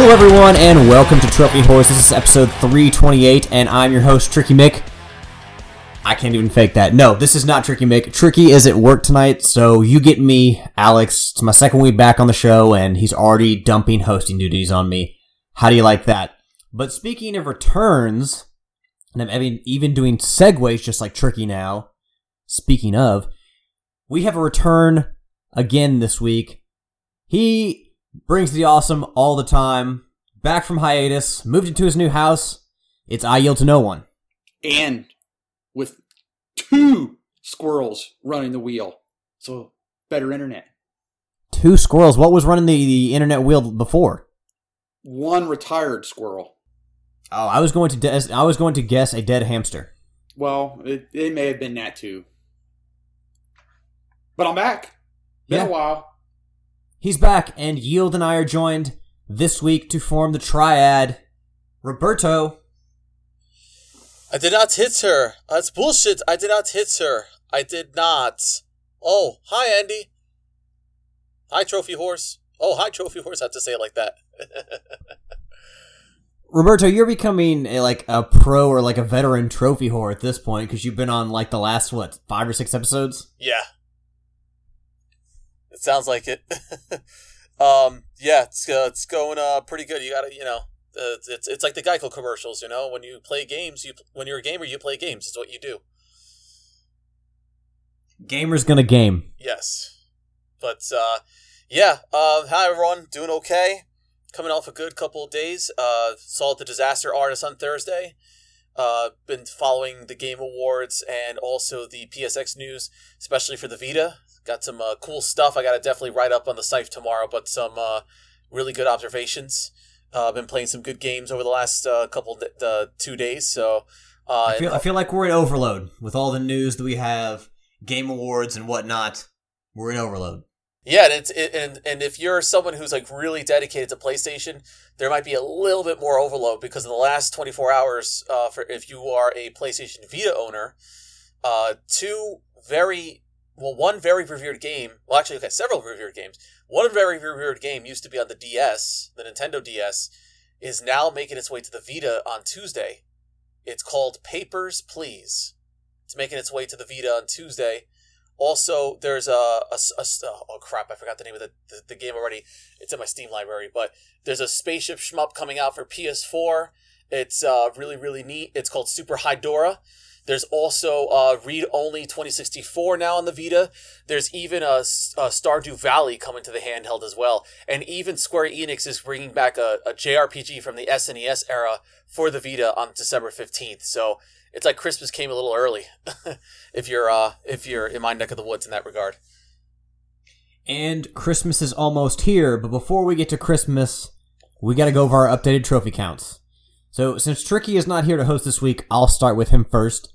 Hello, everyone, and welcome to Trophy Horse. This is episode 328, and I'm your host, Tricky Mick. I can't even fake that. No, this is not Tricky Mick. Tricky is at work tonight, so you get me, Alex. It's my second week back on the show, and he's already dumping hosting duties on me. How do you like that? But speaking of returns, and I'm even, doing segues just like Tricky now. Speaking of, we have a return again this week. He brings the awesome all the time. Back from hiatus, moved into his new house. It's I yield to no one. and with two squirrels running the wheel. So better internet. Two squirrels. What was running the, the internet wheel before? One retired squirrel. Oh, I was going to des- I was going to guess a dead hamster. Well, it, it may have been that too. But I'm back. Been Yeah. a while. He's back, and Yield and I are joined this week to form the triad. Roberto, I did not hit her. That's bullshit. I did not hit her. I did not. Oh, hi, Andy. Hi, Trophy Horse. Oh, hi, Trophy Horse. I have to say it like that. Roberto, you're becoming a, like a pro or like a veteran trophy whore at this point because you've been on like the last what five or six episodes. yeah. It sounds like it. um, yeah, it's uh, it's going uh pretty good. You gotta, you know, uh, it's it's like the Geico commercials. You know, when you play games, you when you're a gamer, you play games. It's what you do. Gamer's gonna game. Yes. But uh yeah, uh, hi everyone, doing okay. Coming off a good couple of days. Uh saw the disaster artist on Thursday. Uh been following the game awards and also the PSX news, especially for the Vita. Got some uh, cool stuff I gotta definitely write up on the site tomorrow, but some uh really good observations. Uh, I've been playing some good games over the last uh, couple uh, two days, so uh, I feel, I feel like we're in overload with all the news that we have, game awards and whatnot. We're in overload. Yeah, and it's it, and and if you're someone who's like really dedicated to PlayStation, there might be a little bit more overload because in the last 24 hours, uh, for if you are a PlayStation Vita owner, uh, two very well, one very revered game. Well, actually, okay, several revered games. One very revered game used to be on the DS, the Nintendo DS, is now making its way to the Vita on Tuesday. It's called Papers, Please. It's making its way to the Vita on Tuesday. Also, there's a, a, a- oh crap, I forgot the name of the, the, the game already. It's in my Steam library, but there's a spaceship shmup coming out for PS4. It's uh, really really neat. It's called Super Hydorah. There's also uh, Read Only 2064 now on the Vita. There's even a, a Stardew Valley coming to the handheld as well. And even Square Enix is bringing back a, a JRPG from the SNES era for the Vita on December 15th. So it's like Christmas came a little early if you're uh, if you're in my neck of the woods in that regard. And Christmas is almost here, but before we get to Christmas, we gotta go over our updated trophy counts. So, since Tricky is not here to host this week, I'll start with him first.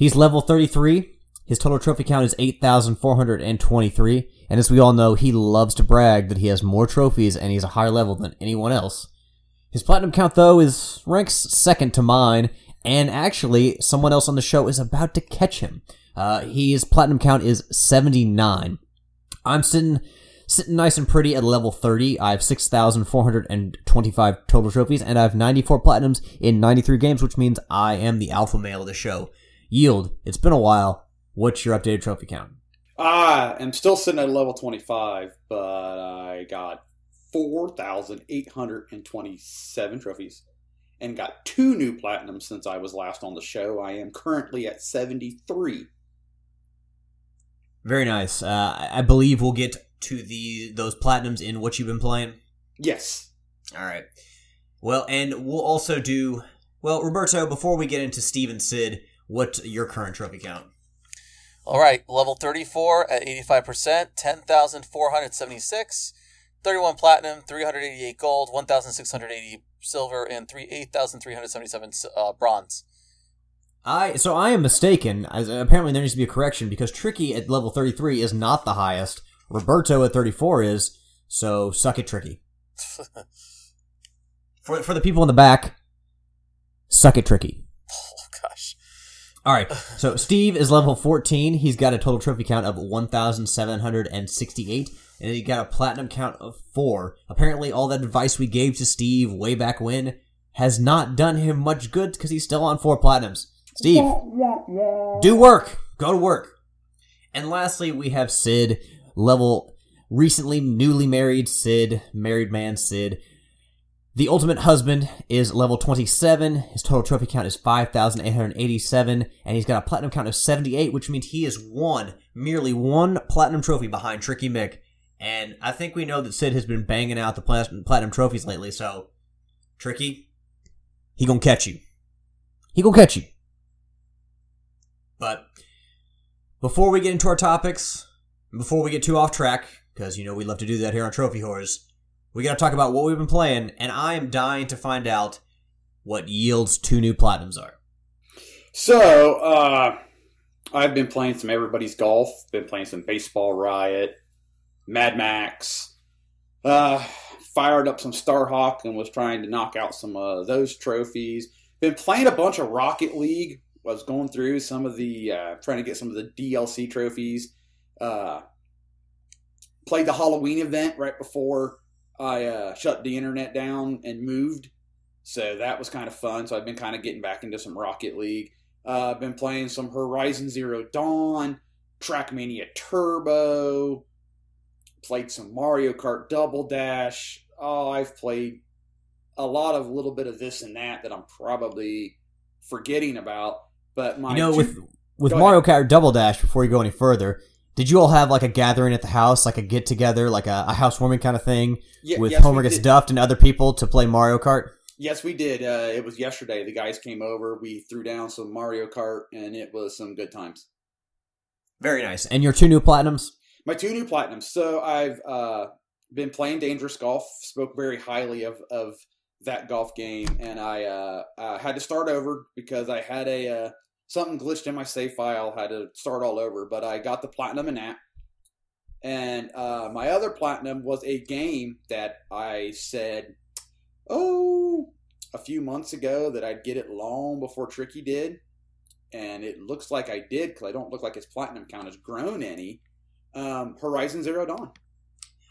He's level 33. His total trophy count is 8,423. And as we all know, he loves to brag that he has more trophies and he's a higher level than anyone else. His platinum count, though, is ranks second to mine, and actually, someone else on the show is about to catch him. Uh, his platinum count is 79. I'm sitting sitting nice and pretty at level 30. I have 6,425 total trophies, and I have 94 platinums in 93 games, which means I am the alpha male of the show. Yield, it's been a while. What's your updated trophy count? I am still sitting at level 25, but I got 4,827 trophies and got two new platinums since I was last on the show. I am currently at 73. Very nice. Uh, I- believe we'll get to the those platinums in what you've been playing. Yes. All right. Well, and we'll also do well, Roberto. Before we get into Steve and Sid, what's your current trophy count? All right, level 34 at 85%, 10,476, 31 platinum, 388 gold, 1,680 silver, and three eight thousand three hundred seventy seven uh, bronze. I so I am mistaken. As apparently there needs to be a correction because Tricky at level thirty three is not the highest. Roberto at thirty four is. So suck it, Tricky. for for the people in the back, suck it, Tricky. All right. So Steve is level 14. He's got a total trophy count of 1,768, and he got a platinum count of 4. Apparently, all that advice we gave to Steve way back when has not done him much good because he's still on 4 platinums. Steve, do work. Go to work. And lastly, we have Sid, level recently newly married Sid, married man Sid. The Ultimate Husband is level 27. His total trophy count is 5,887, and he's got a platinum count of 78, which means he is one, merely one platinum trophy behind Tricky Mick. And I think we know that Sid has been banging out the platinum trophies lately, so Tricky, he gonna catch you. He gonna catch you. But before we get into our topics, before we get too off track, because you know we love to do that here on Trophy Whores, we got to talk about what we've been playing, and I am dying to find out what Yield's two new platinums are. So, uh, I've been playing some Everybody's Golf, been playing some Baseball Riot, Mad Max, uh, fired up some Starhawk and was trying to knock out some of those trophies. Been playing a bunch of Rocket League. Was going through some of the uh, trying to get some of the DLC trophies. Uh, played the Halloween event right before I uh, shut the internet down and moved. So that was kind of fun. So I've been kind of getting back into some Rocket League. Uh, I've been playing some Horizon Zero Dawn, Trackmania Turbo, played some Mario Kart Double Dash. Oh, I've played a lot of little bit of this and that that I'm probably forgetting about. But my you know two- with with Mario Kart Double Dash. Before you go any further, did you all have like a gathering at the house, like a get together, like a, a housewarming kind of thing, Ye- with yes, Homer gets did. duffed and other people to play Mario Kart? Yes, we did. Uh, it was yesterday. The guys came over. We threw down some Mario Kart, and it was some good times. Very nice. And your two new platinums? My two new platinums. So I've uh, been playing Dangerous Golf. Spoke very highly of of that golf game, and I uh, uh, had to start over because I had a uh, something glitched in my save file. Had to start all over, but I got the platinum in that. And uh, my other platinum was a game that I said, oh, a few months ago that I'd get it long before Tricky did. And it looks like I did because I don't look like his platinum count has grown any. Um, Horizon Zero Dawn.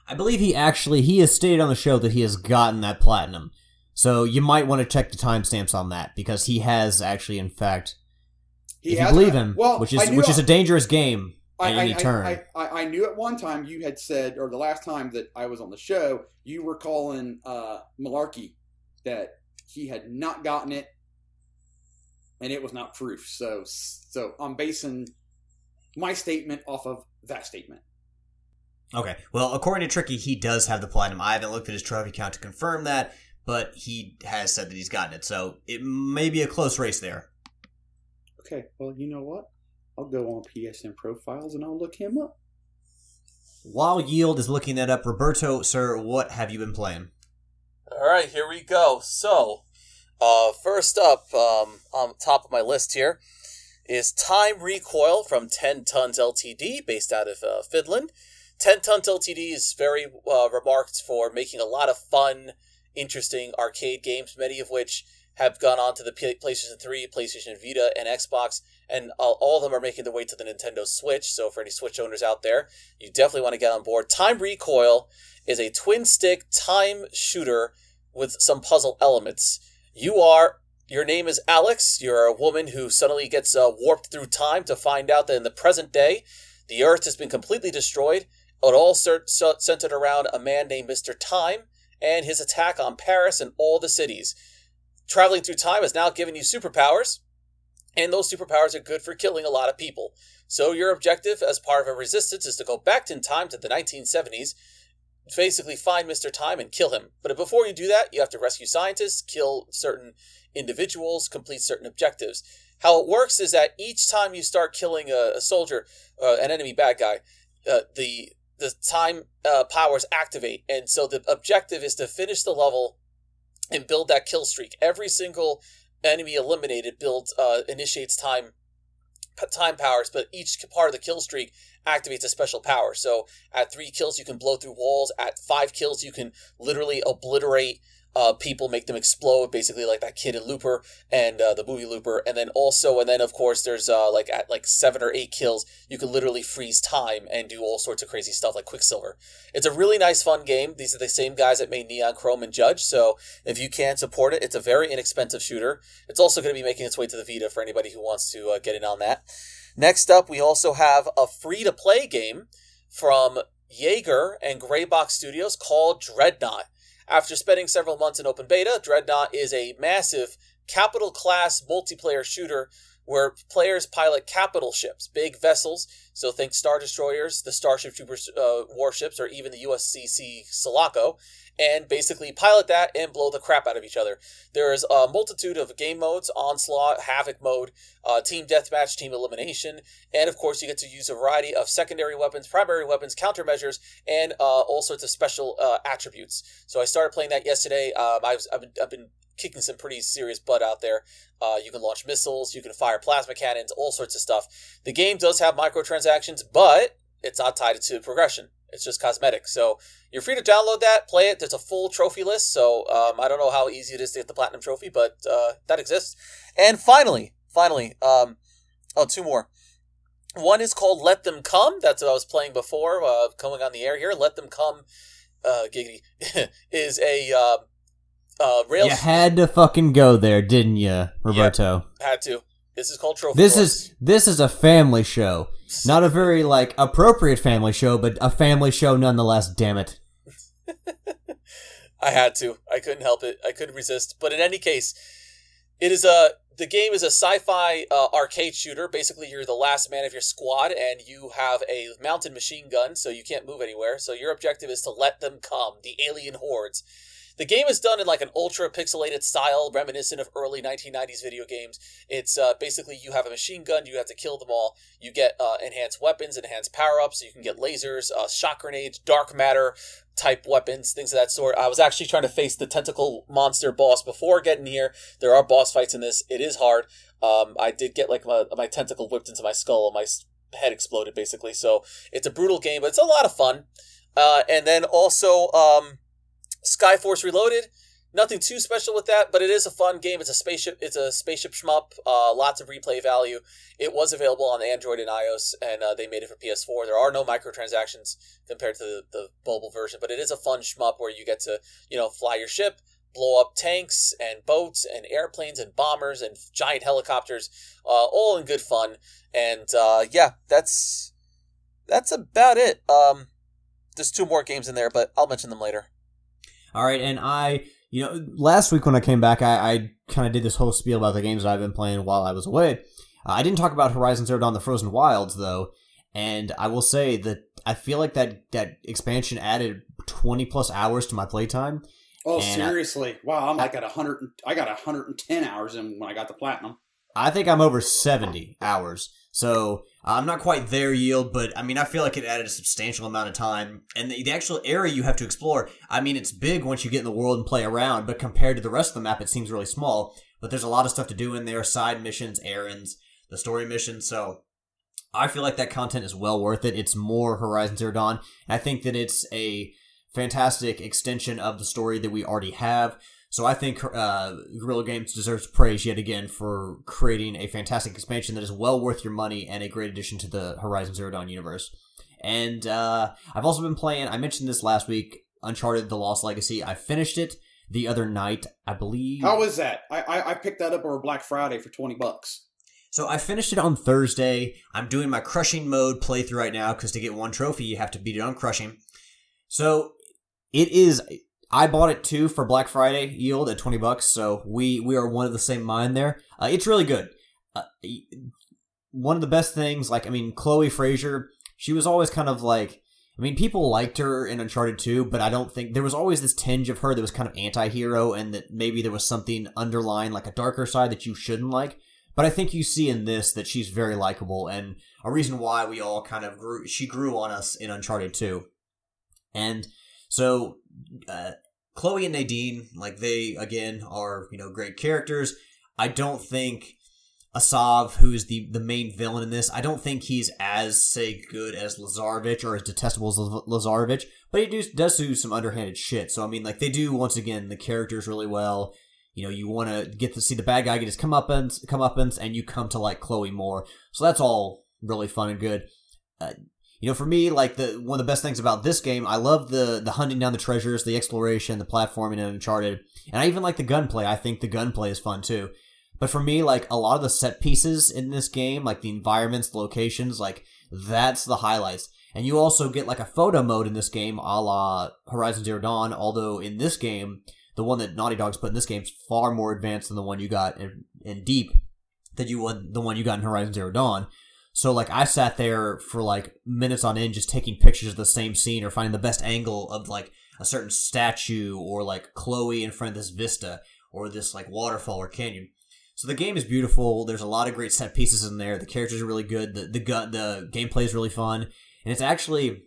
I believe he actually he has stated on the show that he has gotten that platinum. So you might want to check the timestamps on that because he has actually, in fact, He if you believe him, well, which is which is a dangerous game I, at I, any I- turn. I, I, I knew at one time you had said, or the last time that I was on the show, you were calling uh, Malarkey that he had not gotten it, and it was not proof. So, so I'm basing my statement off of that statement. Okay. Well, according to Tricky, he does have the platinum. I haven't looked at his trophy count to confirm that, but he has said that he's gotten it. So it may be a close race there. Okay, well, you know what? I'll go on PSN profiles and I'll look him up. While Yield is looking that up, Roberto, sir, what have you been playing? All right, here we go. So, uh, first up, um, on top of my list here is Time Recoil from 10 Tons LTD, based out of uh, Finland. 10 Tons LTD is very uh, remarked for making a lot of fun, interesting arcade games, many of which have gone on to the PlayStation 3, PlayStation Vita, and Xbox, and all of them are making their way to the Nintendo Switch. So, for any Switch owners out there, you definitely want to get on board. Time Recoil is a twin stick time shooter with some puzzle elements. You are your name is Alex. You're a woman who suddenly gets uh, warped through time to find out that in the present day, the Earth has been completely destroyed. It all centered around a man named Mr. Time and his attack on Paris and all the cities. Traveling through time has now given you superpowers, and those superpowers are good for killing a lot of people. So your objective as part of a resistance is to go back in time to the 1970s basically find Mr. Time and kill him. But before you do that, you have to rescue scientists, kill certain individuals, complete certain objectives. How it works is that each time you start killing a, a soldier, uh, an enemy bad guy, uh, the the time uh, powers activate, and so the objective is to finish the level and build that kill streak. Every single enemy eliminated builds uh, initiates time time powers, but each part of the kill streak activates a special power. So at three kills, you can blow through walls. At five kills, you can literally obliterate uh, people, make them explode, basically like that kid in Looper and uh, the movie Looper. And then also, and then of course, there's uh, like at like seven or eight kills, you can literally freeze time and do all sorts of crazy stuff like Quicksilver. It's a really nice, fun game. These are the same guys that made Neon Chrome and JYDGE. So if you can support it, it's a very inexpensive shooter. It's also going to be making its way to the Vita for anybody who wants to uh, get in on that. Next up, we also have a free to play game from Yager and Graybox Studios called Dreadnought. After spending several months in open beta, Dreadnought is a massive capital class multiplayer shooter where players pilot capital ships, big vessels. So think Star Destroyers, the Starship Troopers uh, warships, or even the USCC Sulaco, and basically pilot that and blow the crap out of each other. There is a multitude of game modes Onslaught, Havoc mode, uh, Team Deathmatch, Team Elimination, and of course, you get to use a variety of secondary weapons, primary weapons, countermeasures, and uh, all sorts of special uh, attributes. So I started playing that yesterday. Um, I've, I've, been, I've been kicking some pretty serious butt out there. Uh, you can launch missiles, you can fire plasma cannons, all sorts of stuff. The game does have microtransactions, but it's not tied to progression. It's just cosmetic. So you're free to download that, play it. There's a full trophy list. So um, I don't know how easy it is to get the platinum trophy, but uh, that exists. And finally, finally, um, oh, two more. One is called Let Them Come. That's what I was playing before, uh, coming on the air here. Let Them Come, uh, giggity, is a uh, uh, rail. You had to fucking go there, didn't you, Roberto? Had to. This is cultural. This is this is a family show, not a very like appropriate family show, but a family show nonetheless. Damn it! I had to. I couldn't help it. I couldn't resist. But in any case, it is a the game is a sci-fi uh, arcade shooter. Basically, you're the last man of your squad, and you have a mounted machine gun, so you can't move anywhere. So your objective is to let them come, the alien hordes. The game is done in like an ultra pixelated style, reminiscent of early 1990s video games. It's uh, basically you have a machine gun, you have to kill them all. You get uh, enhanced weapons, enhanced power ups. You can get lasers, uh, shock grenades, dark matter type weapons, things of that sort. I was actually trying to face the tentacle monster boss before getting here. There are boss fights in this. It is hard. Um, I did get like my, my tentacle whipped into my skull and my head exploded basically. So it's a brutal game, but it's a lot of fun. Uh, and then also, um, Skyforce Reloaded. Nothing too special with that, but it is a fun game. It's a spaceship. It's a spaceship shmup. Uh, lots of replay value. It was available on Android and iOS, and uh, they made it for PS4. There are no microtransactions compared to the, the mobile version, but it is a fun shmup where you get to you know fly your ship, blow up tanks and boats and airplanes and bombers and giant helicopters, uh, all in good fun. And uh, yeah, that's that's about it. Um, there's two more games in there, but I'll mention them later. All right, and I, you know, last week when I came back, I, I kind of did this whole spiel about the games that I've been playing while I was away. Uh, I didn't talk about Horizon Zero Dawn: The Frozen Wilds though, and I will say that I feel like that that expansion added twenty plus hours to my playtime. Oh, And I- seriously? wow, I'm like at hundred. I got hundred and ten hours in when I got the platinum. I think I'm over 70 hours. So uh, I'm not quite there, yield, but I mean, I feel like it added a substantial amount of time. And the, the actual area you have to explore, I mean, it's big once you get in the world and play around, but compared to the rest of the map, it seems really small. But there's a lot of stuff to do in there side missions, errands, the story missions. So I feel like that content is well worth it. It's more Horizon Zero Dawn. And I think that it's a fantastic extension of the story that we already have. So I think uh, Guerrilla Games deserves praise yet again for creating a fantastic expansion that is well worth your money and a great addition to the Horizon Zero Dawn universe. And uh, I've also been playing. I mentioned this last week. Uncharted: The Lost Legacy. I finished it the other night, I believe. How was that? I, I I picked that up over Black Friday for twenty bucks. So I finished it on Thursday. I'm doing my crushing mode playthrough right now because to get one trophy, you have to beat it on crushing. So it is. I bought it too for Black Friday yield at twenty bucks. So we we are one of the same mind there. Uh, it's really good. Uh, one of the best things, like I mean, Chloe Frazer, she was always kind of like. I mean, people liked her in Uncharted 2, but I don't think there was always this tinge of her that was kind of anti-hero, and that maybe there was something underlying, like a darker side that you shouldn't like. But I think you see in this that she's very likable, and a reason why we all kind of grew. She grew on us in Uncharted 2, and so uh, Chloe and Nadine, like they again are you know great characters. I don't think Asav, who is the the main villain in this, I don't think he's as say good as Lazarevich or as detestable as Lazarevich, but he do, does do some underhanded shit. So I mean, like they do once again the characters really well. You know, you want to get to see the bad guy get his comeuppance, comeuppance, and you come to like Chloe more. So that's all really fun and good. Uh, you know, for me, like the one of the best things about this game, I love the the hunting down the treasures, the exploration, the platforming in Uncharted, and I even like the gunplay. I think the gunplay is fun too. But for me, like a lot of the set pieces in this game, like the environments, the locations, like that's the highlights. And you also get like a photo mode in this game, a la Horizon Zero Dawn. Although in this game, the one that Naughty Dog's put in this game is far more advanced than the one you got in, in Deep, that you would the one you got in Horizon Zero Dawn. So like I sat there for like minutes on end just taking pictures of the same scene or finding the best angle of like a certain statue or like Chloe in front of this vista or this like waterfall or canyon. So the game is beautiful. There's a lot of great set pieces in there. The characters are really good. The the gun the gameplay is really fun, and it's actually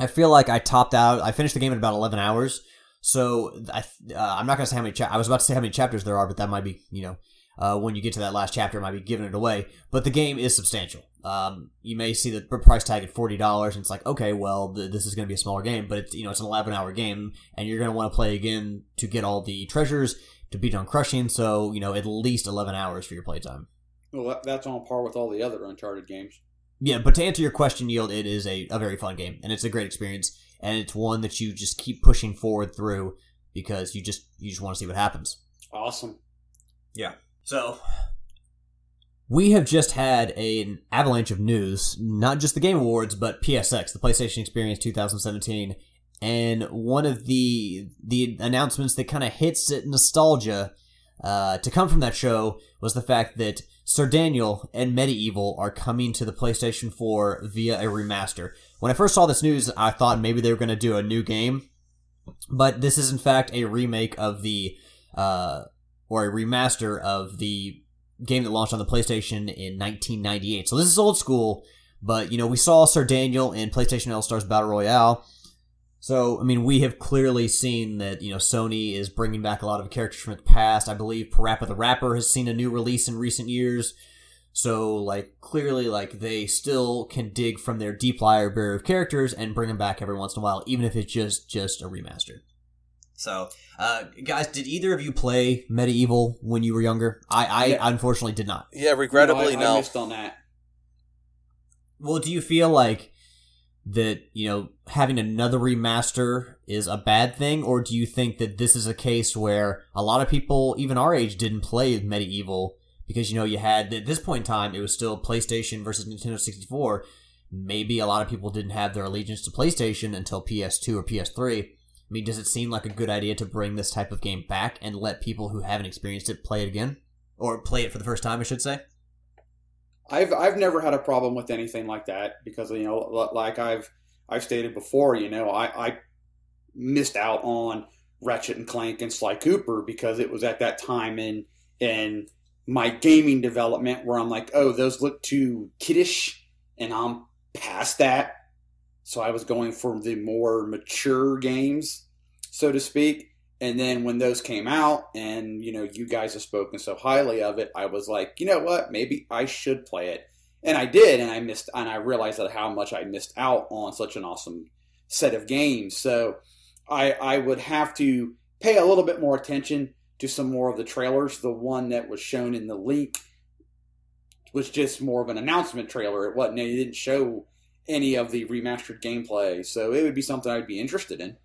I feel like I topped out. I finished the game in about 11 hours. So I uh, I'm not gonna say how many. Cha- I was about to say how many chapters there are, but that might be you know uh, when you get to that last chapter, might be giving it away. But the game is substantial. Um, you may see the price tag at forty dollars, and it's like, okay, well, th- this is going to be a smaller game, but it's you know it's an eleven hour game, and you're going to want to play again to get all the treasures to beat on crushing. So you know at least eleven hours for your playtime. Well, that's on par with all the other Uncharted games. Yeah, but to answer your question, Yield, it is a, a very fun game, and it's a great experience, and it's one that you just keep pushing forward through because you just you just want to see what happens. Awesome. Yeah. So we have just had a, an avalanche of news, not just the Game Awards, but PSX, the PlayStation Experience 2017, and one of the the announcements that kind of hits it nostalgia uh, to come from that show was the fact that Sir Daniel and MediEvil are coming to the PlayStation 4 via a remaster. When I first saw this news, I thought maybe they were going to do a new game, but this is in fact a remake of the uh, or a remaster of the game that launched on the PlayStation in 1998. So this is old school, but you know we saw Sir Daniel in PlayStation All Stars Battle Royale so, I mean, we have clearly seen that, you know, Sony is bringing back a lot of characters from the past. I believe Parappa the Rapper has seen a new release in recent years. So, like, clearly, like, they still can dig from their deep library of characters and bring them back every once in a while, even if it's just, just a remaster. So, uh, guys, did either of you play MediEvil when you were younger? I, I yeah. unfortunately did not. Yeah, regrettably, no. I, no. missed on that. Well, do you feel like that you know having another remaster is a bad thing or do you think that this is a case where a lot of people even our age didn't play MediEvil because you know you had at this point in time it was still PlayStation versus Nintendo 64 maybe a lot of people didn't have their allegiance to PlayStation until PS2 or PS3 I mean does it seem like a good idea to bring this type of game back and let people who haven't experienced it play it again? Or play it for the first time I should say? I've I've never had a problem with anything like that because you know like I've I've stated before you know I, I missed out on Ratchet and Clank and Sly Cooper because it was at that time in in my gaming development where I'm like oh those look too kiddish and I'm past that so I was going for the more mature games so to speak and then when those came out, and you know, you guys have spoken so highly of it, I was like, you know what, maybe I should play it. And I did, and I missed, and I realized that how much I missed out on such an awesome set of games. So I I would have to pay a little bit more attention to some more of the trailers. The one that was shown in the link was just more of an announcement trailer. It wasn't. It didn't show any of the remastered gameplay, so it would be something I'd be interested in.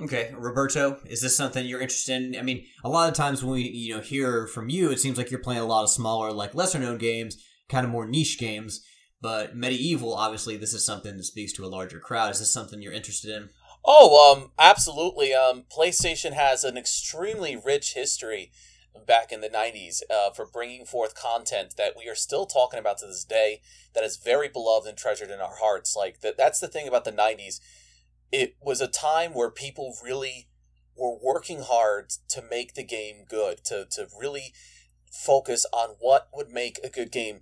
Okay, Roberto, is this something you're interested in? I mean, a lot of times when we you know hear from you, it seems like you're playing a lot of smaller, like lesser known games, kind of more niche games. But MediEvil, obviously, this is something that speaks to a larger crowd. Is this something you're interested in? Oh, um, absolutely. Um, PlayStation has an extremely rich history back in the 90s uh, for bringing forth content that we are still talking about to this day that is very beloved and treasured in our hearts. Like that, that's the thing about the 90s it was a time where people really were working hard to make the game good, to, to really focus on what would make a good game.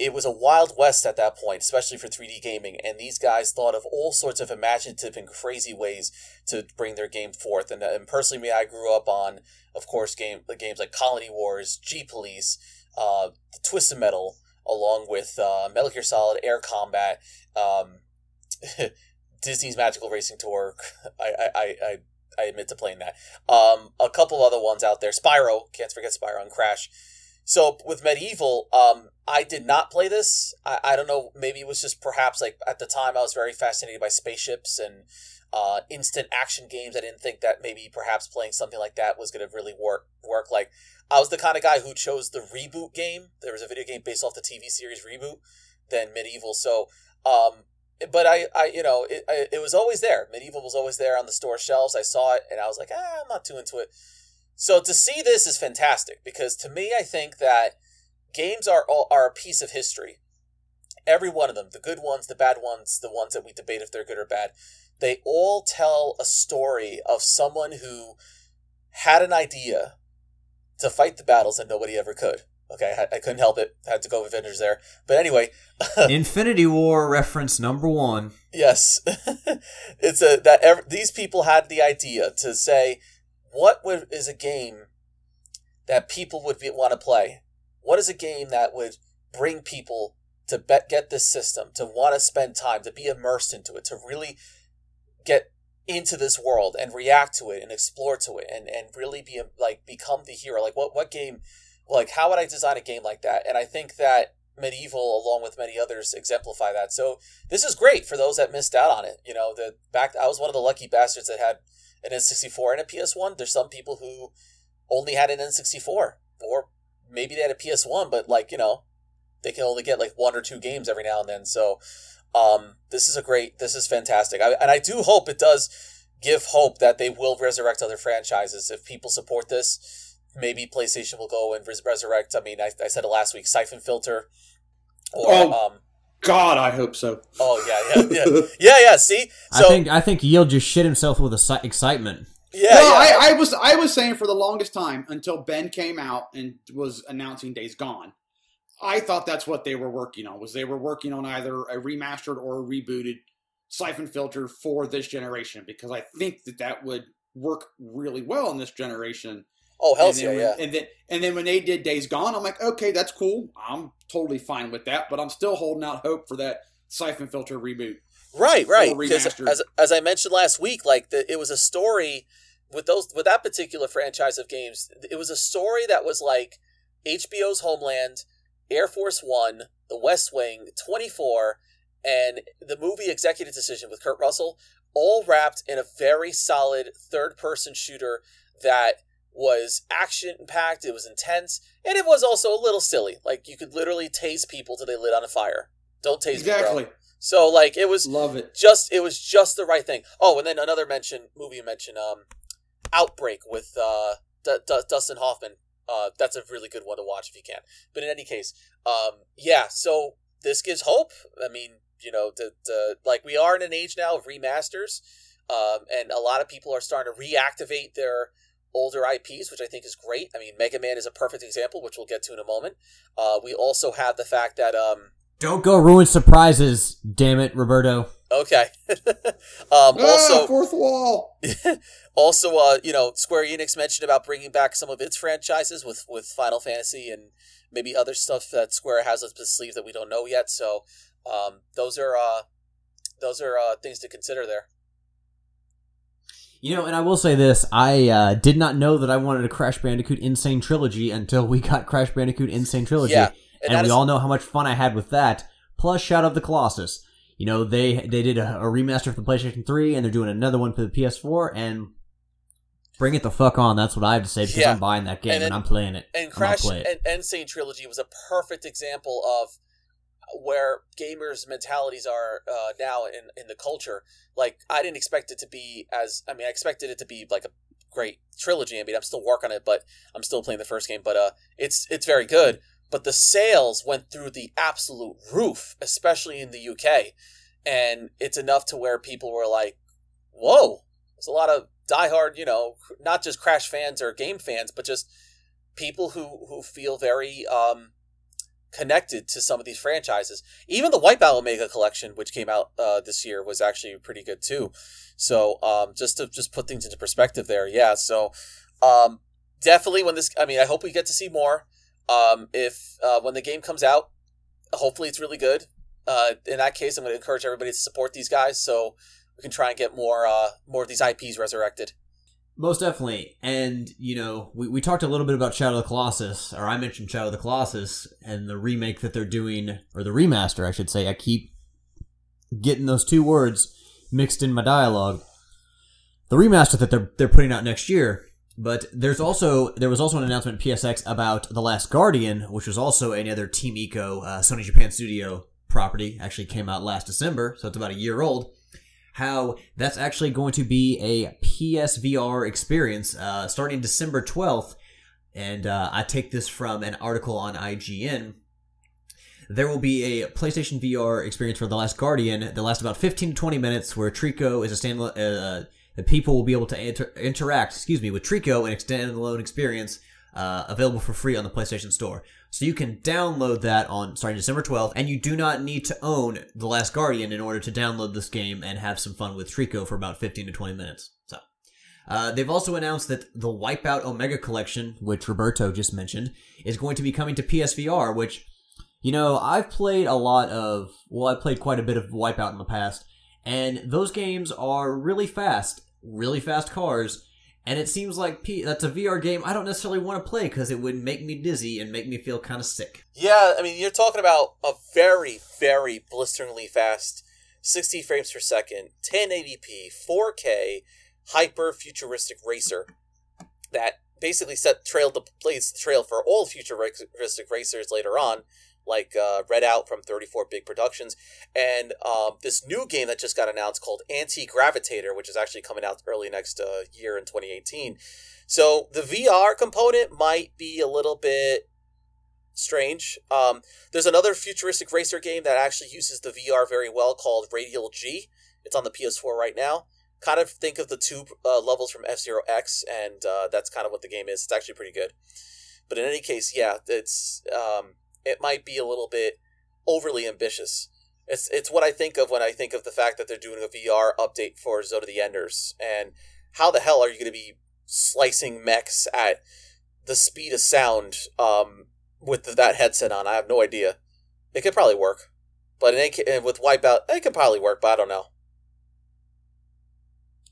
It was a wild west at that point, especially for 3D gaming, and these guys thought of all sorts of imaginative and crazy ways to bring their game forth. And, and personally, me, I grew up on, of course, game games like Colony Wars, G Police, uh, Twisted Metal, along with uh, Metal Gear Solid, Air Combat, um, Disney's Magical Racing Tour. I, I, I, I admit to playing that. Um, a couple other ones out there. Spyro, can't forget Spyro and Crash. So with MediEvil, um, I did not play this. I, I don't know. Maybe it was just perhaps like at the time I was very fascinated by spaceships and uh, instant action games. I didn't think that maybe perhaps playing something like that was going to really work. Work like I was the kind of guy who chose the reboot game. There was a video game based off the TV series reboot than MediEvil. So, um, but I, I, you know, it, I, it was always there. MediEvil was always there on the store shelves. I saw it and I was like, ah, I'm not too into it. So to see this is fantastic because to me, I think that games are are a piece of history. Every one of them, the good ones, the bad ones, the ones that we debate if they're good or bad, they all tell a story of someone who had an idea to fight the battles that nobody ever could. Okay, I, I couldn't help it. Had to go with Avengers there. But anyway, Infinity War reference number one. Yes, it's a that ev- these people had the idea to say what would, is a game that people would want to play? What is a game that would bring people to bet, get this system, to want to spend time, to be immersed into it, to really get into this world and react to it and explore to it and, and really be like become the hero? Like what what game? Like how would I design a game like that? And I think that MediEvil along with many others exemplify that so this is great for those that missed out on it you know the back i was one of the lucky bastards that had an N64 and a PS1. There's some people who only had an N64, or maybe they had a PS1, but like you know, they can only get like one or two games every now and then. So, um, this is a great, this is fantastic, I, and I do hope it does give hope that they will resurrect other franchises if people support this. Maybe PlayStation will go and res- resurrect. I mean, I, I said it last week. Siphon Filter, or Oh. um, God, I hope so. oh yeah, yeah, yeah, yeah, yeah. See, so I think I think Yield just shit himself with exci- excitement. yeah, no, yeah. I, I was I was saying for the longest time until Bend came out and was announcing Days Gone. I thought that's what they were working on. Was they were working on either a remastered or a rebooted Siphon Filter for this generation because I think that that would work really well in this generation. Oh hell yeah, when, yeah. And then and then when they did Days Gone, I'm like, okay, that's cool. I'm totally fine with that, but I'm still holding out hope for that Siphon Filter reboot. Right, right. Because as as I mentioned last week, like the, it was a story with those with that particular franchise of games. It was a story that was like HBO's Homeland, Air Force One, The West Wing, Twenty Four, and the movie Executive Decision with Kurt Russell, all wrapped in a very solid third person shooter that was action packed. It was intense, and it was also a little silly. Like you could literally tase people till they lit on a fire. Don't tase me. Exactly. So like it was Love it. just it was just the right thing. Oh, and then another mention movie mention um, Outbreak with uh D- D- Dustin Hoffman. Uh, that's a really good one to watch if you can. But in any case, um, yeah. So this gives hope. I mean, you know, the, the like we are in an age now of remasters, um, and a lot of people are starting to reactivate their older IPs, which I think is great. I mean, Mega Man is a perfect example, which we'll get to in a moment. Uh, we also have the fact that um, Don't go ruin surprises, damn it, Roberto. okay, um, ah, also fourth wall. also, uh, you know, Square Enix mentioned about bringing back some of its franchises with with Final Fantasy and maybe other stuff that Square has up its sleeve that we don't know yet. So, um, those are uh, those are uh, things to consider there. You know, and I will say this: I uh, did not know that I wanted a Crash Bandicoot N. Sane Trilogy until we got Crash Bandicoot N. Sane Trilogy, Yeah, and, that we is- all know how much fun I had with that. Plus, Shadow of the Colossus. You know, they they did a, a remaster for the PlayStation 3, and they're doing another one for the PS4, and bring it the fuck on. That's what I have to say because Yeah. I'm buying that game And and, I'm playing it. and Crash it. and N. Sane Trilogy was a perfect example of where gamers' mentalities are uh, now in in the culture. Like I didn't expect it to be as I mean I expected it to be like a great trilogy. I mean I'm still working on it, but I'm still playing the first game. But uh, it's it's very good. But the sales went through the absolute roof, especially in the UK, and it's enough to where people were like, "Whoa!" There's a lot of diehard, you know, not just Crash fans or game fans, but just people who who feel very um connected to some of these franchises. Even the White Wipeout Omega collection, which came out uh, this year, was actually pretty good too. So um, just to just put things into perspective there, yeah. So um, definitely when this, I mean, I hope we get to see more. Um, if uh, when the game comes out, hopefully it's really good. Uh, in that case, I'm going to encourage everybody to support these guys so we can try and get more uh, more of these IPs resurrected. Most definitely. And, you know, we, we talked a little bit about Shadow of the Colossus, or I mentioned Shadow of the Colossus and the remake that they're doing, or the remaster, I should say. I keep getting those two words mixed in my dialogue. The remaster that they're, they're putting out next year. But there's also there was also an announcement PSX about The Last Guardian, which was also another Team Ico uh, Sony Japan Studio property. Actually came out last December, so it's about a year old how that's actually going to be a PSVR experience uh, starting December 12th. And uh, I take this from an article on IGN. There will be a PlayStation VR experience for The Last Guardian that lasts about 15 to 20 minutes, where Trico is a standalone. Uh, the people will be able to inter- interact, excuse me, with Trico and extend the standalone experience uh, available for free on the PlayStation Store. So you can download that on starting December 12th, and you do not need to own The Last Guardian in order to download this game and have some fun with Trico for about 15 to 20 minutes. So uh, they've also announced that the Wipeout Omega Collection, which Roberto just mentioned, is going to be coming to PSVR, which, you know, I've played a lot of, well, I played quite a bit of Wipeout in the past, and those games are really fast, really fast cars, and it seems like P- that's a VR game I don't necessarily want to play because it would make me dizzy and make me feel kind of sick. Yeah, I mean, you're talking about a very, very blisteringly fast 60 frames per second, 1080p, 4K, hyper futuristic racer that basically set trailed the plays the trail for all futuristic racers later on like uh, Red Out from 34 Big Productions, and um, this new game that just got announced called Antigraviator, which is actually coming out early next uh, year in 2018. So the VR component might be a little bit strange. Um, there's another futuristic racer game that actually uses the VR very well called Radial G. It's on the PS4 right now. Kind of think of the two uh, levels from F Zero X, and uh, that's kind of what the game is. It's actually pretty good. But in any case, yeah, it's um, it might be a little bit overly ambitious. It's it's what I think of when I think of the fact that they're doing a VR update for of the Enders. And how the hell are you going to be slicing mechs at the speed of sound um, with that headset on? I have no idea. It could probably work, but in with Wipeout, it could probably work, but I don't know.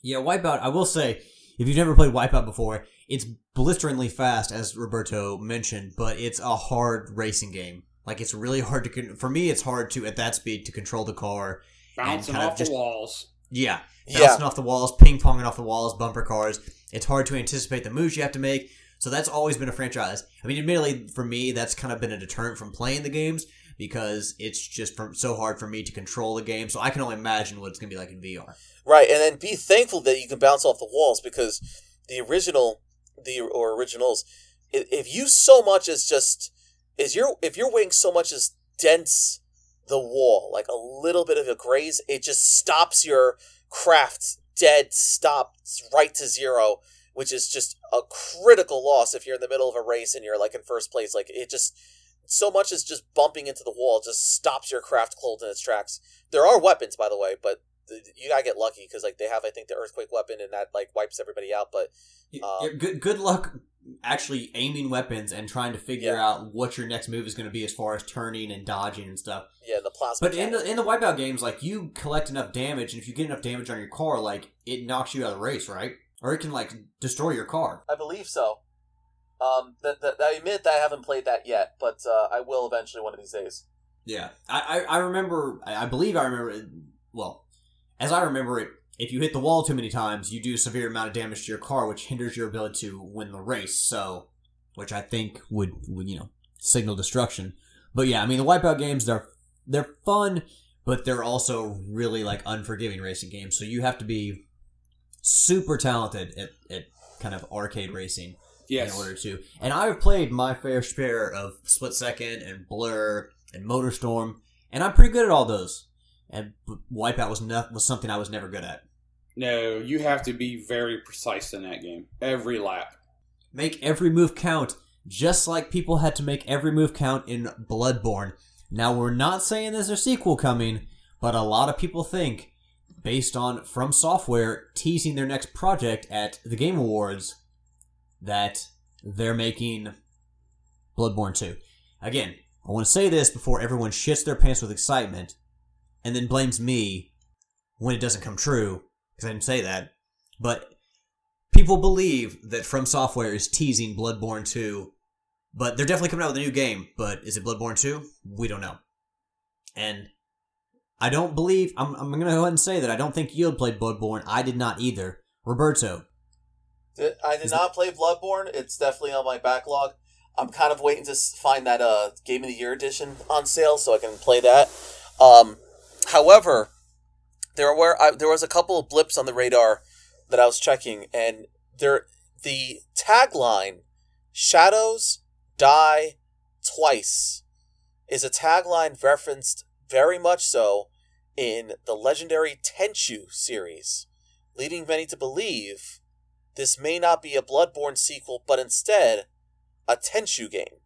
Yeah, Wipeout. I will say, if you've never played Wipeout before, it's blisteringly fast, as Roberto mentioned, but it's a hard racing game. Like it's really hard to con- for me. It's hard to at that speed to control the car, bouncing off just, the walls. Yeah, bouncing yeah. off the walls, ping ponging off the walls, bumper cars. It's hard to anticipate the moves you have to make. So that's always been a franchise. I mean, admittedly, for me, that's kind of been a deterrent from playing the games because it's just from, so hard for me to control the game. So I can only imagine what it's going to be like in VR. Right, and then be thankful that you can bounce off the walls because the original the or originals, if you so much as just is your if your wing so much as dents the wall like a little bit of a graze, it just stops your craft dead, stops right to zero, which is just a critical loss if you're in the middle of a race and you're like in first place. Like it just so much as just bumping into the wall just stops your craft cold in its tracks. There are weapons, by the way, but you gotta get lucky because like they have I think the earthquake weapon and that like wipes everybody out. But um, good good luck actually aiming weapons and trying to figure yeah. out what your next move is going to be as far as turning and dodging and stuff. Yeah, the plasma. But in the in the wipeout games, like you collect enough damage, and if you get enough damage on your car, like it knocks you out of the race, right? Or it can like destroy your car. I believe so. Um, that, that, I admit that I haven't played that yet, but uh, I will eventually one of these days. Yeah, I, I, I remember. I believe I remember. Well, as I remember it, if you hit the wall too many times, you do a severe amount of damage to your car, which hinders your ability to win the race. So, which I think would, would you know signal destruction. But yeah, I mean the Wipeout games they're they're fun, but they're also really like unforgiving racing games. So you have to be super talented at, at kind of arcade racing yes. in order to. And I've played my fair share of Split Second and Blur and MotorStorm, and I'm pretty good at all those and Wipeout was not, was something I was never good at. No, you have to be very precise in that game. Every lap. Make every move count. just like people had to make every move count in Bloodborne. Now, we're not saying there's a sequel coming, but a lot of people think, based on From Software teasing their next project at the Game Awards, that they're making Bloodborne 2. Again, I want to say this before everyone shits their pants with excitement and then blames me when it doesn't come true, because I didn't say that. But people believe that From Software is teasing Bloodborne 2 but they're definitely coming out with a new game. But is it Bloodborne 2? We don't know. And I don't believe. I'm, I'm going to go ahead and say that I don't think you had played Bloodborne. I did not either. Roberto. I did not play Bloodborne. It's definitely on my backlog. I'm kind of waiting to find that uh, Game of the Year edition on sale so I can play that. Um, however, there were I, there was a couple of blips on the radar that I was checking, and there the tagline "Shadows die twice is a tagline referenced very much so in the legendary Tenchu series, leading many to believe this may not be a Bloodborne sequel, but instead a Tenchu game.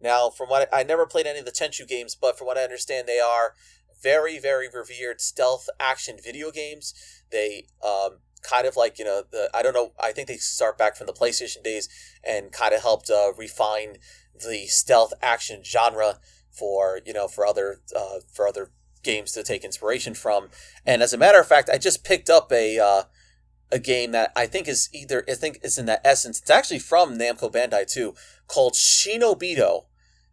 Now, from what I, I never played any of the Tenchu games, but from what I understand, they are very, very revered stealth action video games. They um, kind of like you know the I don't know I think they start back from the PlayStation days and kind of helped uh, refine the stealth action genre for you know for other uh, for other games to take inspiration from. And as a matter of fact, I just picked up a uh, a game that I think is either I think is in that essence. It's actually from Namco Bandai too, called Shinobido.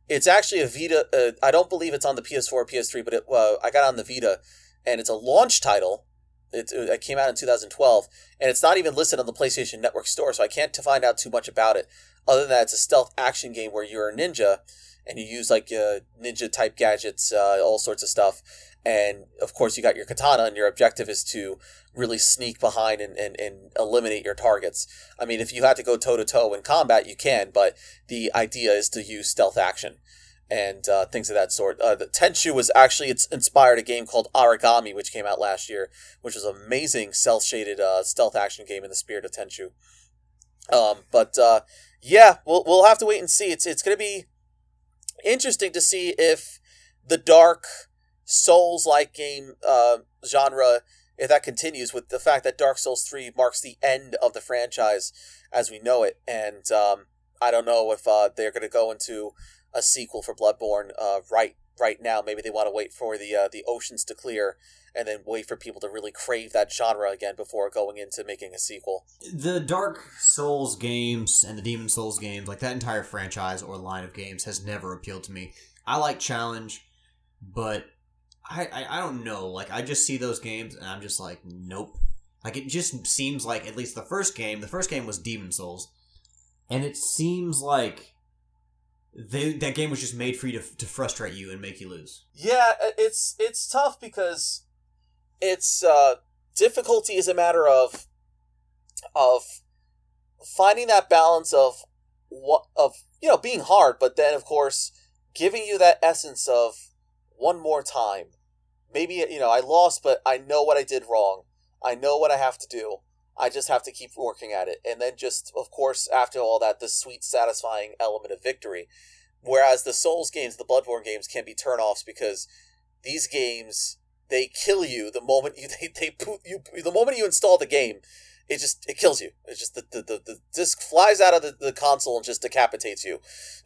It's actually a Vita. Uh, I don't believe it's on the PS4, or PS3, but it, uh, I got on the Vita, and it's a launch title it, it came out in 2012, and it's not even listed on the PlayStation Network store, so I can't find out too much about it. Other than that, it's a stealth action game where you're a ninja, and you use like uh, ninja type gadgets, uh, all sorts of stuff. And of course, you got your katana, and your objective is to really sneak behind and, and, and eliminate your targets. I mean, if you had to go toe to toe in combat, you can, but the idea is to use stealth action and uh, things of that sort. Uh, the Tenchu was actually it's inspired a game called Aragami, which came out last year, which was an amazing cel shaded uh, stealth action game in the spirit of Tenchu. Um, but uh, yeah, we'll we'll have to wait and see. It's it's going to be interesting to see if the dark Souls like game uh, genre if that continues with the fact that Dark Souls 3 marks the end of the franchise as we know it. And um, I don't know if uh, they're going to go into a sequel for Bloodborne uh, right right now. Maybe they want to wait for the uh, the oceans to clear and then wait for people to really crave that genre again before going into making a sequel. The Dark Souls games and the Demon Souls games, like that entire franchise or line of games, has never appealed to me. I like challenge, but I, I, I don't know. Like I just see those games and I'm just like, nope. Like it just seems like at least the first game. The first game was Demon Souls, and it seems like they, that game was just made for you to, to frustrate you and make you lose. Yeah, it's it's tough because it's uh, difficulty is a matter of of finding that balance of what of you know being hard, but then of course giving you that essence of one more time. Maybe you know I lost, but I know what I did wrong. I know what I have to do. I just have to keep working at it. And then just, of course, after all that, the sweet, satisfying element of victory. Whereas the Souls games, the Bloodborne games can be turnoffs because these games, they kill you the moment you, they, they you, the moment you install the game, it just, it kills you. It's just the, the, the, the disc flies out of the, the console and just decapitates you.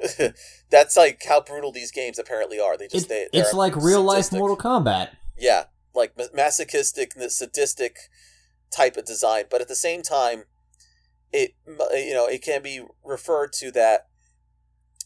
That's like how brutal these games apparently are. They just, it, they, it's like real life Mortal Kombat. Yeah. Like masochistic, sadistic, type of design, but at the same time, it you know it can be referred to that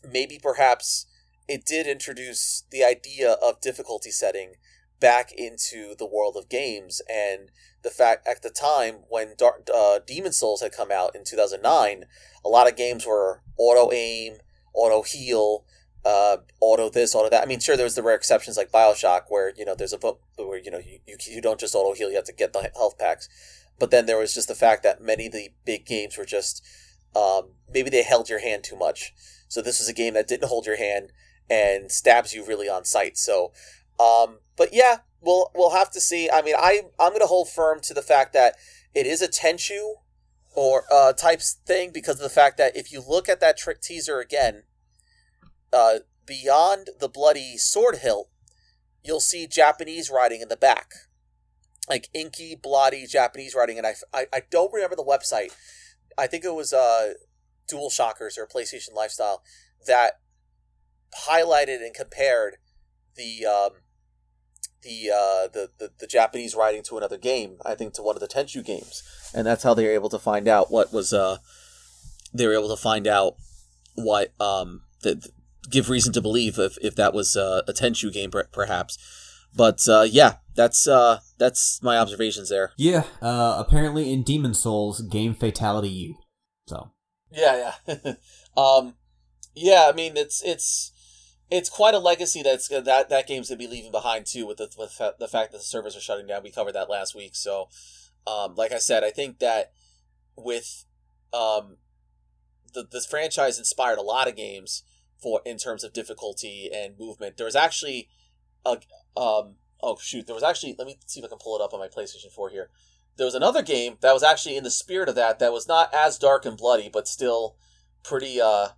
maybe perhaps it did introduce the idea of difficulty setting back into the world of games and the fact at the time when Dark, uh, Demon Souls had come out in 2009 a lot of games were auto aim auto heal uh, auto this auto that I mean sure there was the rare exceptions like Bioshock where you know there's a where you know you, you, you don't just auto heal you have to get the health packs but then there was just the fact that many of the big games were just um, maybe they held your hand too much. So this was a game that didn't hold your hand and stabs you really on sight. So, um, but yeah, we'll we'll have to see. I mean, I I'm gonna hold firm to the fact that it is a Tenchu or uh, types thing because of the fact that if you look at that trick teaser again, uh, beyond the bloody sword hilt, you'll see Japanese writing in the back, like inky, bloody Japanese writing. And I, I, I don't remember the website. I think it was uh, DualShockers or PlayStation Lifestyle that highlighted and compared the um, the, uh, the the the Japanese writing to another game. I think to one of the Tenchu games, and that's how they were able to find out what was. Uh, they were able to find out what um that give reason to believe if if that was uh, a Tenchu game, perhaps. But uh, yeah, that's uh, that's my observations there. Yeah, uh, apparently in Demon Souls, game fatality you. So yeah, yeah, um, yeah. I mean, it's it's it's quite a legacy that's that that game's gonna be leaving behind too with the with the fact that the servers are shutting down. We covered that last week, so um, like I said, I think that with um, the this franchise inspired a lot of games for in terms of difficulty and movement. There was actually a um oh shoot, there was actually let me see if I can pull it up on my PlayStation 4 here. There was another game that was actually in the spirit of that that was not as dark and bloody, but still pretty uh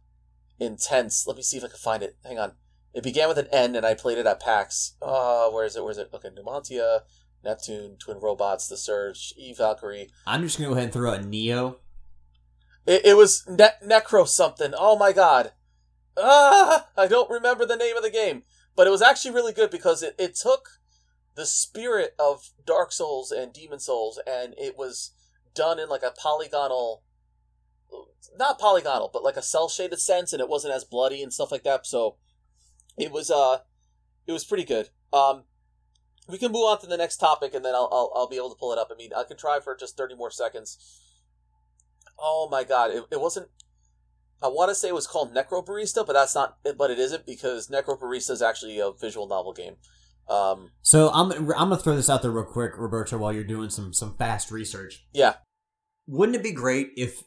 intense. Let me see if I can find it. Hang on. It began with an N, and I played it at PAX. Uh, where is it? Where is it? Okay, Numantia, Neptune, Twin Robots, The Surge, Eve Valkyrie. I'm just gonna go ahead and throw out Neo. It, it was ne- Necro something. Oh my god. Ah, I don't remember the name of the game, but it was actually really good because it, it took the spirit of Dark Souls and Demon Souls, and it was done in like a polygonal, not polygonal, but like a cell shaded sense, and it wasn't as bloody and stuff like that. So it was uh, it was pretty good. Um, we can move on to the next topic, and then I'll I'll, I'll be able to pull it up. I mean, I can try for just thirty more seconds. Oh my god, it, it wasn't. I want to say it was called Necrobarista, but that's not. But it isn't because Necrobarista is actually a visual novel game. Um, so I'm I'm gonna throw this out there real quick, Roberto, while you're doing some some fast research. Yeah. Wouldn't it be great if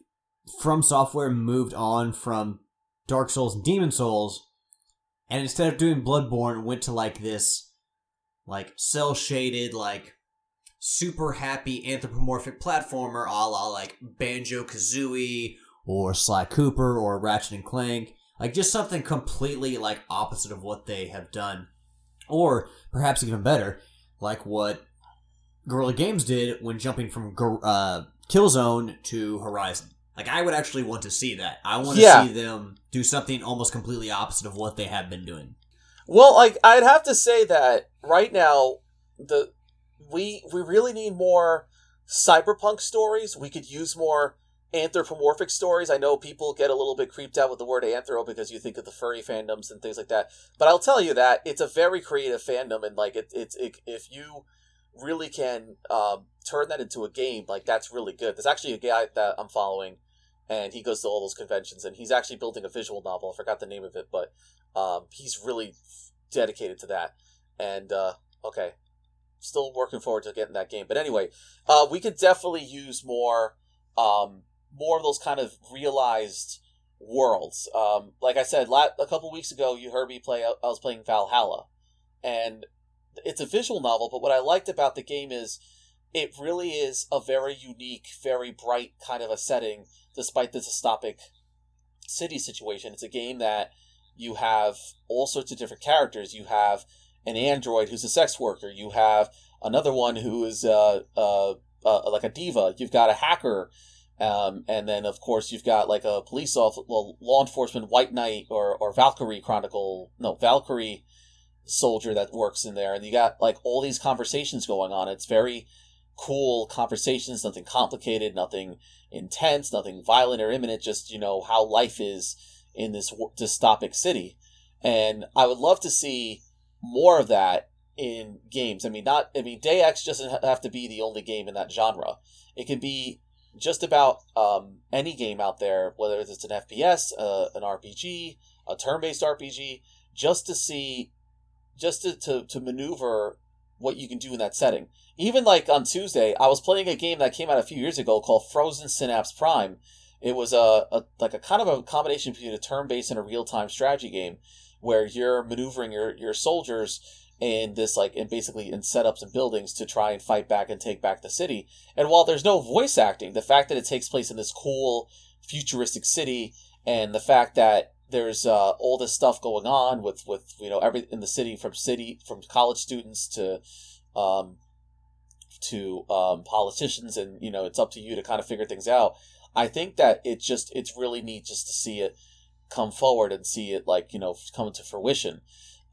From Software moved on from Dark Souls and Demon Souls, and instead of doing Bloodborne, went to like this, like cell shaded, like super happy anthropomorphic platformer, a la like Banjo Kazooie or Sly Cooper or Ratchet and Clank, like just something completely like opposite of what they have done or perhaps even better, like what Guerrilla Games did when jumping from uh, Killzone to Horizon. Like I would actually want to see that. I want to yeah. see them do something almost completely opposite of what they have been doing. Well, like I'd have to say that right now the we we really need more cyberpunk stories. We could use more anthropomorphic stories. I know people get a little bit creeped out with the word anthro because you think of the furry fandoms and things like that. But I'll tell you that it's a very creative fandom, and like it, it's it, if you really can um, turn that into a game, like that's really good. There's actually a guy that I'm following, and he goes to all those conventions, and he's actually building a visual novel. I forgot the name of it, but um, he's really dedicated to that. And uh, okay, still working forward to getting that game. But anyway, uh, we could definitely use more. Um, more of those kind of realized worlds. Um, like I said, a couple weeks ago, you heard me play. I was playing VA-11 Hall-A, and it's a visual novel. But what I liked about the game is it really is a very unique, very bright kind of a setting, despite the dystopic city situation. It's a game that you have all sorts of different characters. You have an android who's a sex worker. You have another one who is uh, uh, uh, like a diva. You've got a hacker um, and then, of course, you've got like a police officer, well, law enforcement, White Knight, or, or Valkyrie Chronicle, no, Valkyrie soldier that works in there. And you got like all these conversations going on. It's very cool conversations, nothing complicated, nothing intense, nothing violent or imminent, just, you know, how life is in this dystopic city. And I would love to see more of that in games. I mean, not, I mean, Deus Ex doesn't have to be the only game in that genre. It can be just about um, any game out there, whether it's an FPS, uh, an RPG, a turn-based RPG, just to see, just to, to, to maneuver what you can do in that setting. Even like on Tuesday, I was playing a game that came out a few years ago called Frozen Synapse Prime. It was a, a like a kind of a combination between a turn-based and a real-time strategy game, where you're maneuvering your your soldiers in this like and basically in setups and buildings to try and fight back and take back the city. And while there's no voice acting, the fact that it takes place in this cool futuristic city and the fact that there's uh, all this stuff going on with with you know every in the city from city from college students to um, to um, politicians and you know it's up to you to kind of figure things out. I think that it just it's really neat just to see it come forward and see it like you know come to fruition.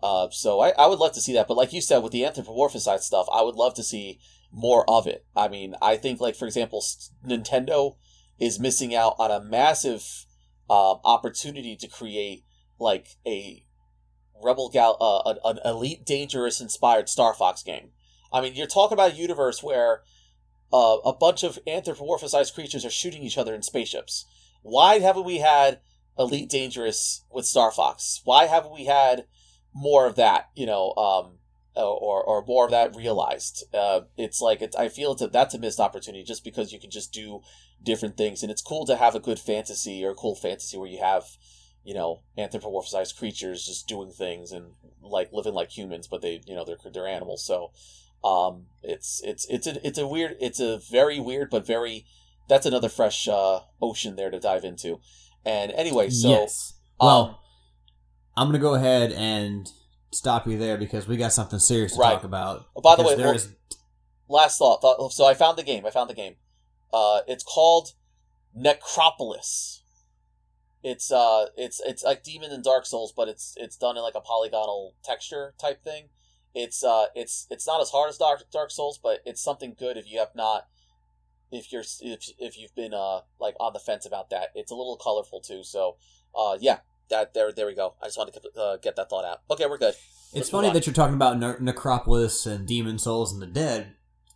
Uh, so I, I would love to see that, but like you said with the anthropomorphized stuff, I would love to see more of it. I mean, I think like for example, Nintendo is missing out on a massive uh, opportunity to create like a Rebel Gal, uh, an, an Elite Dangerous inspired Star Fox game. I mean, you're talking about a universe where uh, a bunch of anthropomorphized creatures are shooting each other in spaceships. Why haven't we had Elite Dangerous with Star Fox? Why haven't we had more of that? You know, um, or or more of that realized. Uh, it's like it's, I feel it's a, that's a missed opportunity just because you can just do different things, and it's cool to have a good fantasy or a cool fantasy where you have you know anthropomorphized creatures just doing things and like living like humans, but they you know they're they're animals. So um, it's it's it's a it's a weird it's a very weird but very that's another fresh uh, ocean there to dive into. And anyway, so yes. well, um, I'm gonna go ahead and stop you there because we got something serious to right. talk about. Oh, by the way, well, last thought, thought. So I found the game. I found the game. Uh, it's called Necropolis. It's uh, it's it's like Demon and Dark Souls, but it's it's done in like a polygonal texture type thing. It's uh, it's it's not as hard as Dark Dark Souls, but it's something good if you have not, if you're if if you've been uh like on the fence about that. It's a little colorful too. So uh, yeah, that there there we go. I just wanted to uh, get that thought out. Okay, we're good. It's funny that you're talking about ne- Necropolis and Demon Souls and the Dead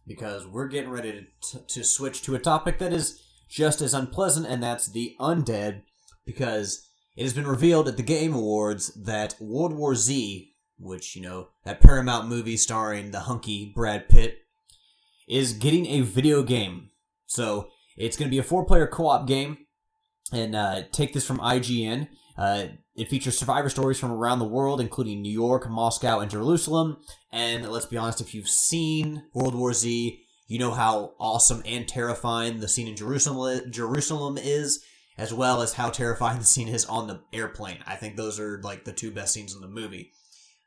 because we're getting ready to, to switch to a topic that is just as unpleasant, and that's the undead, because it has been revealed at the Game Awards that World War Z, which, you know, that Paramount movie starring the hunky Brad Pitt, is getting a video game. So it's going to be a four player co op game. And uh, take this from IGN. Uh, it features survivor stories from around the world, including New York, Moscow, and Jerusalem. And let's be honest, if you've seen World War Z, you know how awesome and terrifying the scene in Jerusalem Jerusalem is, as well as how terrifying the scene is on the airplane. I think those are like the two best scenes in the movie.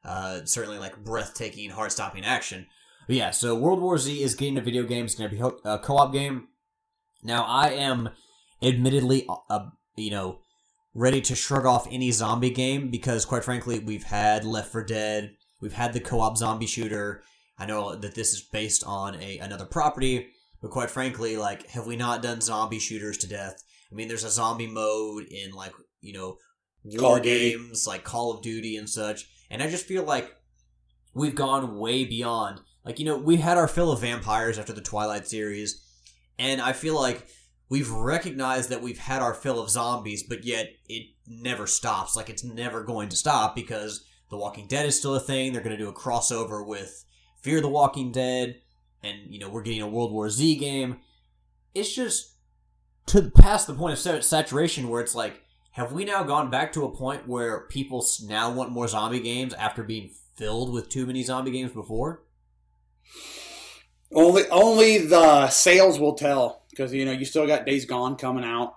Uh, certainly like breathtaking, heart-stopping action. But yeah, so World War Z is getting a video game. It's going to be a co-op game. Now, I am admittedly, a, you know, ready to shrug off any zombie game because, quite frankly, we've had Left 4 Dead, we've had the co-op zombie shooter. I know that this is based on a another property, but quite frankly, like, have we not done zombie shooters to death? I mean, there's a zombie mode in like you know war games like Call of Duty and such, and I just feel like we've gone way beyond. Like you know, we had our fill of vampires after the Twilight series, and I feel like we've recognized that we've had our fill of zombies, but yet it never stops. Like it's never going to stop because The Walking Dead is still a thing. They're going to do a crossover with Fear the Walking Dead, and you know we're getting a World War Z game. It's just to past the point of saturation where it's like, have we now gone back to a point where people now want more zombie games after being filled with too many zombie games before? Only, only the sales will tell because you know you still got Days Gone coming out.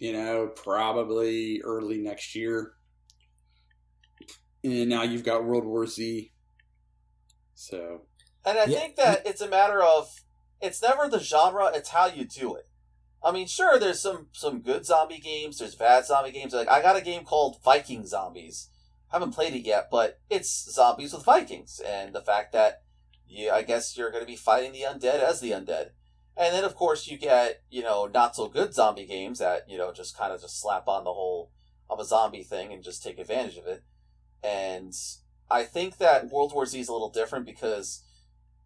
You know, probably early next year, and now you've got World War Z. So, and I yeah. think that it's a matter of it's never the genre; it's how you do it. I mean, sure, there's some some good zombie games. There's bad zombie games. Like I got a game called Viking Zombies. I haven't played it yet, but it's zombies with Vikings, and the fact that you, I guess you're going to be fighting the undead as the undead. And then, of course, you get, you know, not so good zombie games that, you know, just kind of just slap on the whole of a zombie thing and just take advantage of it. And I think that World War Z is a little different because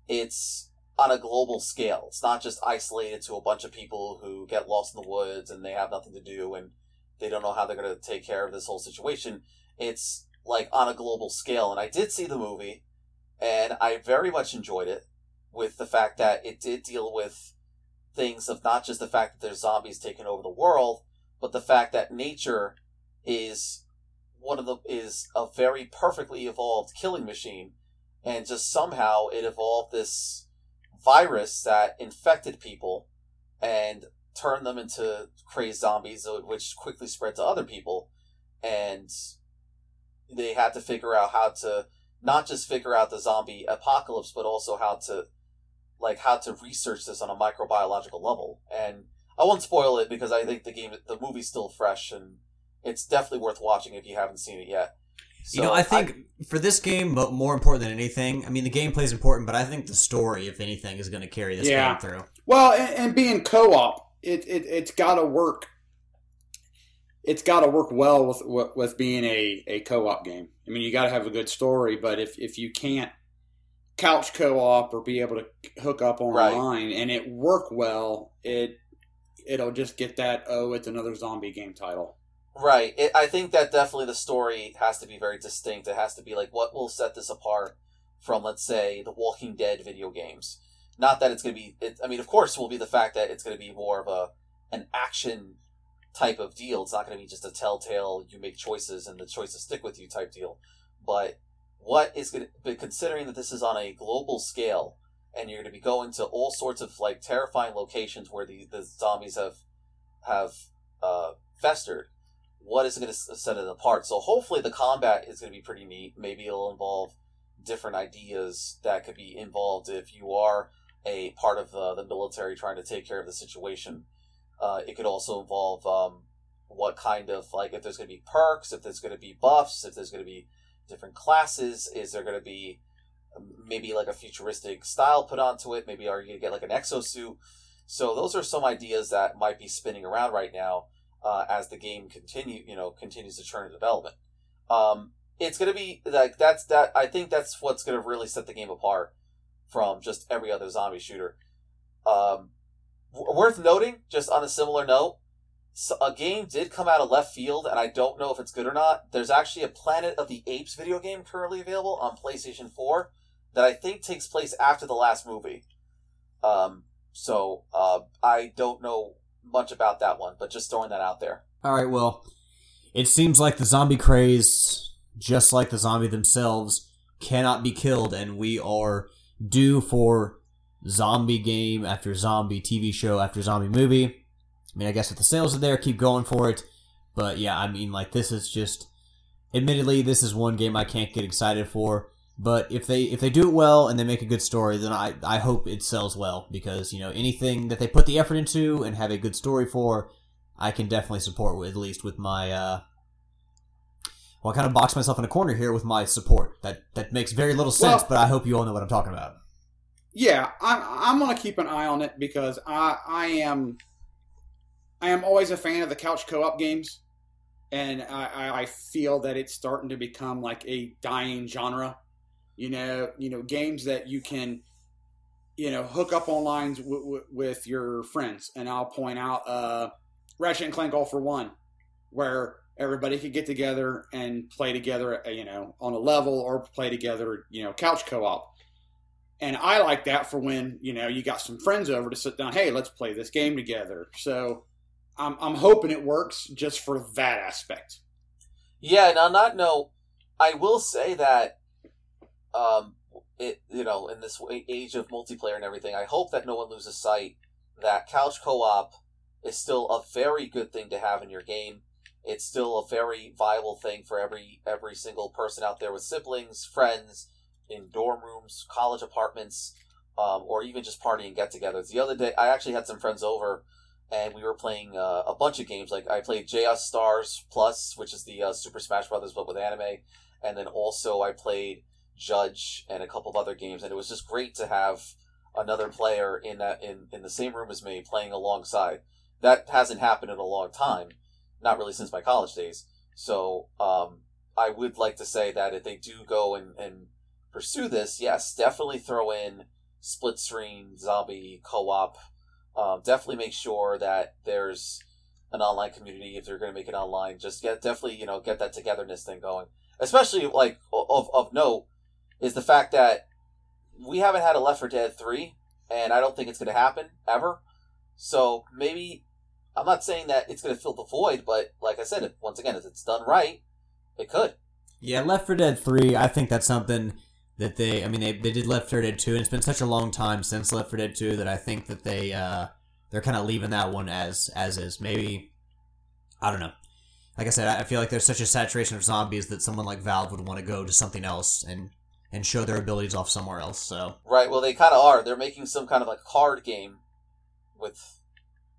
it's on a global scale. It's not just isolated to a bunch of people who get lost in the woods and they have nothing to do and they don't know how they're going to take care of this whole situation. It's like on a global scale. And I did see the movie and I very much enjoyed it with the fact that it did deal with things of not just the fact that there's zombies taking over the world, but the fact that nature is one of the is a very perfectly evolved killing machine and just somehow it evolved this virus that infected people and turned them into crazed zombies, uh, which quickly spread to other people. And they had to figure out how to not just figure out the zombie apocalypse, but also how to like how to research this on a microbiological level. And I won't spoil it because I think the game, the movie's still fresh, and it's definitely worth watching if you haven't seen it yet. You know, I think for this game, but more important than anything, I mean, the gameplay is important, but I think the story, if anything, is going to carry this Yeah. game through. Well, and, and being co-op, it, it it's got to work. It's got to work well with, with with being a, a co-op game. I mean, you got to have a good story, but if if you can't couch co-op or be able to hook up Right. online and it work well, it it'll just get that oh, it's another zombie game title. Right. It, I think that definitely the story has to be very distinct. It has to be like what will set this apart from, let's say, the Walking Dead video games. Not that it's going to be. It, I mean, of course, will be the fact that it's going to be more of a an action type of deal. It's not going to be just a telltale. You make choices and the choices stick with you type deal. But what is going to, but considering that this is on a global scale and you're going to be going to all sorts of like terrifying locations where the the zombies have have uh, festered what is going to set it apart. So hopefully the combat is going to be pretty neat. Maybe it'll involve different ideas that could be involved if you are a part of uh, the military trying to take care of the situation. Uh, it could also involve um, what kind of like if there's going to be perks, if there's going to be buffs, if there's going to be different classes. Is there going to be um, maybe like a futuristic style put onto it? Maybe are you going to get like an exosuit? So those are some ideas that might be spinning around right now uh, as the game continue you know continues to turn in development. Um, it's gonna be like that's that. I think that's what's gonna really set the game apart from just every other zombie shooter. Um, w- worth noting, just on a similar note, so a game did come out of left field, and I don't know if it's good or not. There's actually a Planet of the Apes video game currently available on PlayStation 4 that I think takes place after the last movie. Um, so uh, I don't know much about that one, but just throwing that out there. All right, well, it seems like the zombie craze, just like the zombie themselves, cannot be killed, and we are due for zombie game after zombie TV show after zombie movie. I mean, I guess if the sales are there, keep going for it. But yeah, I mean, like this is just, admittedly, this is one game I can't get excited for. But if they if they do it well and they make a good story, then I I hope it sells well because you know anything that they put the effort into and have a good story for, I can definitely support with, at least with my uh well I kind of box myself in a corner here with my support. That that makes very little sense, Well- but I hope you all know what I'm talking about. Yeah, I'm I'm gonna keep an eye on it because I I am I am always a fan of the couch co-op games, and I, I, I feel that it's starting to become like a dying genre. You know, you know, games that you can, you know, hook up online w- w- with your friends, and I'll point out uh, Ratchet and Clank All for One, where everybody could get together and play together, uh, you know, on a level or play together, you know, couch co-op. And I like that for when, you know, you got some friends over to sit down, hey, let's play this game together. So I'm, I'm hoping it works just for that aspect. Yeah, and on that note, I will say that, um, it you know, in this age of multiplayer and everything, I hope that no one loses sight that couch co-op is still a very good thing to have in your game. It's still a very viable thing for every every single person out there with siblings, friends, in dorm rooms, college apartments, um, or even just partying get-togethers. The other day, I actually had some friends over and we were playing uh, a bunch of games. Like I played JS Stars Plus, which is the uh, Super Smash Brothers but with anime, and then also I played JYDGE and a couple of other games, and it was just great to have another player in that in in the same room as me playing alongside. That hasn't happened in a long time, not really since my college days. So um, I would like to say that if they do go and, and pursue this, yes, definitely throw in split screen zombie co-op um, definitely make sure that there's an online community if they're going to make it online. Just get definitely you know get that togetherness thing going. Especially like of of note is the fact that we haven't had a Left 4 Dead three, and I don't think it's going to happen ever. So maybe I'm not saying that it's going to fill the void, but like I said, if, once again, if it's done right, it could. Yeah, Left 4 Dead 3, I think that's something that they. I mean, they they did Left 4 Dead 2, and it's been such a long time since Left 4 Dead 2 that I think that they uh, they're kind of leaving that one as as is. Maybe I don't know. Like I said, I feel like there's such a saturation of zombies that someone like Valve would want to go to something else and and show their abilities off somewhere else. So Right. Well, they kind of are. They're making some kind of like card game with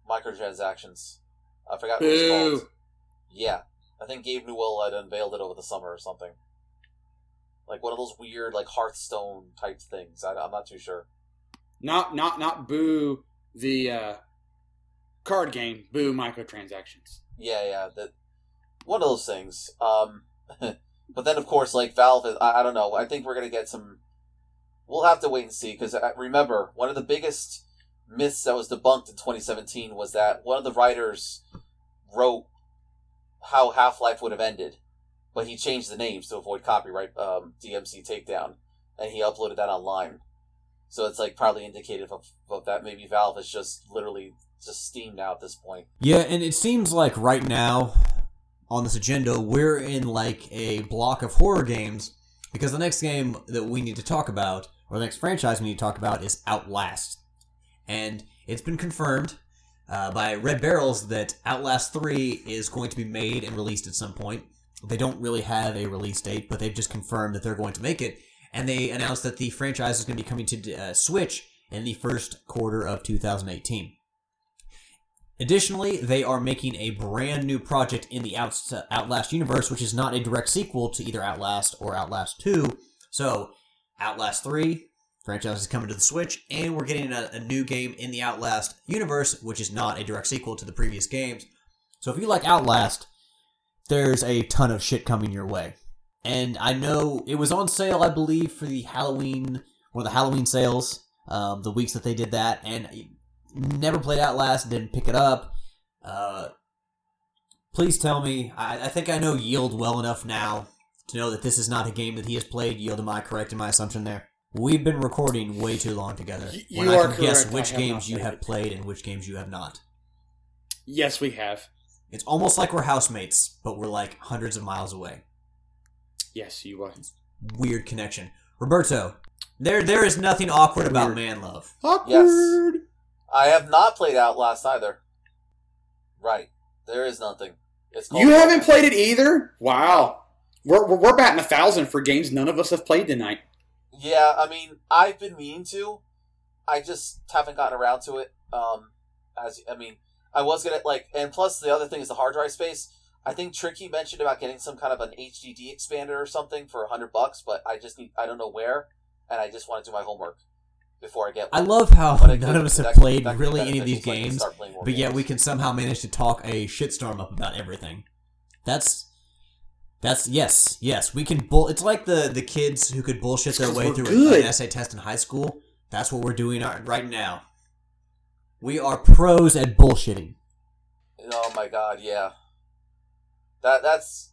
microtransactions. I forgot what it's called. Yeah, I think Gabe Newell had unveiled it over the summer or something. Like one of those weird like Hearthstone type things. I, I'm not too sure. Not not not boo the uh, card game. Boo microtransactions. Yeah, yeah, that one of those things. Um, but then of course, like Valve, is, I, I don't know. I think we're gonna get some. We'll have to wait and see because remember one of the biggest myths that was debunked in 2017 was that one of the writers wrote how Half Life would have ended, but he changed the names to avoid copyright um, DMC takedown, and he uploaded that online. So it's like probably indicative of, of that. Maybe Valve is just literally just steamed out at this point. yeah, and it seems like right now on this agenda we're in like a block of horror games because the next game that we need to talk about or the next franchise we need to talk about is Outlast, and it's been confirmed uh, by Red Barrels that Outlast 3 is going to be made and released at some point. They don't really have a release date, but they've just confirmed that they're going to make it. And they announced that the franchise is going to be coming to uh, Switch in the first quarter of 2018. Additionally, they are making a brand new project in the Outlast universe, which is not a direct sequel to either Outlast or Outlast 2. So, Outlast 3, franchise is coming to the Switch, and we're getting a, a new game in the Outlast universe, which is not a direct sequel to the previous games. So, if you like Outlast, there's a ton of shit coming your way. And I know it was on sale, I believe, for the Halloween, one of the Halloween sales, um, the weeks that they did that, and never played Outlast, didn't pick it up. Uh, please tell me, I, I think I know Yield well enough now to know that this is not a game that he has played. Yield, am I correct in my assumption there? We've been recording way too long together. Y- when you I can guess correct, I which games you have it. played and which games you have not. Yes, we have. It's almost like we're housemates, but we're like hundreds of miles away. Yes, you are. Weird connection. Roberto, there there is nothing awkward about Weird. man love. Awkward. I have not played Outlast either. Right. There is nothing. It's You haven't played it either. Wow. We're, we're we're batting a thousand for games none of us have played tonight. Yeah, I mean, I've been meaning to. I just haven't gotten around to it. Um, as I mean, I was gonna like, and plus the other thing is the hard drive space. I think Tricky mentioned about getting some kind of an HDD expander or something for a hundred bucks, but I just need I don't know where, and I just want to do my homework before I get. I love how But none of us have played that could be really any of these beneficial so I games, start playing more but yet games. we can somehow manage to talk a shitstorm up about everything. That's that's yes, yes. We can bull. It's like the the kids who could bullshit their way through good. an essay test in high school. That's what we're doing our- right now. We are pros at bullshitting. Oh my god, yeah. That that's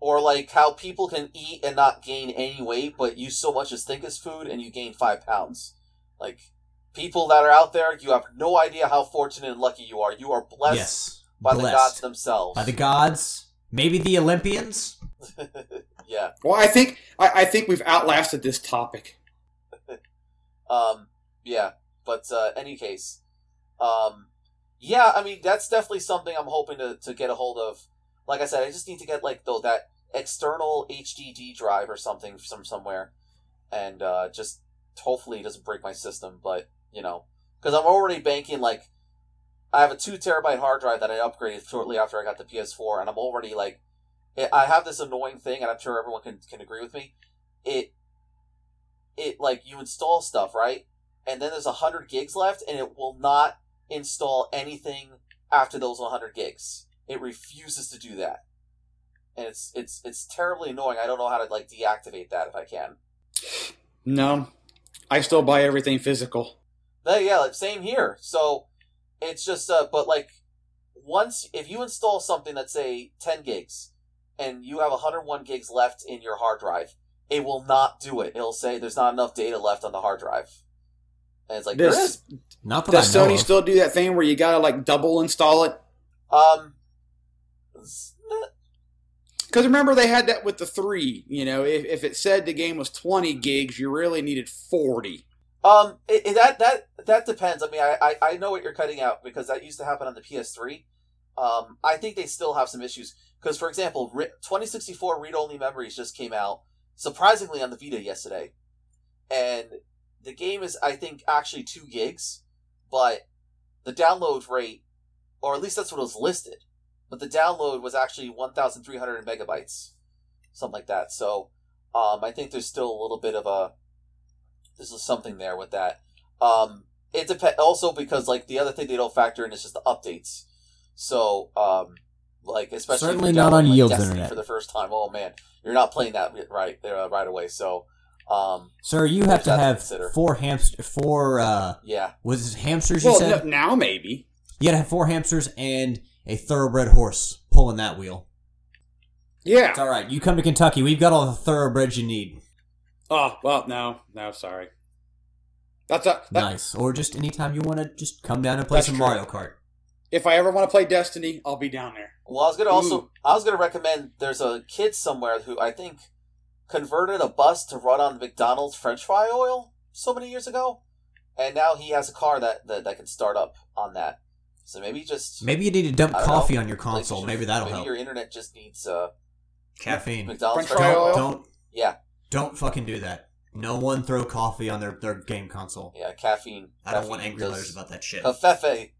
or like how people can eat and not gain any weight, but you so much as think as food and you gain five pounds. Like people that are out there, you have no idea how fortunate and lucky you are. You are blessed yes, by the gods themselves. by the gods, maybe the Olympians. yeah. Well, I think I, I think we've outlasted this topic. Um, yeah, but uh, any case, um, yeah, I mean that's definitely something I'm hoping to, to get a hold of. Like I said, I just need to get like though that external HDD drive or something from somewhere, and uh, just hopefully it doesn't break my system. But you know, because I'm already banking like I have a two terabyte hard drive that I upgraded shortly after I got the PS4, and I'm already like I have this annoying thing, and I'm sure everyone can can agree with me. It it like you install stuff right and then there's a 100 gigs left and it will not install anything after those 100 gigs it refuses to do that. And it's it's it's terribly annoying. I don't know how to like deactivate that if i can. No, I still buy everything physical. But yeah like, same here. So it's just uh but like once if you install something that's say 10 gigs and you have 101 gigs left in your hard drive it will not do it. It'll say there's not enough data left on the hard drive. And it's like there is. Does, Not that does I know Sony of. still do that thing where you gotta like double install it? Um, Because remember, they had that with the three. You know, if, if it said the game was 20 gigs, you really needed 40. Um, it, it- that that that depends. I mean, I, I I know what you're cutting out because that used to happen on the PS3. Um, I think they still have some issues because, for example, Re- 2064 read-only memories just came out surprisingly on the Vita yesterday, and the game is I think actually two gigs, but the download rate, or at least that's what was listed, but the download was actually 1,300 megabytes, something like that. So, um, I think there's still a little bit of a there's just something there with that. Um, it depends also because like the other thing they don't factor in is just the updates. So, um, like especially Certainly not on downloading, like, Yield's Destiny internet. for the first time. Oh man, you're not playing that right uh, right away. So, um, Sir, you have to That's to have four hamster, four uh, yeah, was it hamsters? You Well, said no, now maybe. you got to have four hamsters and a thoroughbred horse pulling that wheel. Yeah. It's all right. You come to Kentucky, we've got all the thoroughbreds you need. Oh, well, no. No, sorry. That's a, that, nice. Or just anytime you want to just come down and play some true. Mario Kart. If I ever want to play Destiny, I'll be down there. Well, I was gonna also Ooh. I was gonna recommend. There's a kid somewhere who I think converted a bus to run on McDonald's French fry oil so many years ago, and now he has a car that that, that can start up on that. So maybe just Maybe you need to dump coffee know. on your console. PlayStation- Maybe that'll maybe help. your internet just needs uh, Caffeine. McDonald's French French fry fry oil? Don't Yeah, don't fucking do that. No one throw coffee on their, their game console. yeah, caffeine. I don't caffeine want angry letters about that shit. Cafefe.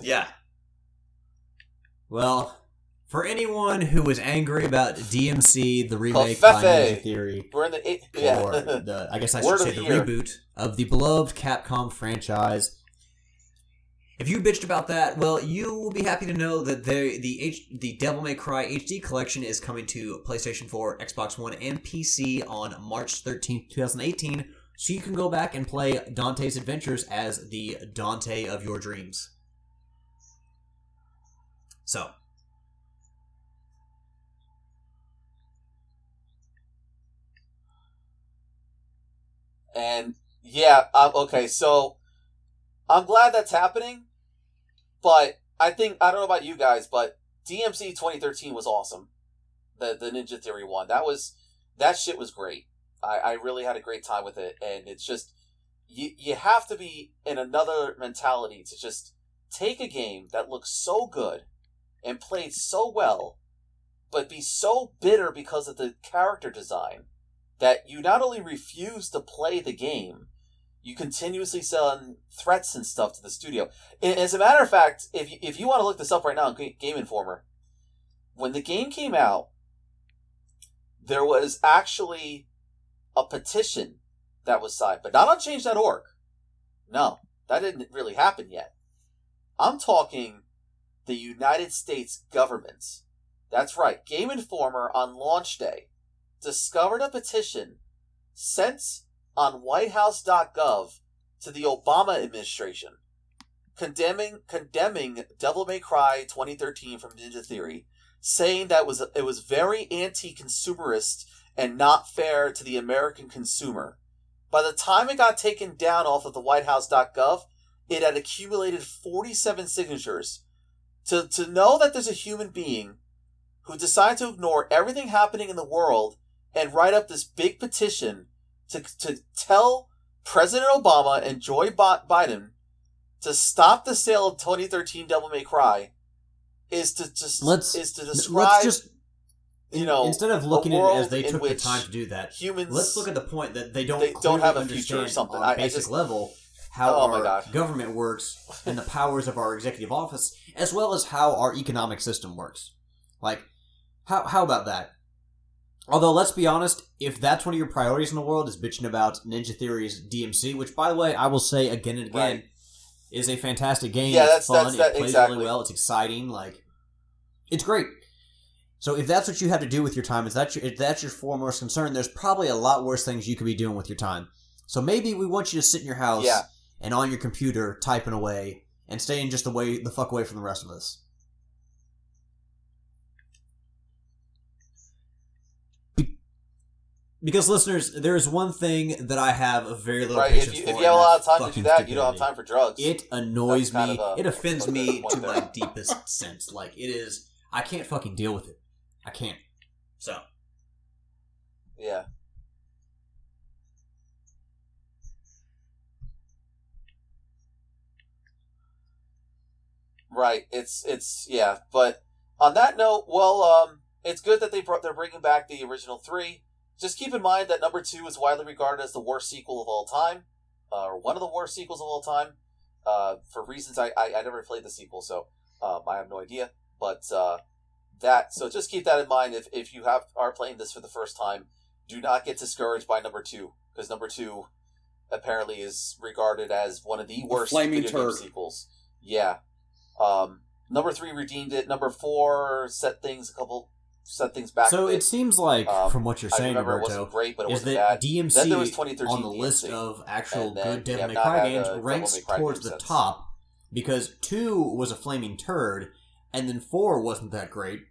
Yeah. Well, for anyone who was angry about DMC, the remake by Ninja Theory, We're in the eight. or Yeah. the I guess I should of say the the year. reboot of the beloved Capcom franchise. If you bitched about that, well, you will be happy to know that the the H, the Devil May Cry HD collection is coming to PlayStation 4, Xbox One, and PC on March 13th, 2018. So you can go back and play Dante's Adventures as the Dante of your dreams. So, And yeah, um, okay, so I'm glad that's happening, but I think I don't know about you guys, but DMC 2013 was awesome. The the Ninja Theory one that was that shit was great. I, I really had a great time with it, and it's just you you have to be in another mentality to just take a game that looks so good and played so well, but be so bitter because of the character design that you not only refuse to play the game, you continuously send threats and stuff to the studio. As a matter of fact, if you, if you want to look this up right now on Game Informer, when the game came out, there was actually a petition that was signed, but not on Change.org. No, that didn't really happen yet. I'm talking the United States government. That's right, Game Informer on launch day discovered a petition sent on whitehouse.gov to the Obama administration condemning condemning Devil May Cry 2013 from Ninja Theory, saying that was it was very anti-consumerist and not fair to the American consumer. By the time it got taken down off of the whitehouse.gov, it had accumulated 47 signatures. To to know that there's a human being who decided to ignore everything happening in the world and write up this big petition to, to tell President Obama and Bi- Biden to stop the sale of 2013 Devil May Cry is to just Let's- is to describe let's just you know instead of looking at it as they took the time to do that, humans let's look at the point that they don't they don't have a future or understand something. on I- a I basic just- level how Oh my our God. government works and the powers of our executive office, as well as how our economic system works. Like, how how about that? Although, let's be honest, if that's one of your priorities in the world is bitching about Ninja Theory's DMC, which, by the way, I will say again and again, Right. is a fantastic game. Yeah, it's that's- fun. that's- that- it plays exactly. really well. It's exciting. Like, it's great. So if that's what you have to do with your time, is that your, if that's your foremost concern, there's probably a lot worse things you could be doing with your time. So maybe we want you to sit in your house Yeah. and on your computer typing away and staying just away the fuck away from the rest of us. Because listeners, there is one thing that I have a very little right. patience If you, for. if you have a lot of time to do that, you don't have time for drugs. It annoys me. a- it offends a bit of a me to there. my deepest sense. Like it is. I can't fucking deal with it. I can't. So Yeah. Right. It's it's yeah. But on that note, well, um, it's good that they brought they're bringing back the original three. Just keep in mind that number two is widely regarded as the worst sequel of all time, uh, or one of the worst sequels of all time. Uh, for reasons I, I I never played the sequel, so um, I have no idea. But uh, that so just keep that in mind if if you have are playing this for the first time. Do not get discouraged by number two because number two apparently is regarded as one of the worst video game sequels. Yeah. Um, number three redeemed it. Number four set things a couple set things back. so it seems like Um, from what you're saying, Roberto, great, but it is wasn't that bad. DMC Then there was on the list of actual good we Devil May Cry games ranks Cry towards the top because two was a flaming turd, and then four wasn't that great.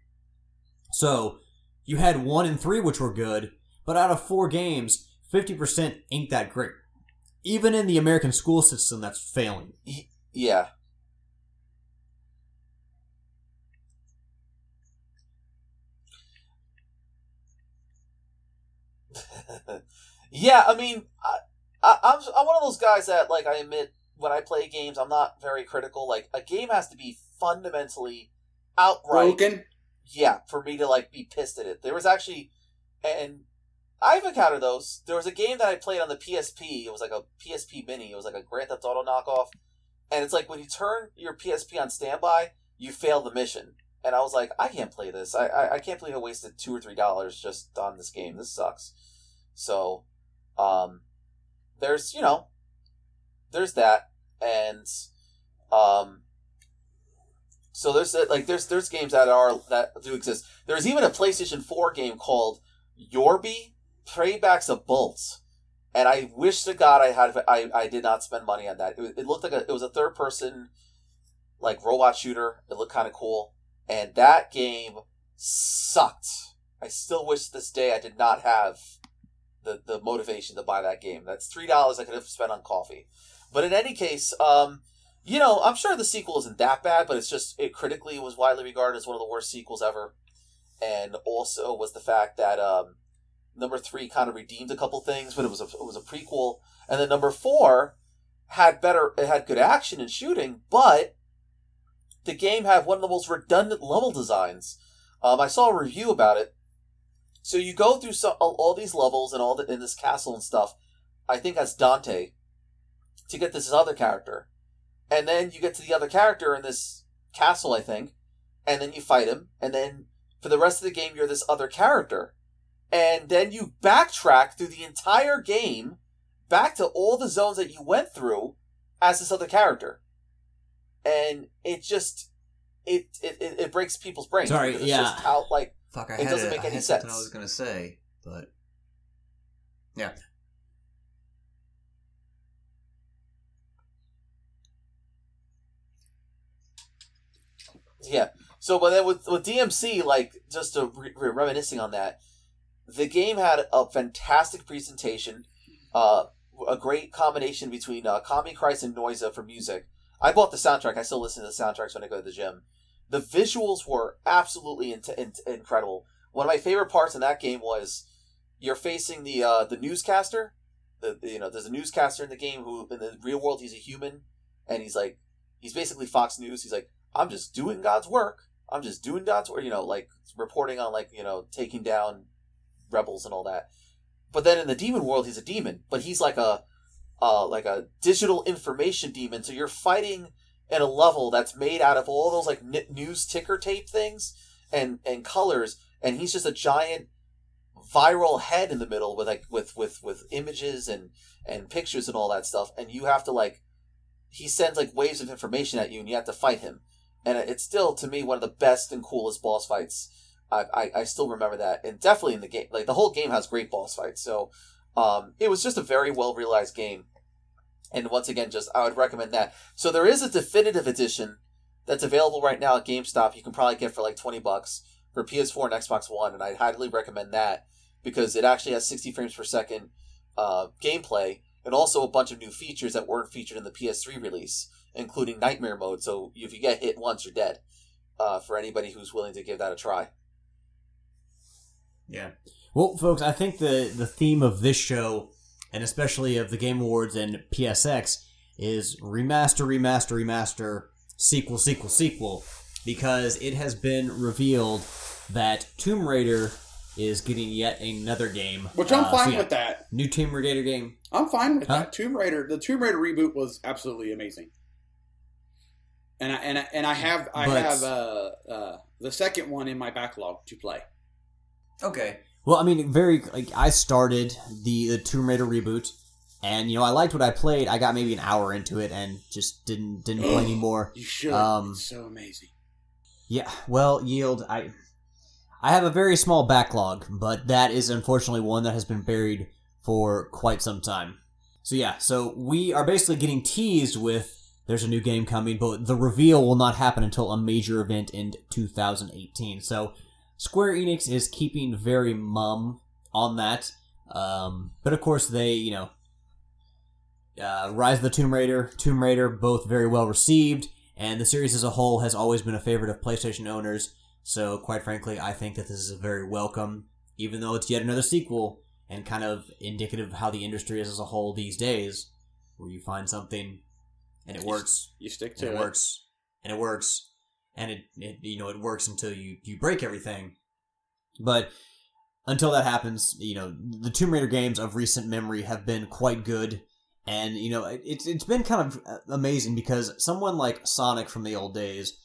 So you had one and three which were good, but out of four games, fifty percent ain't that great. Even in the American school system, that's failing. Yeah. Yeah, I mean, I, I, I'm I'm one of those guys that like I admit when I play games, I'm not very critical. Like a game has to be fundamentally outright Broken. yeah, for me to like be pissed at it. There was actually, and I've encountered those. There was a game that I played on the PSP. It was like a PSP Mini. It was like a Grand Theft Auto knockoff, and it's like when you turn your PSP on standby, you fail the mission. And I was like, I can't play this. I I, I can't believe I wasted two or three dollars just on this game. This sucks. So, um, there's you know, there's that, and um, so there's uh, like there's there's games that are that do exist. There's even a PlayStation 4 game called Yorbie Paybacks of Bolts, and I wish to God I had I, I did not spend money on that. It, it looked like a it was a third person like robot shooter. It looked kind of cool, and that game sucked. I still wish this day I did not have the the motivation to buy that game. That's three dollars I could have spent on coffee. But in any case, um, you know, I'm sure the sequel isn't that bad, but it's just it critically was widely regarded as one of the worst sequels ever, and also was the fact that um, number three kind of redeemed a couple things, but it was a it was a prequel, and then number four had better it had good action and shooting, but the game had one of the most redundant level designs. Um, I saw a review about it. So you go through some, all, all these levels and all the in this castle and stuff. I think that's Dante to get this other character and then you get to the other character in this castle, I think, and then you fight him, and then for the rest of the game, you're this other character, and then you backtrack through the entire game back to all the zones that you went through as this other character, and it just it it, it, breaks people's brains. Sorry, it's yeah. just how like Fuck, I It had, doesn't a- make I any something I was gonna say, but yeah. Yeah. So, but then with with DMC, like just to re- re- reminiscing on that, the game had a fantastic presentation, uh, a great combination between uh, Combichrist and Noisia for music. I bought the soundtrack. I still listen to the soundtracks when I go to the gym. The visuals were absolutely in- in- incredible. One of my favorite parts in that game was you're facing the uh, the newscaster. The, you know there's a newscaster in the game who in the real world he's a human, and he's like he's basically Fox News. He's like I'm just doing God's work. I'm just doing God's work, you know, like reporting on like, you know, taking down rebels and all that. But then in the demon world, he's a demon, but he's like a, uh, like a digital information demon. So you're fighting in a level that's made out of all those like news ticker tape things and, and colors. And he's just a giant viral head in the middle with like, with, with, with images and, and pictures and all that stuff. And you have to like, he sends like waves of information at you and you have to fight him and it's still to me one of the best and coolest boss fights. I, I, I still remember that, and definitely in the game, like the whole game has great boss fights. So, um, it was just a very well realized game, and once again, just I would recommend that. So there is a definitive edition that's available right now at GameStop. You can probably get for like twenty bucks for PS4 and Xbox One, and I highly recommend that because it actually has sixty frames per second uh, gameplay and also a bunch of new features that weren't featured in the PS3 release including nightmare mode. So if you get hit once, you're dead. uh, for anybody who's willing to give that a try. Yeah. Well, folks, I think the the theme of this show, and especially of the Game Awards and PSX, is remaster, remaster, remaster, sequel, sequel, sequel, because it has been revealed that Tomb Raider is getting yet another game. Which I'm Uh, fine so yeah, with that. New Tomb Raider game. I'm fine with Huh? that. Tomb Raider, the Tomb Raider reboot was absolutely amazing. And I and I, and I have I But- have uh, uh, the second one in my backlog to play. Okay. Well, I mean, very like I started the, the Tomb Raider reboot, and you know I liked what I played. I got maybe an hour into it and just didn't didn't play anymore. You should. Um, it's so amazing. Yeah, well, yield. I I have a very small backlog, but that is unfortunately one that has been buried for quite some time. So yeah, so we are basically getting teased with there's a new game coming, but the reveal will not happen until a major event in 2018. So Square Enix is keeping very mum on that. Um, but of course they, you know, uh, Rise of the Tomb Raider, Tomb Raider, both very well received, and the series as a whole has always been a favorite of PlayStation owners. So, quite frankly, I think that this is a very welcome, even though it's yet another sequel and kind of indicative of how the industry is as a whole these days, where you find something and it works, You stick and to it it. works, and it works, and it, it you know it works until you you break everything. But until that happens, you know the Tomb Raider games of recent memory have been quite good, and you know it- it's it's been kind of uh, amazing because someone like Sonic from the old days,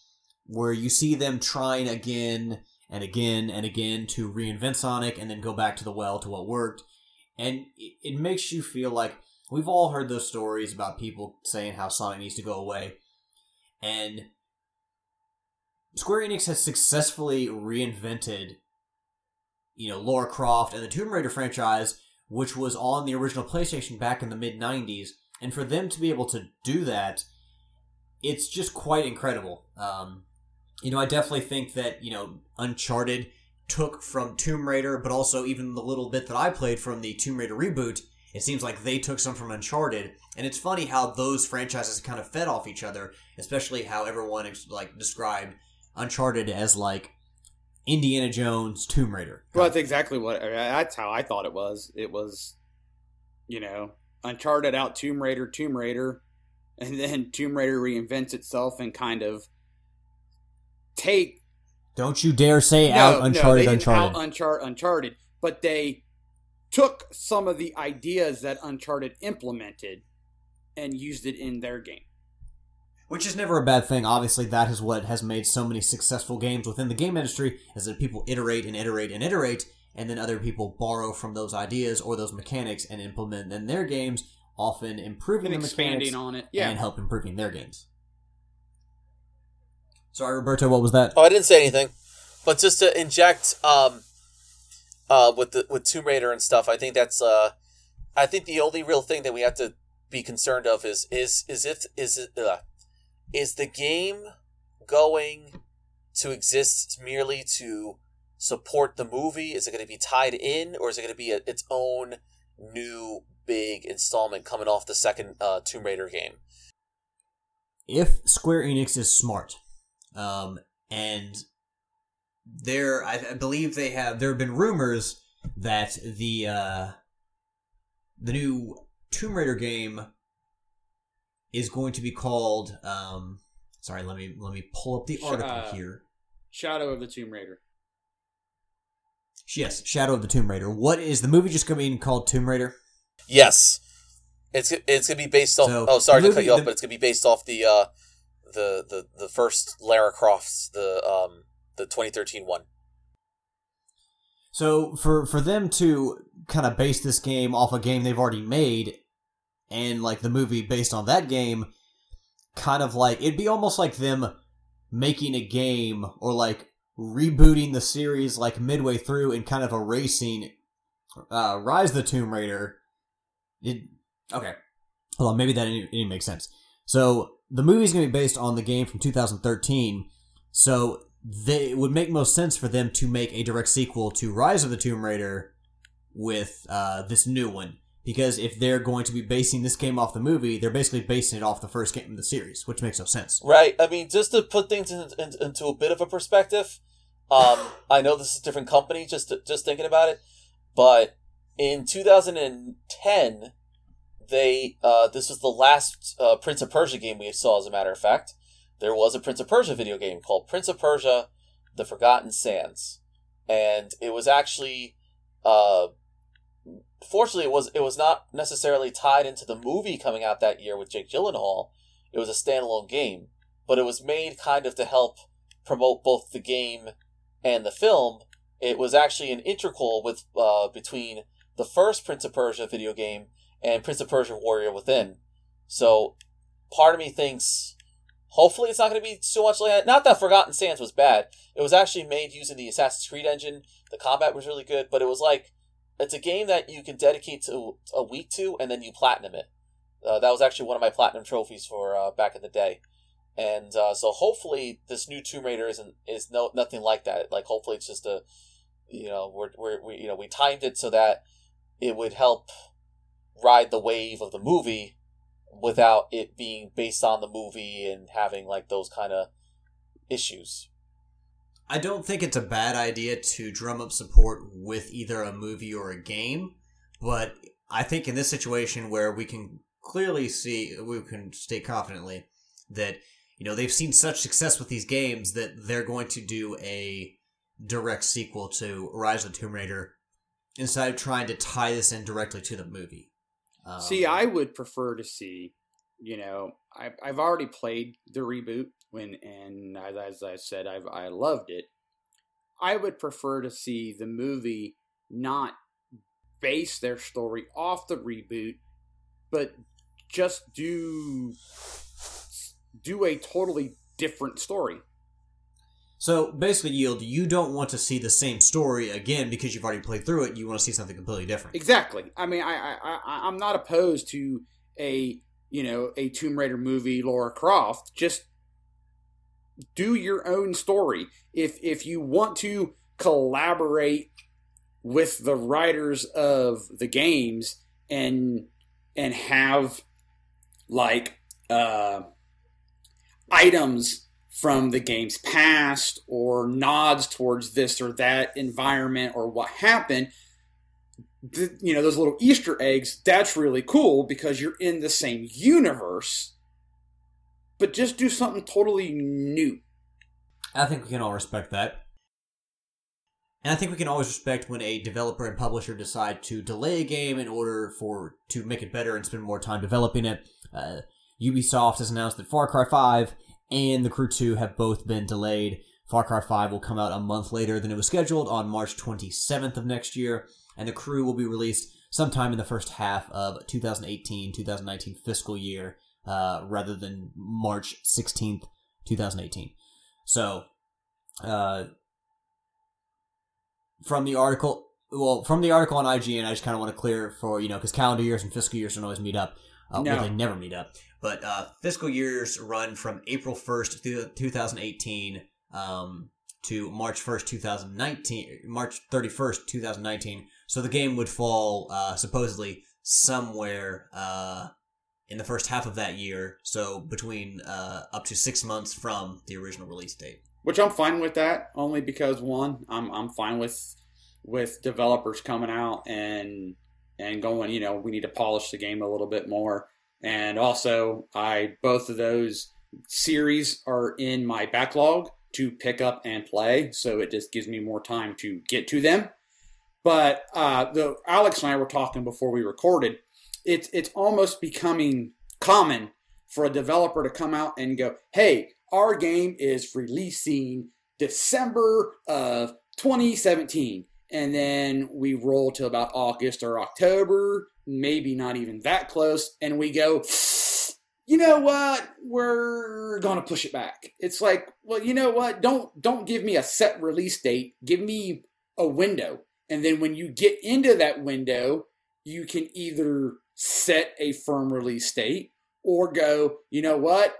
where you see them trying again and again and again to reinvent Sonic and then go back to the well to what worked, and it, it makes you feel like we've all heard those stories about people saying how Sonic needs to go away, and Square Enix has successfully reinvented, you know, Lara Croft and the Tomb Raider franchise, which was on the original PlayStation back in the mid '90s, and for them to be able to do that, it's just quite incredible. Um, you know, I definitely think that you know Uncharted took from Tomb Raider, but also even the little bit that I played from the Tomb Raider reboot. It seems like they took some from Uncharted, and it's funny how those franchises kind of fed off each other, especially how everyone like described Uncharted as like Indiana Jones Tomb Raider. Well, that's exactly what. I mean, that's how I thought it was. It was, you know, Uncharted out Tomb Raider, Tomb Raider, and then Tomb Raider reinvents itself and kind of take Don't you dare say no, out no, Uncharted, didn't Uncharted. out Unchar- Uncharted, but they took some of the ideas that Uncharted implemented and used it in their game. Which is never a bad thing. Obviously, that is what has made so many successful games within the game industry, is that people iterate and iterate and iterate, and then other people borrow from those ideas or those mechanics and implement in their games, often improving And the expanding on it. Yeah. and help improving their games. Sorry, Roberto, what was that? Oh, I didn't say anything, but just to inject um, uh, with the with Tomb Raider and stuff, I think that's uh, I think the only real thing that we have to be concerned of is is is if is it uh, is the game going to exist merely to support the movie? Is it going to be tied in, or is it going to be a, its own new big installment coming off the second uh, Tomb Raider game? if Square Enix is smart, um, and there, I, I believe they have. There have been rumors that the uh, the new Tomb Raider game is going to be called. Um, sorry, let me let me pull up the article uh, here. Shadow of the Tomb Raider. Yes, Shadow of the Tomb Raider. What is the movie just going to be called Tomb Raider? Yes, it's it's gonna be based off. So, oh, sorry the to cut you off, the- but it's gonna be based off the uh, the the the first Lara Croft's the um the 2013 one. So for for them to kind of base this game off a game they've already made, and like the movie based on that game, kind of like it'd be almost like them making a game or like rebooting the series like midway through and kind of erasing uh, Rise of the Tomb Raider. It okay. Hold on, maybe that didn't, didn't make sense. So the movie's gonna be based on the game from 2013. So they it would make most sense for them to make a direct sequel to Rise of the Tomb Raider with uh, this new one Because if they're going to be basing this game off the movie, they're basically basing it off the first game in the series, which makes no sense. Right. I mean, just to put things in, in, into a bit of a perspective, um, I know this is a different company, just just thinking about it, but in 2010, they uh, this was the last uh, Prince of Persia game we saw. As a matter of fact, there was a Prince of Persia video game called Prince of Persia: The Forgotten Sands, and it was actually. Uh, fortunately, it was it was not necessarily tied into the movie coming out that year with Jake Gyllenhaal. It was a standalone game, but it was made kind of to help promote both the game and the film. It was actually an integral with uh, between the first Prince of Persia video game and Prince of Persia Warrior Within. So part of me thinks hopefully it's not going to be so much like. Not that Forgotten Sands was bad. It was actually made using the Assassin's Creed engine. The combat was really good, but it was like it's a game that you can dedicate to a week to and then you platinum it. Uh, that was actually one of my platinum trophies for uh, back in the day. And uh, so hopefully this new Tomb Raider isn't is no nothing like that. Like hopefully it's just a you know we're, we're we you know we timed it so that it would help ride the wave of the movie without it being based on the movie and having like those kind of issues. I don't think it's a bad idea to drum up support with either a movie or a game, but I think in this situation where we can clearly see, we can state confidently that you know they've seen such success with these games that they're going to do a direct sequel to Rise of the Tomb Raider instead of trying to tie this in directly to the movie. Um, See, I would prefer to see, you know, I've, I've already played the reboot when, and as, as I said, I've I loved it. I would prefer to see the movie not base their story off the reboot, but just do do a totally different story. So basically, yield. You don't want to see the same story again because you've already played through it. You want to see something completely different. Exactly. I mean, I, I, I I'm not opposed to a you know a Tomb Raider movie, Lara Croft. Just do your own story. If if you want to collaborate with the writers of the games and and have like uh, items from the game's past or nods towards this or that environment or what happened you know those little easter eggs that's really cool because you're in the same universe but just do something totally new I think we can all respect that. And I think we can always respect when a developer and publisher decide to delay a game in order for to make it better and spend more time developing it. Uh, Ubisoft has announced that Far Cry 5 and The Crew 2 have both been delayed. Far Cry 5 will come out a month later than it was scheduled on March 27th of next year, and The Crew will be released sometime in the first half of 2018 2019 fiscal year uh, rather than March 16th, 2018. So, uh, from the article, well, from the article on IGN, I just kind of want to clear for, you know, because calendar years and fiscal years don't always meet up. Uh, No. Well, they never meet up. But uh, fiscal years run from April 1st, through 2018 um, to March 1st, 2019, March 31st, 2019. So the game would fall uh, supposedly somewhere uh, in the first half of that year. So between uh, up to six months from the original release date. which I'm fine with that only because one I'm I'm fine with with developers coming out and and going you know we need to polish the game a little bit more and also I both of those series are in my backlog to pick up and play so it just gives me more time to get to them but uh, the Alex and I were talking before we recorded it's it's almost becoming common for a developer to come out and go hey our game is releasing December of 2017. And then we roll to about August or October, maybe not even that close, and we go, you know what? We're gonna push it back. It's like, well, you know what? Don't don't give me a set release date. Give me a window. And then when you get into that window, you can either set a firm release date or go, you know what?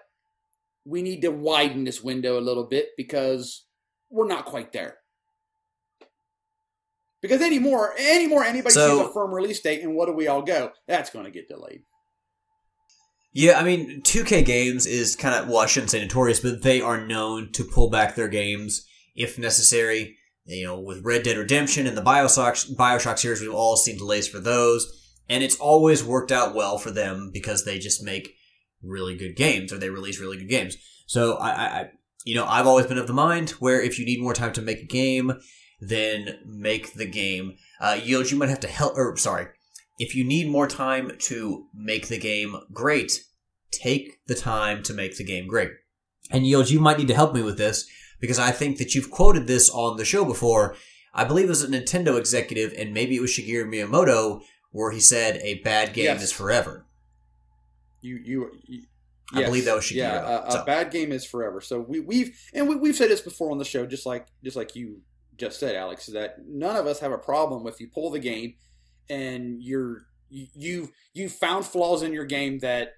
we need to widen this window a little bit because we're not quite there. Because anymore, anymore, anybody So- sees a firm release date, and what do we all go? That's going to get delayed. Yeah, I mean, 2K Games is kind of, well, I shouldn't say notorious, but they are known to pull back their games if necessary. You know, with Red Dead Redemption and the Bioshock, Bioshock series, we've all seen delays for those. And it's always worked out well for them because they just make really good games or they release really good games. So I, I, you know, I've always been of the mind where if you need more time to make a game, then make the game. Uh, you, you might have to help, or sorry, if you need more time to make the game great, take the time to make the game great. And Yields, you might need to help me with this because I think that you've quoted this on the show before. I believe it was a Nintendo executive, and maybe it was Shigeru Miyamoto, where he said, "A bad game Yes. is forever." You, you, you I believe that was Shigeru. Yeah, a, a So- bad game is forever. So we, we've and we, we've said this before on the show, just like just like you just said, Alex, that none of us have a problem if you pull the game and you're you you you found flaws in your game that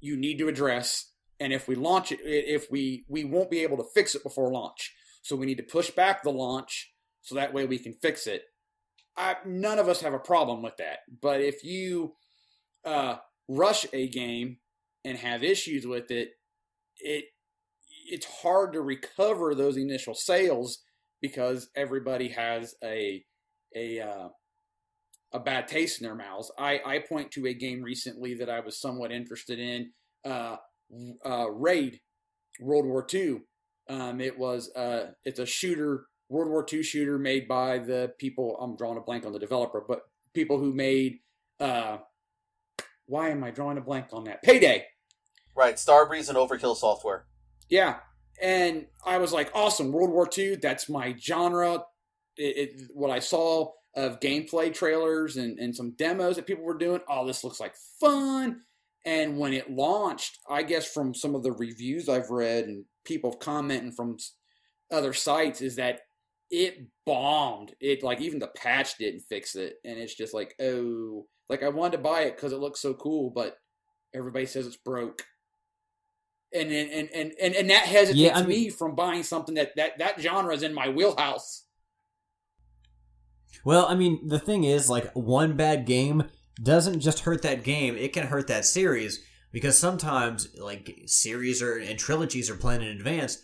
you need to address, and if we launch it, if we we won't be able to fix it before launch, so we need to push back the launch so that way we can fix it. I, none of us have a problem with that, but if you uh, rush a game and have issues with it, it it's hard to recover those initial sales because everybody has a a uh, a bad taste in their mouths. I I point to a game recently that I was somewhat interested in, uh, uh, Raid, World War II. Um, it was uh, it's a shooter, World War II shooter made by the people. I'm drawing a blank on the developer, but people who made. Uh, why am I drawing a blank on that? Payday. Right, Starbreeze and Overkill Software. Yeah, and I was like, awesome, World War II. That's my genre. It, it, what I saw of gameplay trailers and, and some demos that people were doing. Oh, this looks like fun. And when it launched, I guess from some of the reviews I've read and people commenting from other sites, is that it bombed. It like even the patch didn't fix it, and it's just like, oh, like I wanted to buy it because it looks so cool, but everybody says it's broke and and and and, and, that hesitates Yeah, I me from buying something that that that genre is in my wheelhouse. Well, I mean, the thing is, like, one bad game doesn't just hurt that game, it can hurt that series because sometimes, like, series or and trilogies are planned in advance,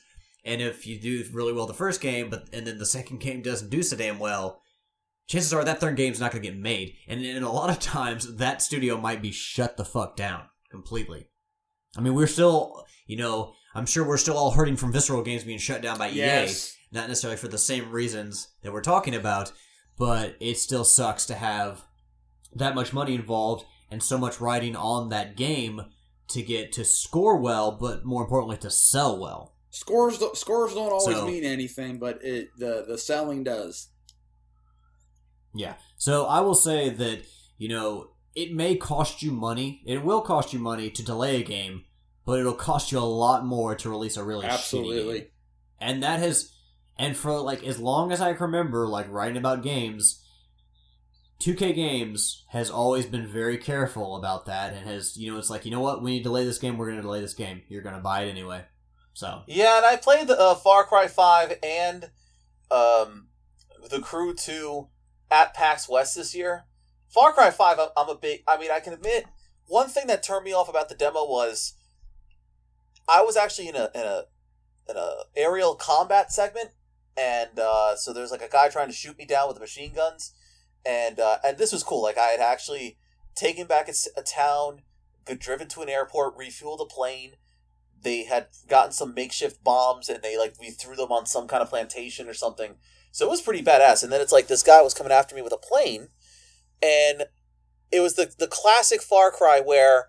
and if you do really well the first game, but and then the second game doesn't do so damn well, chances are that third game's not going to get made, and, and a lot of times that studio might be shut the fuck down completely. I mean, we're still, you know, I'm sure we're still all hurting from Visceral Games being shut down by EA not necessarily for the same reasons that we're talking about, but it still sucks to have that much money involved and so much writing on that game to get to score well, but more importantly to sell well. Scores don't- scores don't always So- mean anything, but it the the selling does. Yeah. So I will say that, you know, it may cost you money. It will cost you money to delay a game, but it'll cost you a lot more to release a really shitty game. Absolutely. and that has and for like as long as i can remember like writing about games 2k games has always been very careful about that and has you know it's like you know what we need to delay this game we're going to delay this game you're going to buy it anyway so Yeah, and I played the uh, Far Cry Five and um, the Crew Two at PAX West this year. Far Cry Five, I'm, I'm a big. I mean, I can admit one thing that turned me off about the demo was I was actually in a in a in a aerial combat segment, and uh, so there's like a guy trying to shoot me down with machine guns, and uh, and this was cool. Like I had actually taken back a town, got driven to an airport, refueled a plane they had gotten some makeshift bombs and they like we threw them on some kind of plantation or something. So it was pretty badass. And then it's like this guy was coming after me with a plane, and it was the the classic Far Cry where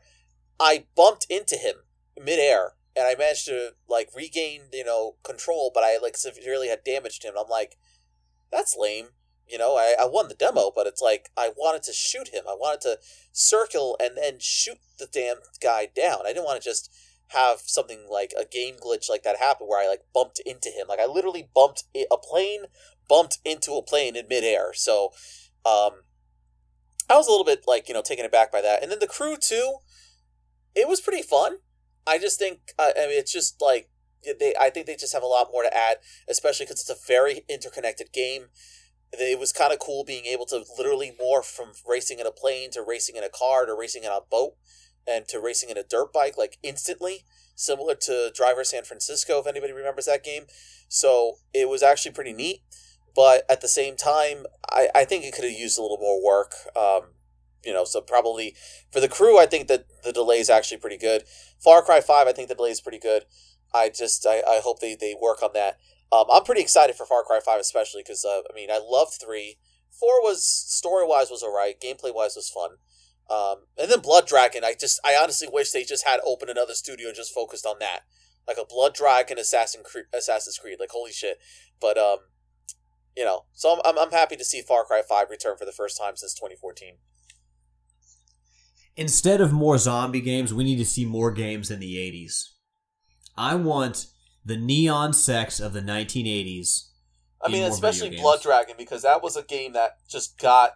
I bumped into him midair and I managed to like regain you know control, but I like severely had damaged him. I'm like, that's lame. You know, I, I won the demo, but it's like I wanted to shoot him. I wanted to circle and then shoot the damn guy down. I didn't want to just have something like a game glitch like that happen where I like bumped into him. Like I literally bumped a plane, bumped into a plane in midair. So, um, I was a little bit like you know taken aback by that. And then the crew too, it was pretty fun. I just think I I mean it's just like they. I think they just have a lot more to add, especially because it's a very interconnected game. it was kind of cool being able to literally morph from racing in a plane to racing in a car to racing in a boat and to racing in a dirt bike like instantly similar to driver san francisco if anybody remembers that game. So it was actually pretty neat but at the same time i, I think it could have used a little more work um, you know so probably for the crew i think that the delay is actually pretty good. Far cry 5 i think the delay is pretty good. I just i, I hope they, they work on that. Um, I'm pretty excited for Far Cry Five, especially because uh, I mean I loved three. Four was story wise was alright, gameplay wise was fun, um, and then Blood Dragon. I just I honestly wish they just had opened another studio and just focused on that, like a Blood Dragon Assassin Creed, Assassin's Creed. Like holy shit! But um, you know, so I'm, I'm I'm happy to see Far Cry Five return for the first time since 2014. Instead of more zombie games, we need to see more games in the 80s. I want the neon sex of the 1980s. I mean, especially Blood. Dragon because that was a game that just got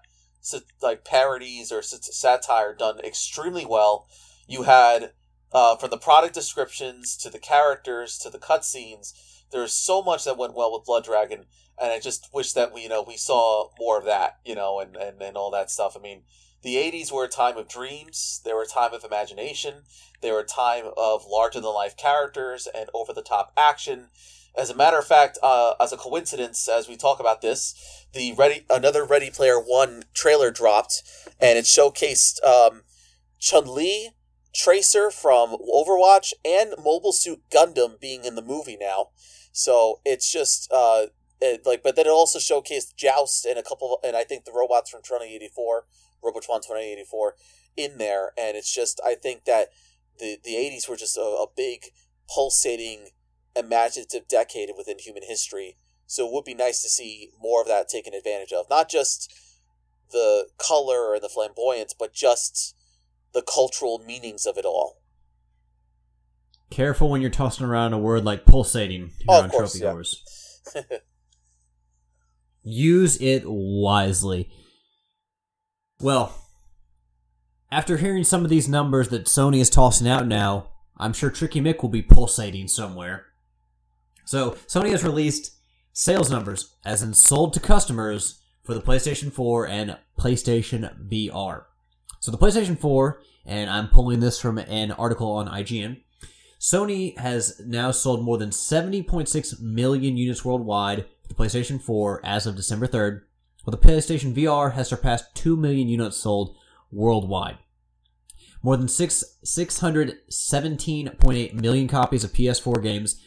like parodies or satire done extremely well. You had uh, from the product descriptions to the characters to the cutscenes. There's so much that went well with Blood Dragon, and I just wish that we you know we saw more of that, you know, and and, and all that stuff. I mean, the '80s were a time of dreams. They were a time of imagination. They were a time of larger than life characters and over the top action. As a matter of fact, uh, as a coincidence, as we talk about this, the Ready another Ready Player One trailer dropped, and it showcased um, Chun Li, Tracer from Overwatch, and Mobile Suit Gundam being in the movie now. So it's just uh, it, like, but then it also showcased Joust and a couple, and I think the robots from 2084, Robotron 2084, in there, and it's just I think that the the 80s were just a, a big pulsating imaginative decade within human history. So it would be nice to see more of that taken advantage of. Not just the color and the flamboyance, but just the cultural meanings of it all. Careful when you're tossing around a word like pulsating Oh, on course, Trophy yeah. Wars. Use it wisely. Well, after hearing some of these numbers that Sony is tossing out now, I'm sure Tricky Mick will be pulsating somewhere. So, Sony has released sales numbers, as in sold to customers, for the PlayStation 4 and PlayStation VR. So, the PlayStation 4, and I'm pulling this from an article on IGN, Sony has now sold more than 70.6 million units worldwide for the PlayStation 4 as of December 3rd, while the PlayStation VR has surpassed 2 million units sold worldwide. More than six, 617.8 million copies of PS4 games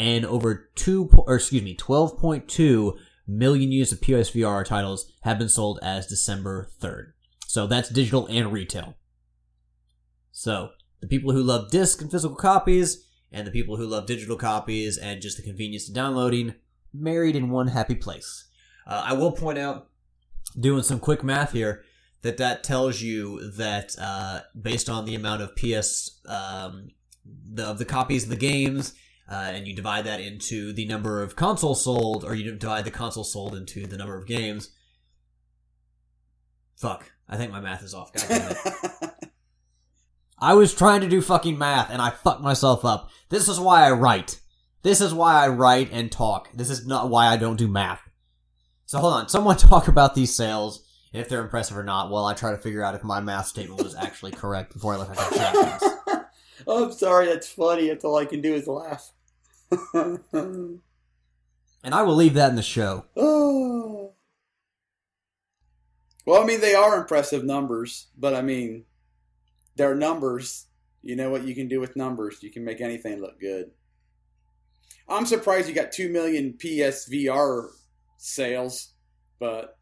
and over 2 po- or excuse me, 12.2 million units of PSVR titles have been sold as December 3rd. So that's digital and retail. So, the people who love disc and physical copies, and the people who love digital copies and just the convenience of downloading, married in one happy place. Uh, I will point out, doing some quick math here, that that tells you that uh, based on the amount of PS um, the, of the copies of the games, uh, and you divide that into the number of consoles sold, or you divide the console sold into the number of games. Fuck, I think my math is off. God damn it. I was trying to do fucking math and I fucked myself up. This is why I write. This is why I write and talk. This is not why I don't do math. So hold on, someone talk about these sales, if they're impressive or not, while I try to figure out if my math statement was actually correct before I look like a jackass. oh, I'm sorry, that's funny. That's all I can do is laugh. Mm. And I will leave that in the show. oh. Well, I mean, they are impressive numbers, but I mean, they're numbers. You know what you can do with numbers? You can make anything look good. I'm surprised you got 2 million PSVR sales, but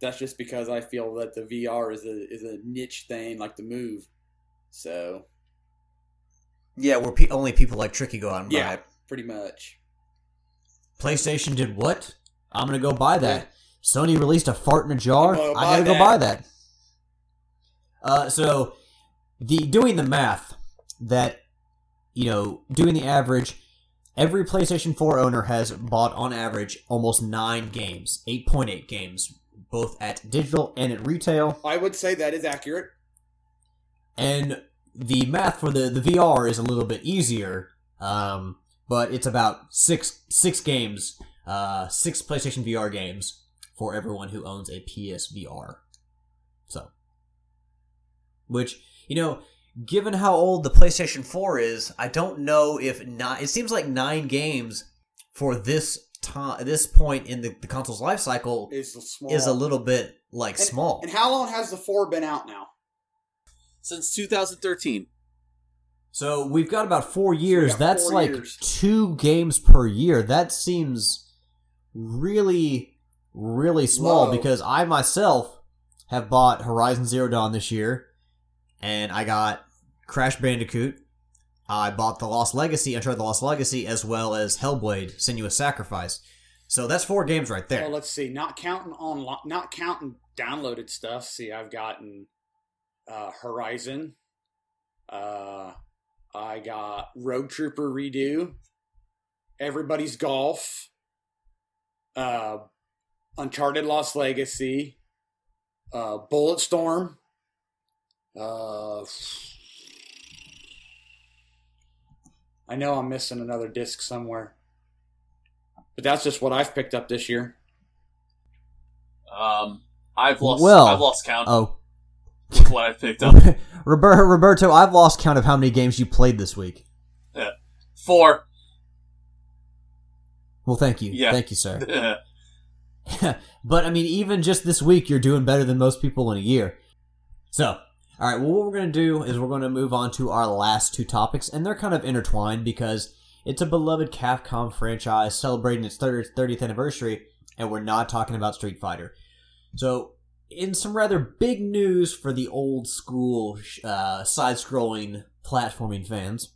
that's just because I feel that the VR is a is a niche thing like the move. So, Yeah, where pe- only people like Tricky go out and Yeah. buy it. Pretty much. PlayStation did what? I'm gonna go buy that. Sony released a fart in a jar. I'm gonna I gotta buy go buy that. Uh, so the doing the math that you know doing the average, every PlayStation 4 owner has bought on average almost nine games, 8.8 games, both at digital and at retail. I would say that is accurate. And the math for the, the VR is a little bit easier, um, but it's about six six games, uh, six PlayStation VR games for everyone who owns a PSVR. So, which you know, given how old the PlayStation 4 is, I don't know if not. It seems like nine games for this time, this point in the, the console's life cycle Is the small is a little bit like and, small. And how long has the four been out now? Since 2013. So we've got about four years. got That's four like years. two games per year. That seems really, really small Low. because I myself have bought Horizon Zero Dawn this year, and I got Crash Bandicoot. I bought The Lost Legacy, Uncharted The Lost Legacy, as well as Hellblade: Senua's Sacrifice. So that's four games right there. Well, let's see. Not counting on, not counting downloaded stuff. See, I've gotten uh, Horizon. Uh, I got Rogue Trooper Redux. Everybody's Golf. Uh, Uncharted Lost Legacy. Uh, Bulletstorm. Uh, I know I'm missing another disc somewhere. But that's just what I've picked up this year. Um, I've lost. Well, I've lost count oh, what I've picked up. Roberto, Roberto, I've lost count of how many games you played this week. Yeah. Four. Well, thank you, Yeah. thank you, sir. but I mean, even just this week, you're doing better than most people in a year. So, all right. Well, what we're going to do is we're going to move on to our last two topics, and they're kind of intertwined because it's a beloved Capcom franchise celebrating its 30th 30th anniversary, and we're not talking about Street Fighter. So, in some rather big news for the old school uh, side-scrolling platforming fans.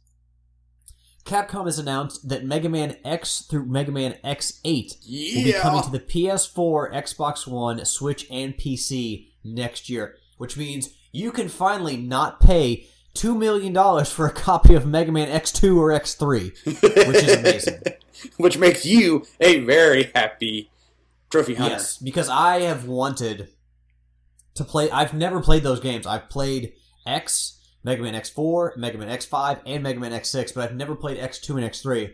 Capcom has announced that Mega Man X through Mega Man X8 will be coming to the PS4, Xbox One, Switch, and PC next year, which means you can finally not pay $2 million for a copy of Mega Man X2 or X3. which is amazing. which makes you a very happy trophy hunter. Yes, because I have wanted to play. I've never played those games. I've played X, Mega Man X4, Mega Man X5, and Mega Man X6, but I've never played X2 and X3.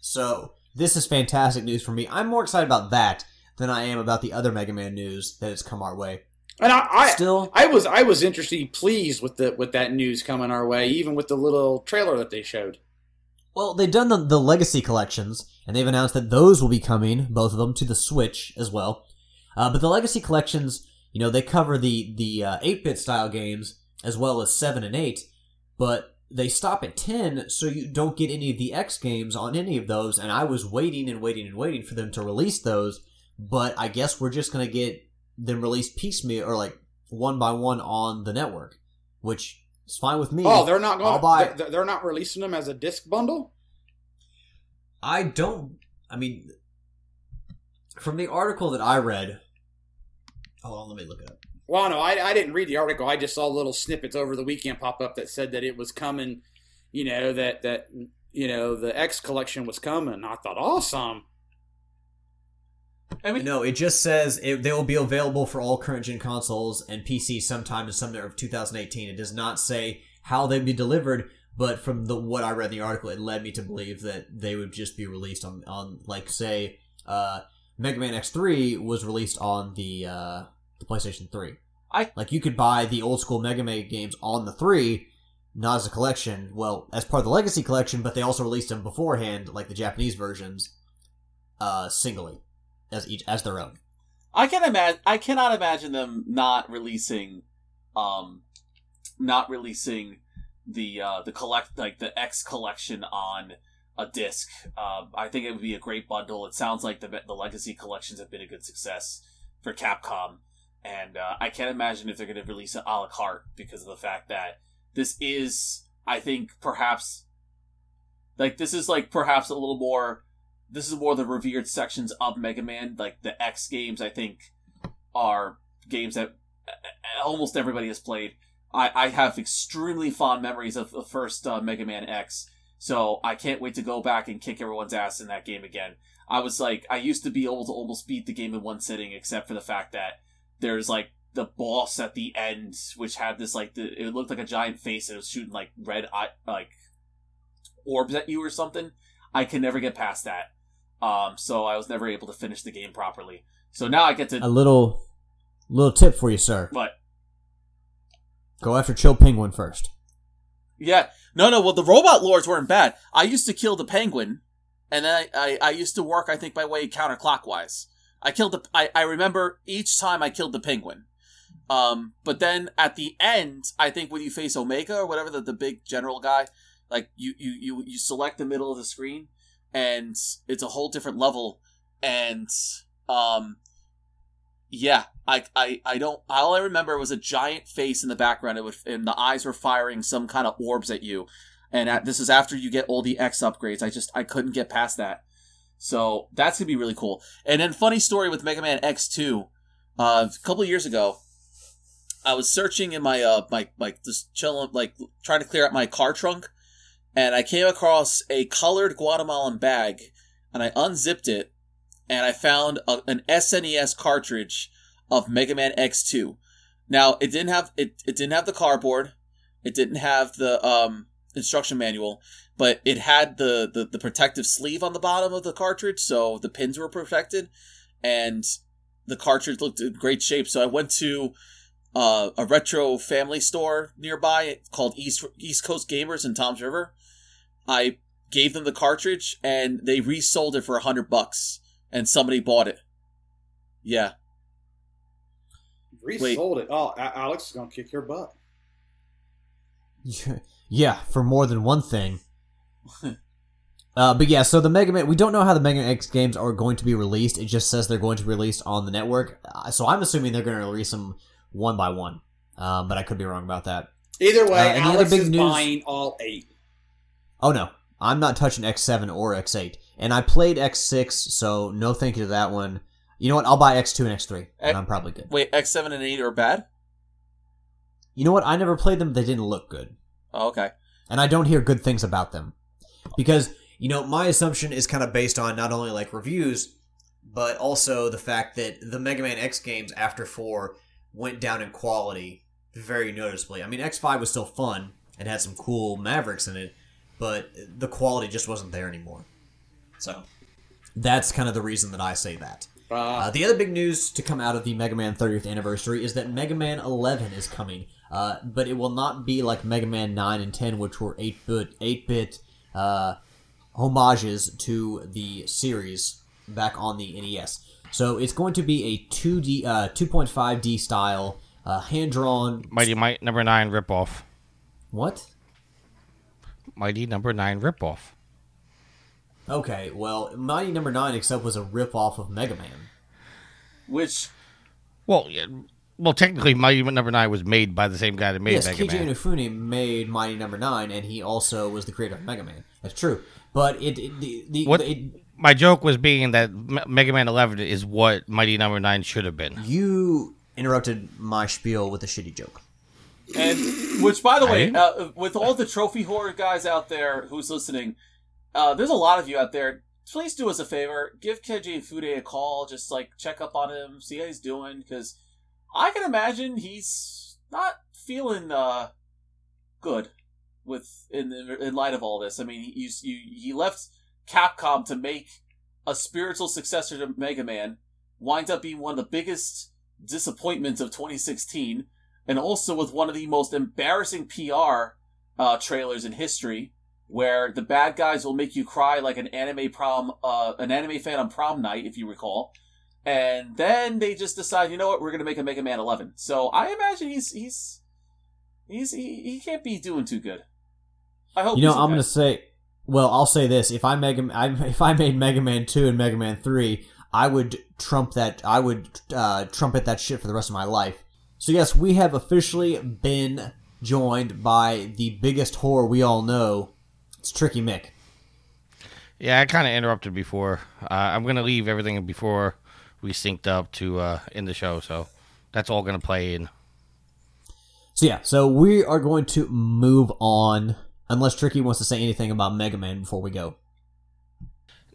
So this is fantastic news for me. I'm more excited about that than I am about the other Mega Man news that has come our way. And I, I Still, I was I was interested, pleased with the with that news coming our way, even with the little trailer that they showed. Well, they've done the, the Legacy collections, and they've announced that those will be coming, both of them, to the Switch as well. Uh, but the Legacy collections, you know, they cover the the uh, 8-bit style games as well as 7 and 8, but they stop at 10, so you don't get any of the X games on any of those, and I was waiting and waiting and waiting for them to release those, but I guess we're just going to get them released piecemeal, or like one by one on the network, which is fine with me. Oh, they're not I'll buy- They're, they're not releasing them as a disc bundle. I don't. I mean, from the article that I read. Hold on, let me look it up. Well, no, I, I didn't read the article. I just saw little snippets over the weekend pop up that said that it was coming. You know that that you know the X collection was coming. I thought awesome. I mean, No, it just says it, they will be available for all current gen consoles and PC sometime in summer of 2018. It does not say how they'd be delivered, but from the what I read in the article, it led me to believe that they would just be released on on like say, uh, Mega Man X3 was released on the uh, the PlayStation 3. I- like you could buy the old school Mega Man games on the three. Not as a collection, well, as part of the Legacy collection, but they also released them beforehand, like the Japanese versions, uh, singly as each as their own. I can imagine. I cannot imagine them not releasing, um, not releasing the uh, the collect like the X collection on a disc. Um, I think it would be a great bundle. It sounds like the the Legacy collections have been a good success for Capcom, and uh, I can't imagine if they're going to release it a la carte because of the fact that this is, I think, perhaps like this is like perhaps a little more this is more the revered sections of Mega Man. Like the X games, I think, are games that uh, almost everybody has played. I, I have extremely fond memories of the first uh, Mega Man X, so I can't wait to go back and kick everyone's ass in that game again. I was like, I used to be able to almost beat the game in one sitting, except for the fact that there's like the boss at the end, which had this like the, it looked like a giant face and it was shooting like red eye, like orbs at you or something. I can never get past that. Um, so I was never able to finish the game properly. So now I get to A little, little tip for you, sir. what? Go after Chill Penguin first. Yeah. No, no. Well, the robot lords weren't bad. I used to kill the penguin, and then I, I, I used to work. I think my way counterclockwise. I killed the. I, I remember each time I killed the penguin. Um, but then at the end, I think when you face Omega or whatever the, the big general guy, like you, you you you select the middle of the screen, and it's a whole different level. And um, yeah, I, I, I don't. All I remember was a giant face in the background, it would, and the eyes were firing some kind of orbs at you. And at, this is after you get all the X upgrades. I just I couldn't get past that. So that's gonna be really cool. And then funny story with Mega Man X two, uh, a couple years ago, I was searching in my uh my like just chilling like trying to clear out my car trunk, and I came across a colored Guatemalan bag, and I unzipped it, and I found a, an SNES cartridge of Mega Man X2. Now it didn't have it, it didn't have the cardboard, it didn't have the um instruction manual, but it had the, the the protective sleeve on the bottom of the cartridge, so the pins were protected, and the cartridge looked in great shape. So I went to uh, a retro family store nearby called East East Coast Gamers in Toms River. I gave them the cartridge, and they resold it for a hundred bucks, and somebody bought it. Yeah, Resold it. Oh, A- Alex is gonna kick your butt. yeah, for more than one thing. uh, but yeah, so the Mega Man, we don't know how the Mega Man X games are going to be released. It just says they're going to be released on the network. Uh, so I'm assuming they're going to release them one by one. Um, but I could be wrong about that. Either way, Uh, and the other big is news- buying all eight. Oh no, I'm not touching X7 or X8. And I played X6, so no thank you to that one. You know what? I'll buy X2 and X3, and I'm probably good. wait, X seven and eight are bad. You know what? I never played them. They didn't look good. Oh, okay. and I don't hear good things about them because You know, my assumption is kind of based on not only like reviews, but also the fact that the Mega Man X games after 4 went down in quality very noticeably. I mean, X5 was still fun and had some cool Mavericks in it, but the quality just wasn't there anymore. So, that's kind of the reason that I say that. Uh, Uh, the other big news to come out of the Mega Man 30th anniversary is that Mega Man 11 is coming, uh, but it will not be like Mega Man 9 and 10, which were 8-bit, 8-bit uh, homages to the series back on the NES. So it's going to be a 2D, uh, 2.5D style, uh, hand-drawn. Mighty Might number nine ripoff. What? Mighty number nine ripoff. Okay, well, Mighty Number Nine except was a rip-off of Mega Man. Which Well, yeah, well, technically, Mighty number nine was made by the same guy that made yes, Mega Keiji Man. Inafune made Mighty Number Nine, and he also was the creator of Mega Man. That's true, but it, it the, the What- it, My joke was being that M- Mega Man 11 is what Mighty number nine should have been. you interrupted my spiel with a shitty joke. And which, by the way, uh, with all the Trophy Whore guys out there who's listening, uh, there's a lot of you out there. Please do us a favor, give Keiji Fude a call, just like check up on him, see how he's doing, because I can imagine he's not feeling uh, good with in in light of all this. I mean, he you, he left Capcom to make a spiritual successor to Mega Man, winds up being one of the biggest disappointments of 2016 and also with one of the most embarrassing PR uh, trailers in history, where the bad guys will make you cry like an anime prom, uh, an anime fan on prom night, if you recall. And then they just decide, you know what, we're gonna make a Mega Man 11. So I imagine he's he's he's he, he can't be doing too good. I hope. You know, he's I'm okay. gonna say. Well, I'll say this: if I Mega, I, if I made Mega Man two and Mega Man three, I would trump that. I would uh, trumpet that shit for the rest of my life. So yes, we have officially been joined by the biggest whore we all know. It's Tricky Mick. Yeah, I kind of interrupted before. Uh, I'm going to leave everything before we synced up to uh, end the show, so that's all going to play in. So yeah, so we are going to move on. Unless Tricky wants to say anything about Mega Man before we go.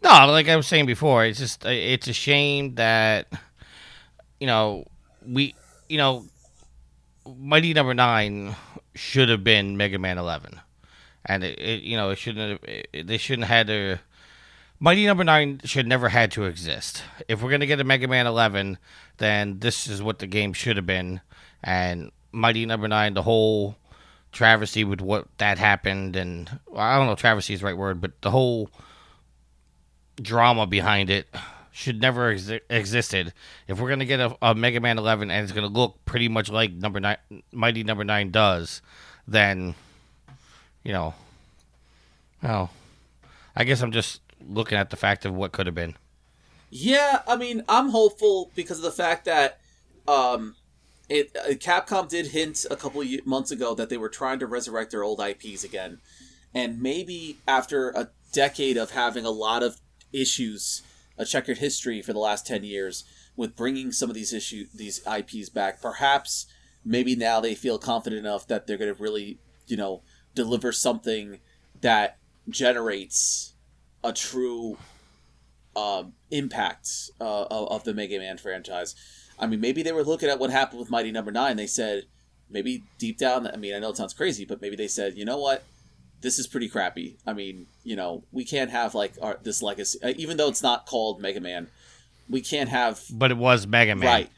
No, like I was saying before, it's just it's a shame that you know we you know Mighty Number Nine should have been Mega Man Eleven, and it, it you know it shouldn't have, it, they shouldn't have had to Mighty Number Nine should never had to exist. If we're gonna get a Mega Man 11, then this is what the game should have been. And Mighty Number Nine, the whole travesty with what that happened, and well, I don't know, travesty is the right word, but the whole drama behind it should never exi- existed. If we're gonna get a, a Mega Man 11 and it's gonna look pretty much like Number Nine, Mighty Number Nine does, then you know, well, I guess I'm just looking at the fact of what could have been. Yeah, I mean, I'm hopeful because of the fact that um, it uh, Capcom did hint a couple months ago that they were trying to resurrect their old IPs again, and maybe after a decade of having a lot of issues, a checkered history for the last ten years with bringing some of these issue these IPs back, perhaps maybe now they feel confident enough that they're going to really, you know, deliver something that generates a true um, impact uh, of, of the Mega Man franchise. I mean, maybe they were looking at what happened with Mighty Number Nine. They said, maybe deep down, I mean, I know it sounds crazy, but maybe they said, you know what, this is pretty crappy. I mean, you know, we can't have like our, this legacy, uh, even though it's not called Mega Man. We can't have But it was Mega Man. right,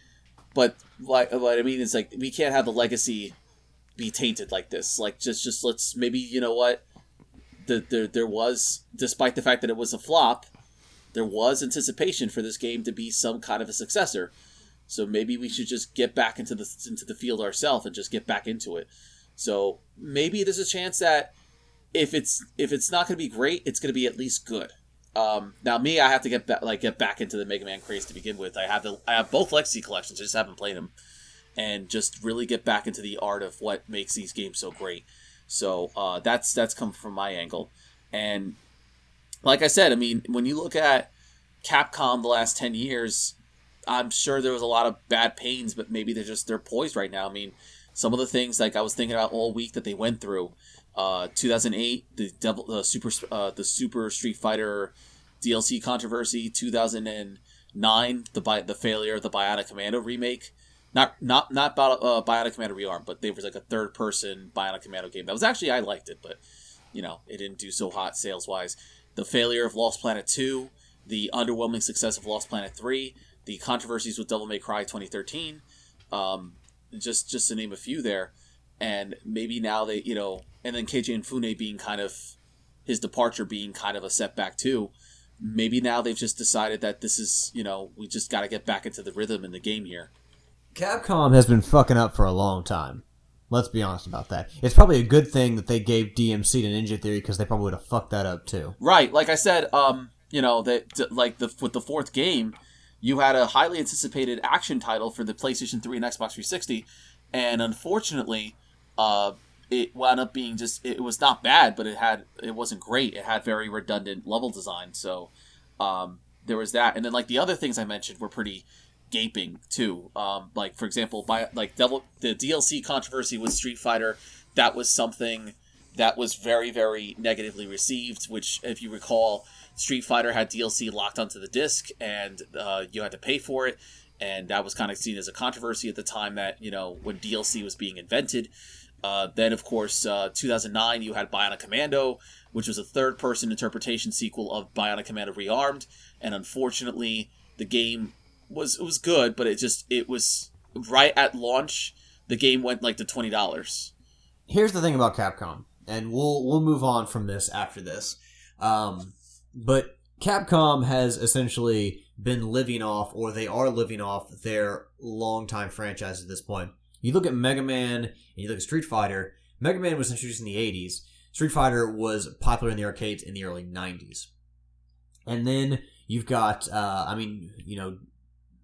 but like what I mean is like we can't have the legacy be tainted like this. Like just just let's maybe you know what the there there was despite the fact that it was a flop, there was anticipation for this game to be some kind of a successor. So maybe we should just get back into the into the field ourselves and just get back into it. So maybe there's a chance that if it's if it's not going to be great, it's going to be at least good. Um, now me, I have to get back like get back into the Mega Man craze to begin with. I have the I have both Legacy collections, I just haven't played them, and just really get back into the art of what makes these games so great. So uh, that's that's come from my angle, and like I said, I mean, when you look at Capcom the last ten years, I'm sure there was a lot of bad pains, but maybe they're just they're poised right now. I mean, some of the things like I was thinking about all week that they went through. Uh, 2008, the devil, the super, uh, the Super Street Fighter DLC controversy. 2009, the the failure of the Bionic Commando remake. Not not not uh, Bionic Commando Rearm, but there was like a third person Bionic Commando game that was actually I liked it, but you know it didn't do so hot sales wise. The failure of Lost Planet 2, the underwhelming success of Lost Planet 3, the controversies with Devil May Cry 2013, um, just just to name a few there. And maybe now they, you know, and then Keiji Inafune being kind of his departure being kind of a setback too. Maybe now they've just decided that this is, you know, we just got to get back into the rhythm in the game here. Capcom has been fucking up for a long time. Let's be honest about that. It's probably a good thing that they gave DMC to Ninja Theory because they probably would have fucked that up too. Right, like I said, um, you know that like the with the fourth game, you had a highly anticipated action title for the PlayStation 3 and Xbox 360, and unfortunately, uh, it wound up being just it was not bad, but it had it wasn't great. It had very redundant level design, so um, there was that. And then like the other things I mentioned were pretty gaping too. Um, like for example, by like Devil the DLC controversy with Street Fighter, that was something that was very very negatively received. Which, if you recall, Street Fighter had DLC locked onto the disc, and uh, you had to pay for it. And that was kind of seen as a controversy at the time that you know when DLC was being invented. Uh, then, of course, uh, 2009, you had Bionic Commando, which was a third person interpretation sequel of Bionic Commando Rearmed. And unfortunately, the game was it was good, but it just it was right at launch. The game went like to twenty dollars. Here's the thing about Capcom, and we'll we'll move on from this after this. Um, but Capcom has essentially been living off, or they are living off their longtime franchise at this point. You look at Mega Man, and you look at Street Fighter. Mega Man was introduced in the '80s. Street Fighter was popular in the arcades in the early '90s, and then you've got, uh, I mean, you know,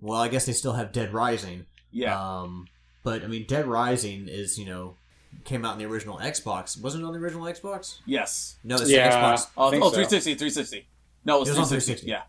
well, I guess they still have Dead Rising. Yeah. Um, but I mean, Dead Rising is you know came out in the original Xbox. Wasn't it on the original Xbox? yes. No, it's Yeah. Xbox. Oh, oh so. 360, 360. No, it was, It was on 360. 360. Yeah.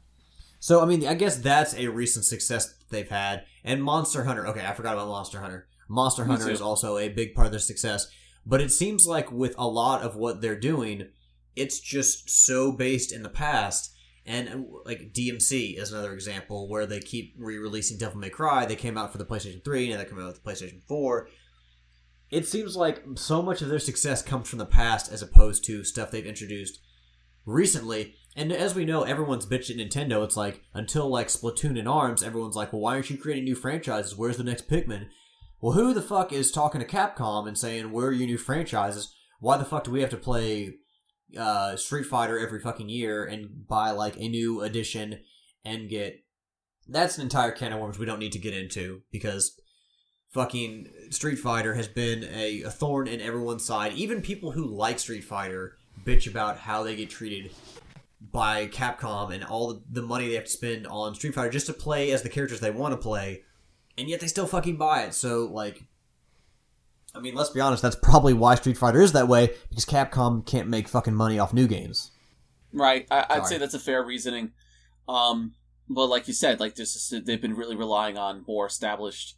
So I mean, I guess that's a recent success they've had. And Monster Hunter. Okay, I forgot about Monster Hunter. Monster Me Hunter too. is also a big part of their success. But it seems like with a lot of what they're doing, it's just so based in the past. And uh, like DMC is another example where they keep re-releasing Devil May Cry. They came out for the PlayStation 3, now they're coming out with the PlayStation 4. It seems like so much of their success comes from the past as opposed to stuff they've introduced recently. And as we know, everyone's bitching at Nintendo. It's like until like Splatoon and Arms, everyone's like, "Well, why aren't you creating new franchises? Where's the next Pikmin?" Well, who the fuck is talking to Capcom and saying, "Where are your new franchises? Why the fuck do we have to play uh, Street Fighter every fucking year and buy like a new edition and get?" That's an entire can of worms we don't need to get into because fucking Street Fighter has been a, a thorn in everyone's side. Even people who like Street Fighter bitch about how they get treated by Capcom and all the, the money they have to spend on Street Fighter just to play as the characters they want to play, and yet they still fucking buy it. So, like, I mean, let's be honest, that's probably why Street Fighter is that way, because Capcom can't make fucking money off new games. Right. I, I'd say that's a fair reasoning. Um, but like you said, like this, is- they've been really relying on more established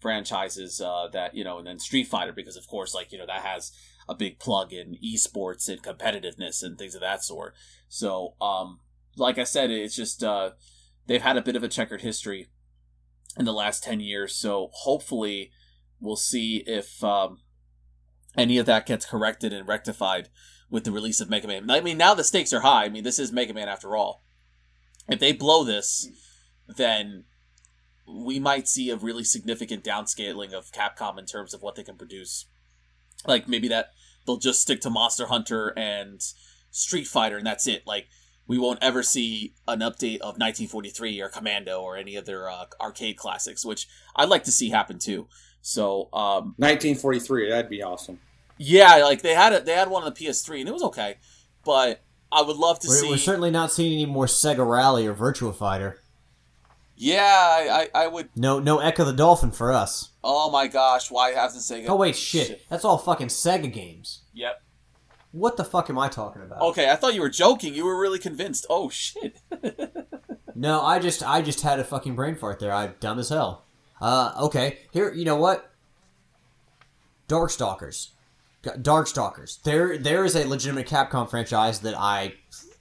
franchises uh, that you know, and then Street Fighter because of course, like you know, that has a big plug in esports and competitiveness and things of that sort. So, um, like I said, it's just uh, they've had a bit of a checkered history in the last ten years. So hopefully, we'll see if um, any of that gets corrected and rectified with the release of Mega Man. I mean, now the stakes are high. I mean, this is Mega Man after all. If they blow this, then we might see a really significant downscaling of Capcom in terms of what they can produce. Like maybe that they'll just stick to Monster Hunter and Street Fighter, and that's it. Like we won't ever see an update of 1943 or Commando or any other uh, arcade classics, which I'd like to see happen too. So um, 1943. That'd be awesome. yeah, like they had it. They had one on the PS3, and it was okay. But I would love to We're, see. we're certainly not seeing any more Sega Rally or Virtua Fighter. yeah, I, I, I would. No, no Ecco the Dolphin for us. Oh my gosh, why hasn't Sega? Oh wait, shit. That's all fucking Sega games. Yep. What the fuck am I talking about? Okay, I thought you were joking. You were really convinced. Oh shit. No, I just I just had a fucking brain fart there. I'm dumb as hell. Uh, okay. Here, you know what? Darkstalkers. Darkstalkers. There there is a legitimate Capcom franchise that I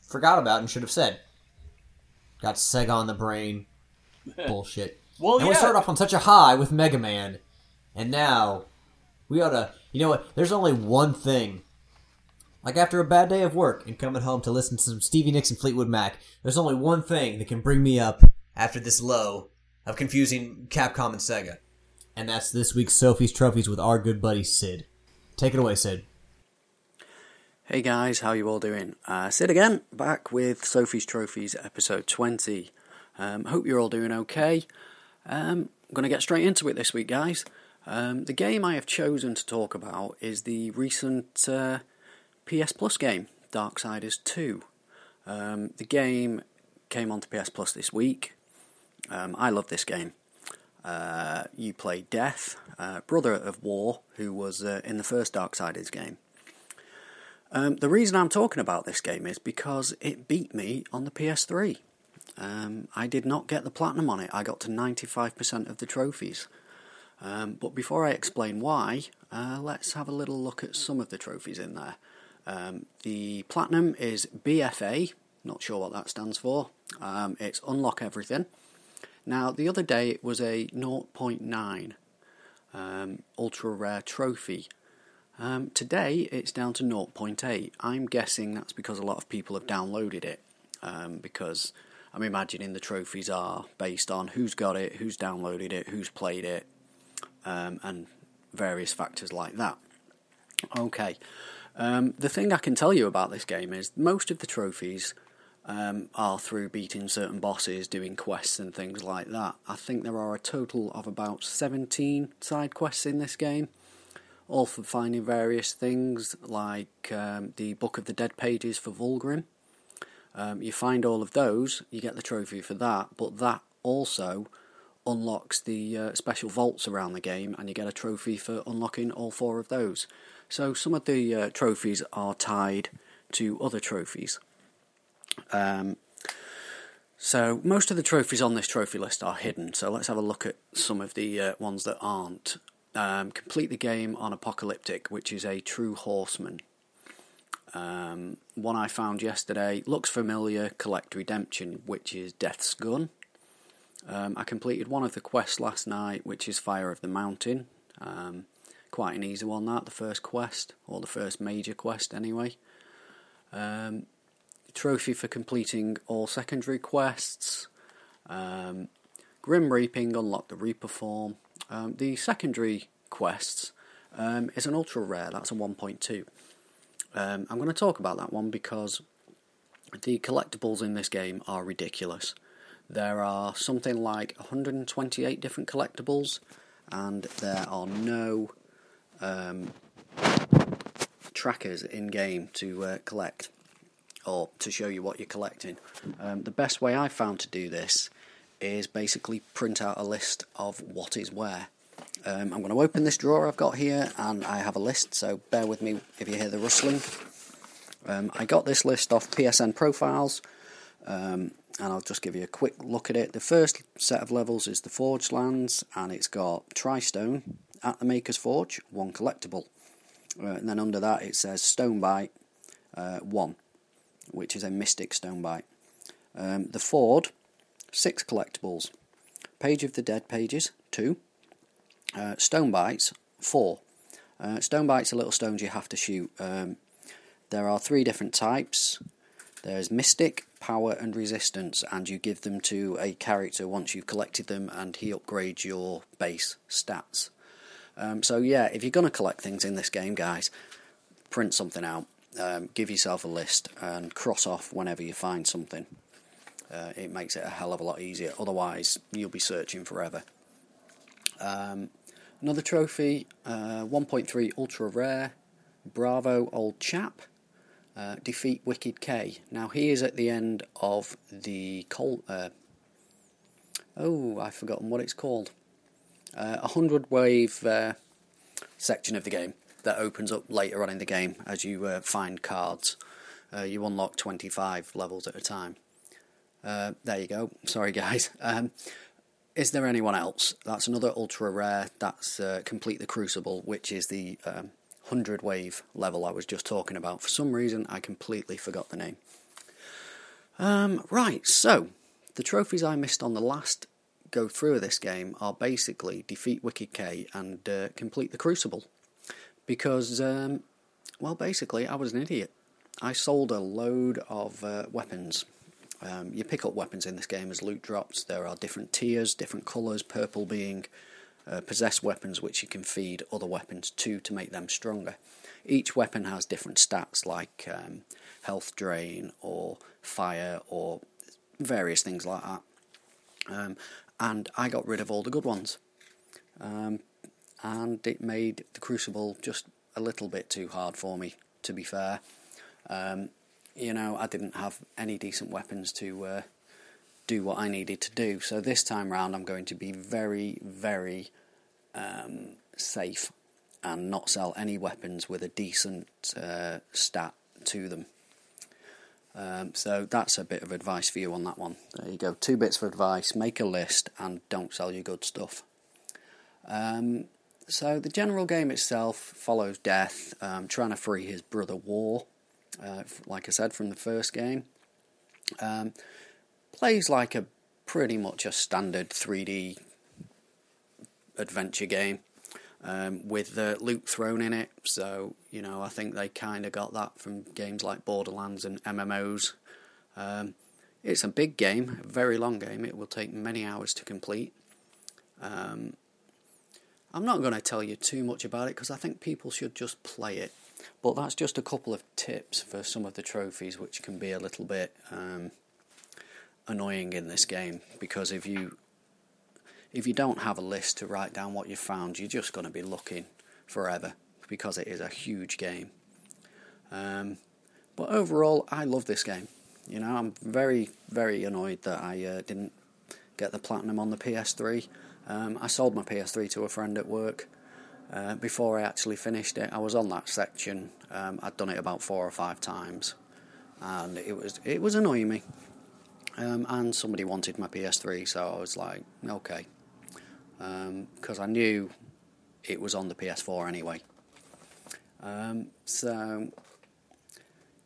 forgot about and should have said. Got Sega on the brain. Bullshit. Well, and we yeah. started off on such a high with Mega Man, and now we ought to. You know what? There's only one thing. Like after a bad day of work and coming home to listen to some Stevie Nicks and Fleetwood Mac, there's only one thing that can bring me up after this low of confusing Capcom and Sega, and that's this week's Sophie's Trophies with our good buddy Sid. Take it away, Sid. Hey guys, how you all doing? Uh, Sid again, back with Sophie's Trophies episode 20. Um, hope you're all doing okay. Um, I'm going to get straight into it this week, guys. Um, the game I have chosen to talk about is the recent uh, PS Plus game, Darksiders 2. Um, the game came onto PS Plus this week. Um, I love this game. Uh, you play Death, uh, brother of War, who was uh, in the first Darksiders game. Um, the reason I'm talking about this game is because it beat me on the PS3. Um, I did not get the platinum on it. I got to 95% of the trophies. Um, but before I explain why, uh, let's have a little look at some of the trophies in there. Um, the platinum is BFA, not sure what that stands for. Um, it's unlock everything. Now, the other day it was a 0.9 um, ultra rare trophy. Um, today it's down to 0.8. I'm guessing that's because a lot of people have downloaded it. Um, because I'm imagining the trophies are based on who's got it, who's downloaded it, who's played it, um, and various factors like that. Okay. Um, the thing I can tell you about this game is most of the trophies um, are through beating certain bosses, doing quests, and things like that. I think there are a total of about 17 side quests in this game all for finding various things like um, the Book of the Dead pages for Vulgrim. Um, you find all of those, you get the trophy for that, but that also unlocks the uh, special vaults around the game, and you get a trophy for unlocking all four of those. So some of the uh, trophies are tied to other trophies. Um, so most of the trophies on this trophy list are hidden. So let's have a look at some of the uh, ones that aren't. Um, complete the game on Apocalyptic, which is a true horseman. Um, one I found yesterday looks familiar. Collect Redemption, which is Death's Gun. Um, I completed one of the quests last night, which is Fire of the Mountain. Um, quite an easy one, that the first quest or the first major quest, anyway. Um, trophy for completing all secondary quests. Um, Grim Reaping, unlock the Reaper form. Um, the secondary quests um, is an ultra rare, that's a 1.2. Um, I'm going to talk about that one because the collectibles in this game are ridiculous. There are something like 128 different collectibles, and there are no um, trackers in game to uh, collect or to show you what you're collecting. Um, the best way I found to do this is basically print out a list of what is where. Um, I'm going to open this drawer I've got here and I have a list, so bear with me if you hear the rustling. Um, I got this list off PSN Profiles um, and I'll just give you a quick look at it. The first set of levels is the Forge Lands and it's got Tristone at the Maker's Forge, one collectible. Uh, and then under that it says Stonebite uh, 1, which is a Mystic Stonebite. Um, the Fjord, six collectibles. Page of the Dead pages, two. Uh, stone bites, four. Uh, stone bites are little stones you have to shoot. Um, there are three different types. There's Mystic, Power, and Resistance, and you give them to a character once you've collected them, and he upgrades your base stats. Um, so yeah, if you're going to collect things in this game, guys, print something out, um, give yourself a list, and cross off whenever you find something. Uh, it makes it a hell of a lot easier. Otherwise, you'll be searching forever. Um, another trophy, uh, 1.3 ultra rare, Bravo old chap. Uh, defeat Wicked K. Now he is at the end of the uh, oh, I've forgotten what it's called. Uh, a hundred wave uh, section of the game that opens up later on in the game as you uh, find cards. Uh, you unlock 25 levels at a time. Uh, there you go. Sorry, guys. Um, is there anyone else? That's another ultra rare. That's uh, Complete the Crucible, which is the um, 100 wave level I was just talking about. For some reason, I completely forgot the name. Um, right, so the trophies I missed on the last go through of this game are basically defeat Wicked K and uh, complete the Crucible. Because, um, well, basically, I was an idiot. I sold a load of uh, weapons. Um, you pick up weapons in this game as loot drops. There are different tiers, different colours, purple being uh, possessed weapons which you can feed other weapons to to make them stronger. Each weapon has different stats like um, health drain or fire or various things like that. Um, and I got rid of all the good ones. Um, and it made the Crucible just a little bit too hard for me, to be fair. Um, you know, I didn't have any decent weapons to uh, do what I needed to do. So this time round, I'm going to be very, very um, safe and not sell any weapons with a decent uh, stat to them. Um, so that's a bit of advice for you on that one. There you go. Two bits of advice: make a list and don't sell your good stuff. Um, so the general game itself follows Death um, trying to free his brother War, uh, like I said from the first game. Um, plays like a pretty much a standard 3D adventure game um, with the loot thrown in it. So you know, I think they kind of got that from games like Borderlands and MMOs. Um, it's a big game, a very long game. It will take many hours to complete. Um, I'm not going to tell you too much about it because I think people should just play it. But that's just a couple of tips for some of the trophies, which can be a little bit um, annoying in this game because if you if you don't have a list to write down what you found, you're just going to be looking forever because it is a huge game. Um, but overall, I love this game. You know, I'm very, very annoyed that I uh, didn't get the platinum on the PS3. Um, I sold my PS3 to a friend at work. Uh, before I actually finished it, I was on that section. Um, I'd done it about four or five times, and it was it was annoying me. Um, and somebody wanted my PS3, so I was like, okay, because um, I knew it was on the PS4 anyway. Um, so,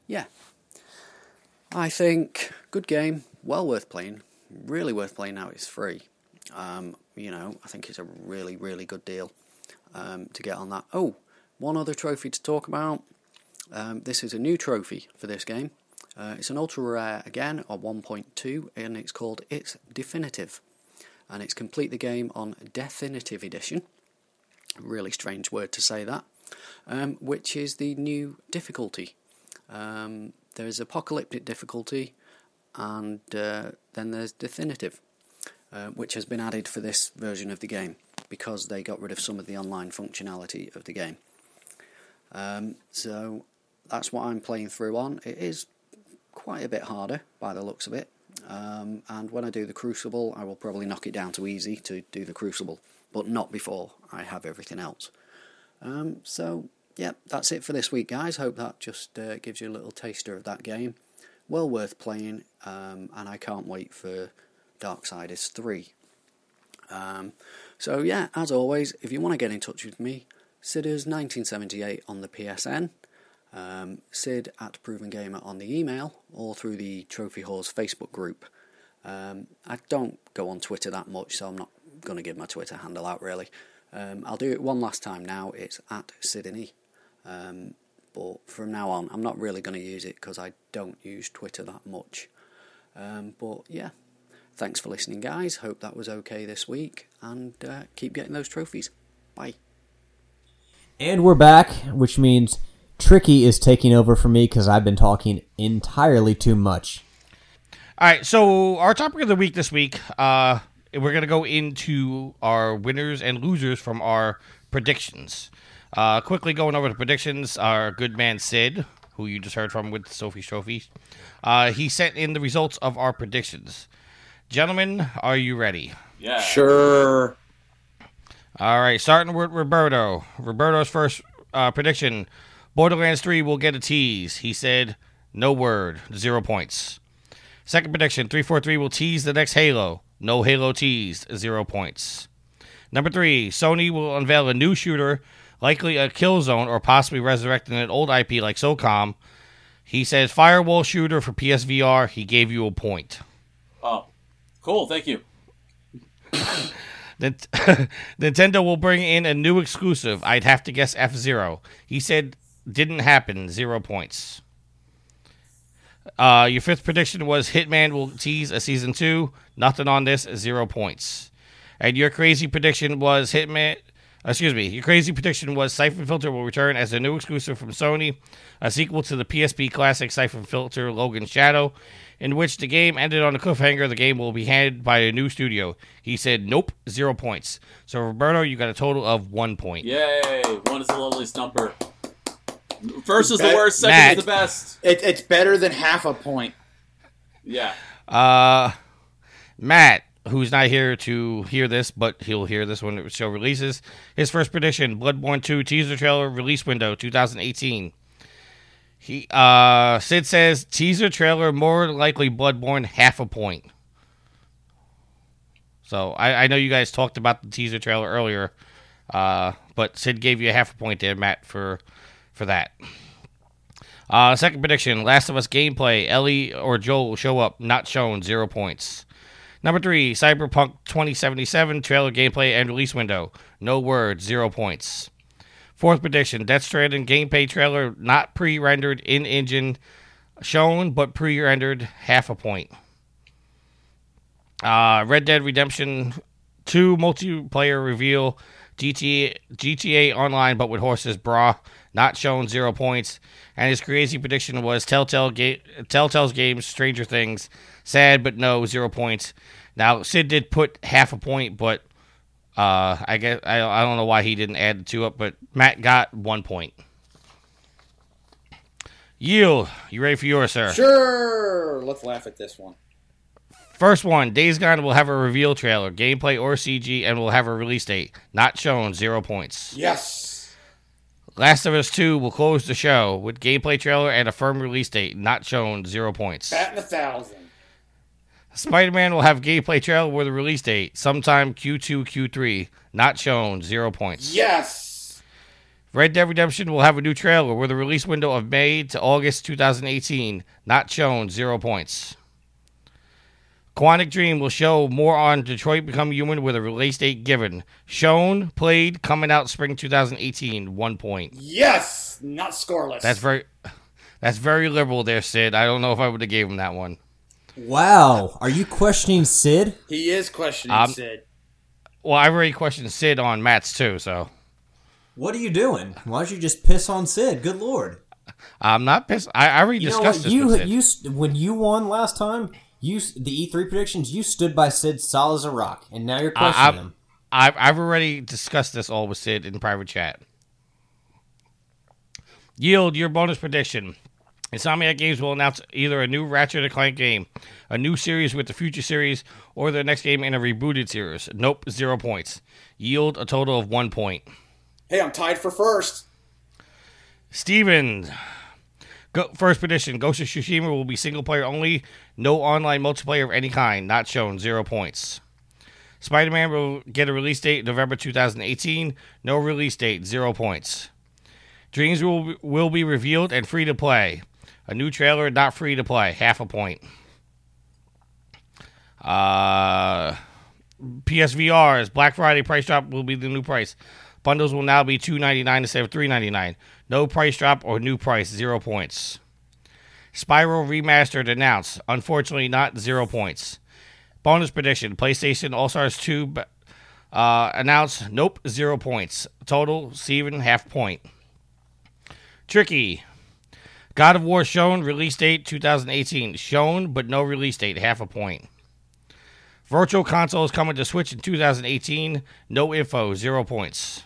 yeah, I think good game, well worth playing, really worth playing now. It's free. Um, you know, I think it's a really, really good deal um, to get on that. Oh, one other trophy to talk about. Um, this is a new trophy for this game. Uh, it's an ultra rare again, a 1.2, and it's called It's Definitive. And it's complete the game on Definitive Edition. Really strange word to say that. Um, which is the new difficulty. Um, there's apocalyptic difficulty, and uh, then there's definitive, uh, which has been added for this version of the game because they got rid of some of the online functionality of the game. Um, so that's what I'm playing through on. It is quite a bit harder by the looks of it. Um, and when I do the Crucible, I will probably knock it down to easy to do the Crucible, but not before I have everything else. Um, so, yeah, that's it for this week, guys. Hope that just uh, gives you a little taster of that game. Well worth playing, um, and I can't wait for Darksiders 3. Um, so, yeah, as always, if you want to get in touch with me, Sidders1978 on the PSN, um, Sid at Proven Gamer on the email, or through the Trophy Whores Facebook group. Um, I don't go on Twitter that much, so I'm not going to give my Twitter handle out really. Um, I'll do it one last time now. It's at Sydney. Um, but from now on, I'm not really going to use it because I don't use Twitter that much. Um, but yeah, thanks for listening, guys. Hope that was okay this week, and uh, keep getting those trophies. Bye. And we're back, which means Tricky is taking over for me because I've been talking entirely too much. All right, so our topic of the week this week, uh, we're gonna go into our winners and losers from our predictions. Uh, quickly going over the predictions, our good man Sid, who you just heard from with Sophie's trophies, uh, he sent in the results of our predictions. Gentlemen, are you ready? Yeah. Sure. All right, starting with Roberto. Roberto's first uh, prediction: Borderlands 3 will get a tease. He said, "No word, zero points." Second prediction: 343 will tease the next Halo. No Halo teased, zero points. Number three: Sony will unveil a new shooter, likely a Killzone or possibly resurrecting an old IP like SOCOM. He says, "Firewall shooter for PSVR." He gave you a point. Cool. Thank you. Nintendo will bring in a new exclusive. I'd have to guess F Zero. He said didn't happen. Zero points. Uh, your fifth prediction was Hitman will tease a season two. Nothing on this. Zero points. And your crazy prediction was Hitman. Excuse me. Your crazy prediction was Siphon Filter will return as a new exclusive from Sony, a sequel to the PSP classic Siphon Filter Logan Shadow, in which the game ended on a cliffhanger. The game will be handed by a new studio. He said, "Nope, zero points." So Roberto, you got a total of one point. Yay! One is a lovely stumper. First is the worst. Second Matt. is the best. It, it's better than half a point. Yeah. Uh, Matt, who's not here to hear this, but he'll hear this when the show releases. His first prediction: Bloodborne 2 teaser trailer release window 2018. He uh Sid says teaser trailer more likely Bloodborne half a point. So I, I know you guys talked about the teaser trailer earlier, uh, but Sid gave you a half a point there, Matt, for for that. Uh, second prediction: Last of Us gameplay. Ellie or Joel show up. Not shown. Zero points. Number three: Cyberpunk 2077 trailer gameplay and release window. No word. Zero points. Fourth prediction: Death Stranding gameplay trailer not pre-rendered in engine, shown but pre-rendered. Half a point. Uh, Red Dead Redemption 2 multiplayer reveal. GTA GTA Online, but with horses, brah. Not shown, zero points. And his crazy prediction was Telltale ga- Telltale's games, Stranger Things. Sad, but no, zero points. Now Sid did put half a point, but uh, I guess I, I don't know why he didn't add the two up. But Matt got one point. Yield, you ready for yours, sir? Sure. Let's laugh at this one. First one, Days Gone will have a reveal trailer, gameplay or CG, and will have a release date. Not shown, zero points. Yes. Last of Us 2 will close the show with gameplay trailer and a firm release date. Not shown, zero points. Batting a thousand. Spider Man will have gameplay trailer with a release date, sometime Q2, Q3. Not shown, zero points. Yes. Red Dead Redemption will have a new trailer with a release window of May to August 2018. Not shown, zero points. Quantic Dream will show more on Detroit Become Human with a release date given. Shown, played, coming out spring 2018. One point. Yes. Not scoreless. That's very, That's very liberal there, Sid. I don't know if I would have gave him that one. Wow, are you questioning Sid? He is questioning Um, Sid. Well, I've already questioned Sid on Matt's too, so What are you doing? Why don't you just piss on Sid? Good lord! I'm not pissed. I, I already You know discussed what? this You with Sid. you when you won last time, you s- the E three predictions. You stood by Sid solid as a rock, and now you're I- questioning him. I've, I've already discussed this all with Sid in private chat. Yield your bonus prediction. Insomniac Games will announce either a new Ratchet and Clank game, a new series with the future series, or the next game in a rebooted series. Nope, zero points. Yield a total of one point. Hey, I'm tied for first. Steven. Go, first prediction Ghost of Tsushima will be single player only, no online multiplayer of any kind, not shown, zero points. Spider Man will get a release date November 2018, no release date, zero points. Dreams will, will be revealed and free to play. A new trailer, not free to play, half a point. Uh, PSVR's Black Friday price drop will be the new price. Bundles will now be two ninety nine instead of three ninety nine. No price drop or new price, zero points. Spyro Remastered announced. Unfortunately, not zero points. Bonus prediction: PlayStation All Stars Two uh, announced. Nope, zero points. Total, Steven, half point. Tricky. God of War shown. Release date 2018. Shown, but no release date. Half a point. Virtual console is coming to Switch in 2018. No info. Zero points.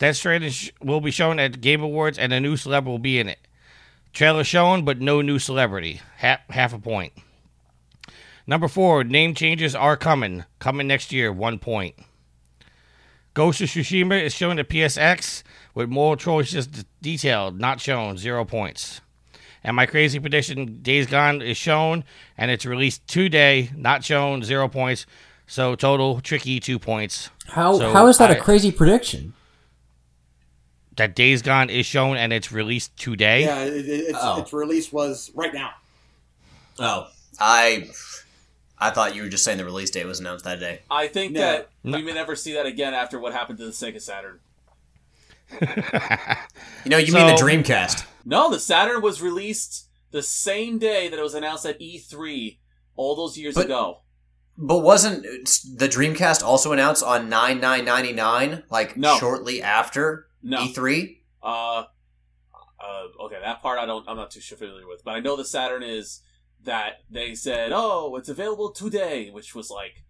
Death Stranding will be shown at Game Awards, and a new celebrity will be in it. Trailer shown, but no new celebrity. Half, half a point. Number four, name changes are coming. Coming next year, one point. Ghost of Tsushima is shown at PSX with more choices detailed, not shown, zero points. And my crazy prediction, Days Gone is shown, and it's released today, not shown, zero points. So total, tricky, two points. How So how is that a I- crazy prediction? That Days Gone is shown and it's released today. Yeah, it, it, its, Oh. its release was right now. Oh, I, I thought you were just saying the release date was announced that day. I think No. that No. we may never see that again after what happened to the Sega Saturn. You know, you mean the Dreamcast? No, the Saturn was released the same day that it was announced at E3 all those years But- ago. But wasn't the Dreamcast also announced on nine nine ninety nine? Like No. shortly after No. E3. Uh, uh, okay, that part I don't. I'm not too familiar with, but I know the Saturn is that they said, "Oh, it's available today," which was like,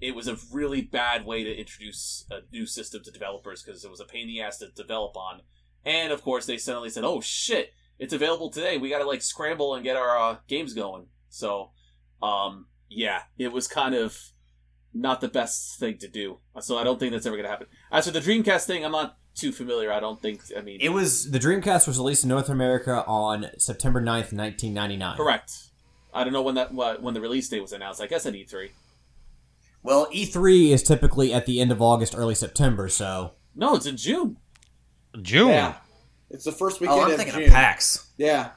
it was a really bad way to introduce a new system to developers because it was a pain in the ass to develop on. And of course, they suddenly said, "Oh shit, it's available today. We got to like scramble and get our uh, games going." So, um, yeah, it was kind of not the best thing to do. So I don't think that's ever gonna happen. As for the Dreamcast thing, I'm not too familiar. I don't think. I mean, It was the Dreamcast was released in North America on September 9th, 1999. Correct. I don't know when that when the release date was announced. I guess at E E3. Well, E3 is typically at the end of August, early September, so No, it's in June. June. Yeah, it's the first weekend oh, I'm of thinking June. of PAX. Yeah,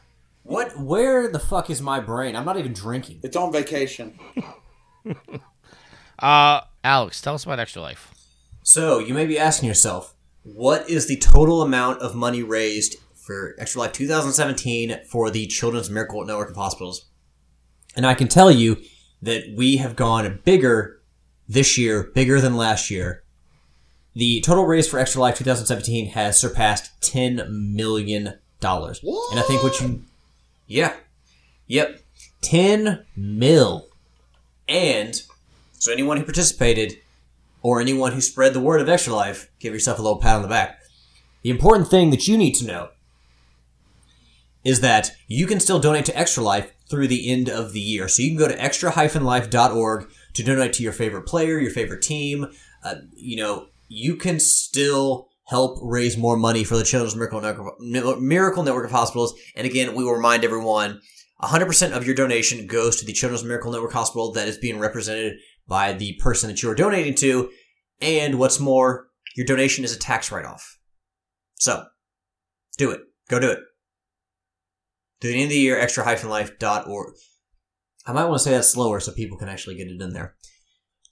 what where the fuck is my brain? I'm not even drinking. it's on vacation. Uh, Alex, tell us about Extra Life. So you may be asking yourself, what is the total amount of money raised for Extra Life 2017 for the Children's Miracle Network of Hospitals? And I can tell you that we have gone bigger this year, bigger than last year. The total raise for Extra Life 2017 has surpassed $10 million. And I think what you. Yeah. Yep. 10 mil. And so anyone who participated or anyone who spread the word of Extra Life, give yourself a little pat on the back. The important thing that you need to know is that you can still donate to Extra Life through the end of the year. So you can go to extra-life.org to donate to your favorite player, your favorite team. Uh, you know, you can still help raise more money for the Children's Miracle Network, Miracle Network of Hospitals. And again, we will remind everyone 100% of your donation goes to the Children's Miracle Network Hospital that is being represented by the person that you are donating to. And what's more, your donation is a tax write off. So, do it. Go do it. To the end of the year, extra-life.org. I might want to say that slower so people can actually get it in there.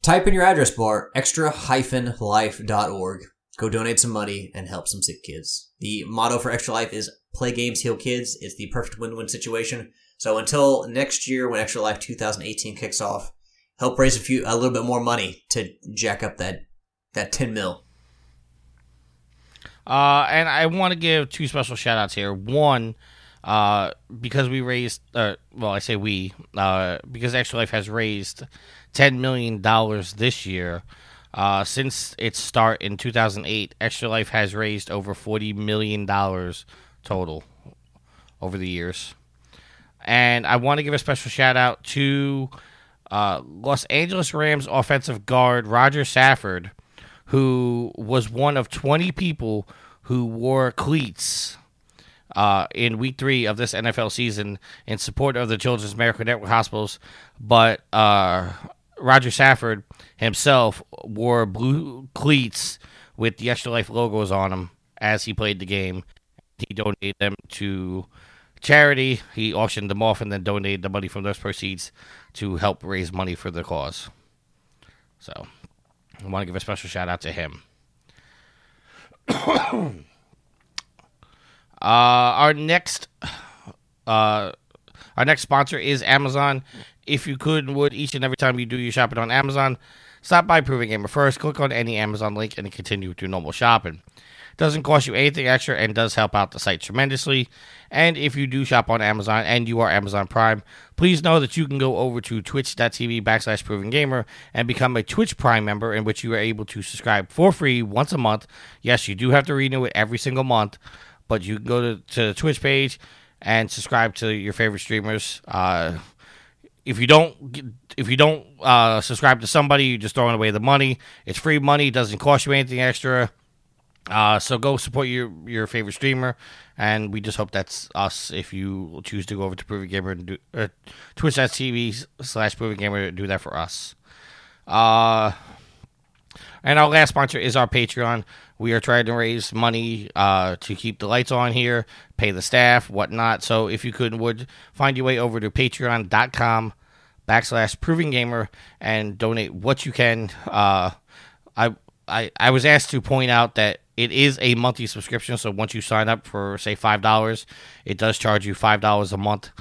Type in your address bar, extra-life.org. Go donate some money and help some sick kids. The motto for Extra Life is play games, heal kids. It's the perfect win-win situation. So until next year, when Extra Life 2018 kicks off, help raise a few a little bit more money to jack up that that 10 mil. Uh, and I want to give two special shout outs here. One, uh, because we raised, uh, well, I say we, uh, because Extra Life has raised $10 million this year. Uh, since its start in 2008, Extra Life has raised over $40 million total over the years. And I want to give a special shout out to uh, Los Angeles Rams offensive guard Rodger Saffold, who was one of 20 people who wore cleats uh, in week three of this NFL season in support of the Children's Medical Network hospitals. But uh, Rodger Saffold himself wore blue cleats with the Extra Life logos on them as he played the game. He donated them to charity. He auctioned them off and then donated the money from those proceeds to help raise money for the cause. So, I want to give a special shout out to him. uh, our next, uh, our next sponsor is Amazon. If you could and would each and every time you do your shopping on Amazon, stop by Proven Gamer first. Click on any Amazon link and continue with your normal shopping. Doesn't cost you anything extra and does help out the site tremendously. And if you do shop on Amazon and you are Amazon Prime, please know that you can go over to twitch.tv backslash proven gamer and become a Twitch Prime member in which you are able to subscribe for free once a month. Yes, you do have to renew it every single month, but you can go to, to the Twitch page and subscribe to your favorite streamers. Uh, if you don't if you don't uh, subscribe to somebody, you're just throwing away the money. It's free money, it doesn't cost you anything extra. Uh, so go support your your favorite streamer, and we just hope that's us. If you choose to go over to Proven Gamer and do uh, Twitch.tv slash Proven Gamer do that for us. Uh, and our last sponsor is our Patreon. We are trying to raise money uh, to keep the lights on here, pay the staff, whatnot. So if you could would find your way over to patreon.com backslash proven gamer and donate what you can. Uh, I, I I was asked to point out that it is a monthly subscription. So once you sign up for say five dollars, it does charge you five dollars a month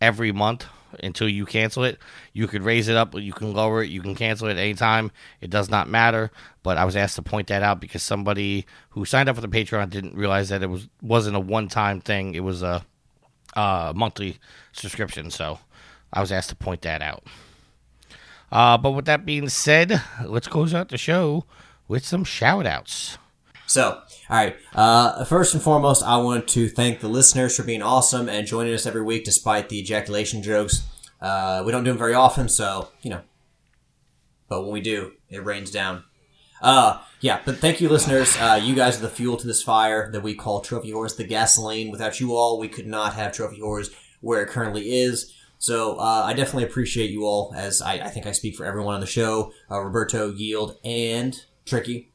every month until you cancel it. You could raise it up, you can lower it, you can cancel it anytime. It does not matter. But I was asked to point that out because somebody who signed up for the Patreon didn't realize that it was wasn't a one time thing. It was a monthly subscription. So I was asked to point that out. Uh, but with that being said, let's close out the show with some shout outs. So, all right. Uh, first and foremost, I want to thank the listeners for being awesome and joining us every week despite the ejaculation jokes. Uh, we don't do them very often, so, you know. But when we do, it rains down. Uh, yeah, but thank you, listeners. Uh, you guys are the fuel to this fire that we call Trophy Whore, the gasoline. Without you all, we could not have Trophy Whore where it currently is. So uh, I definitely appreciate you all, as I, I think I speak for everyone on the show, uh, Roberto, Yield, and Tricky.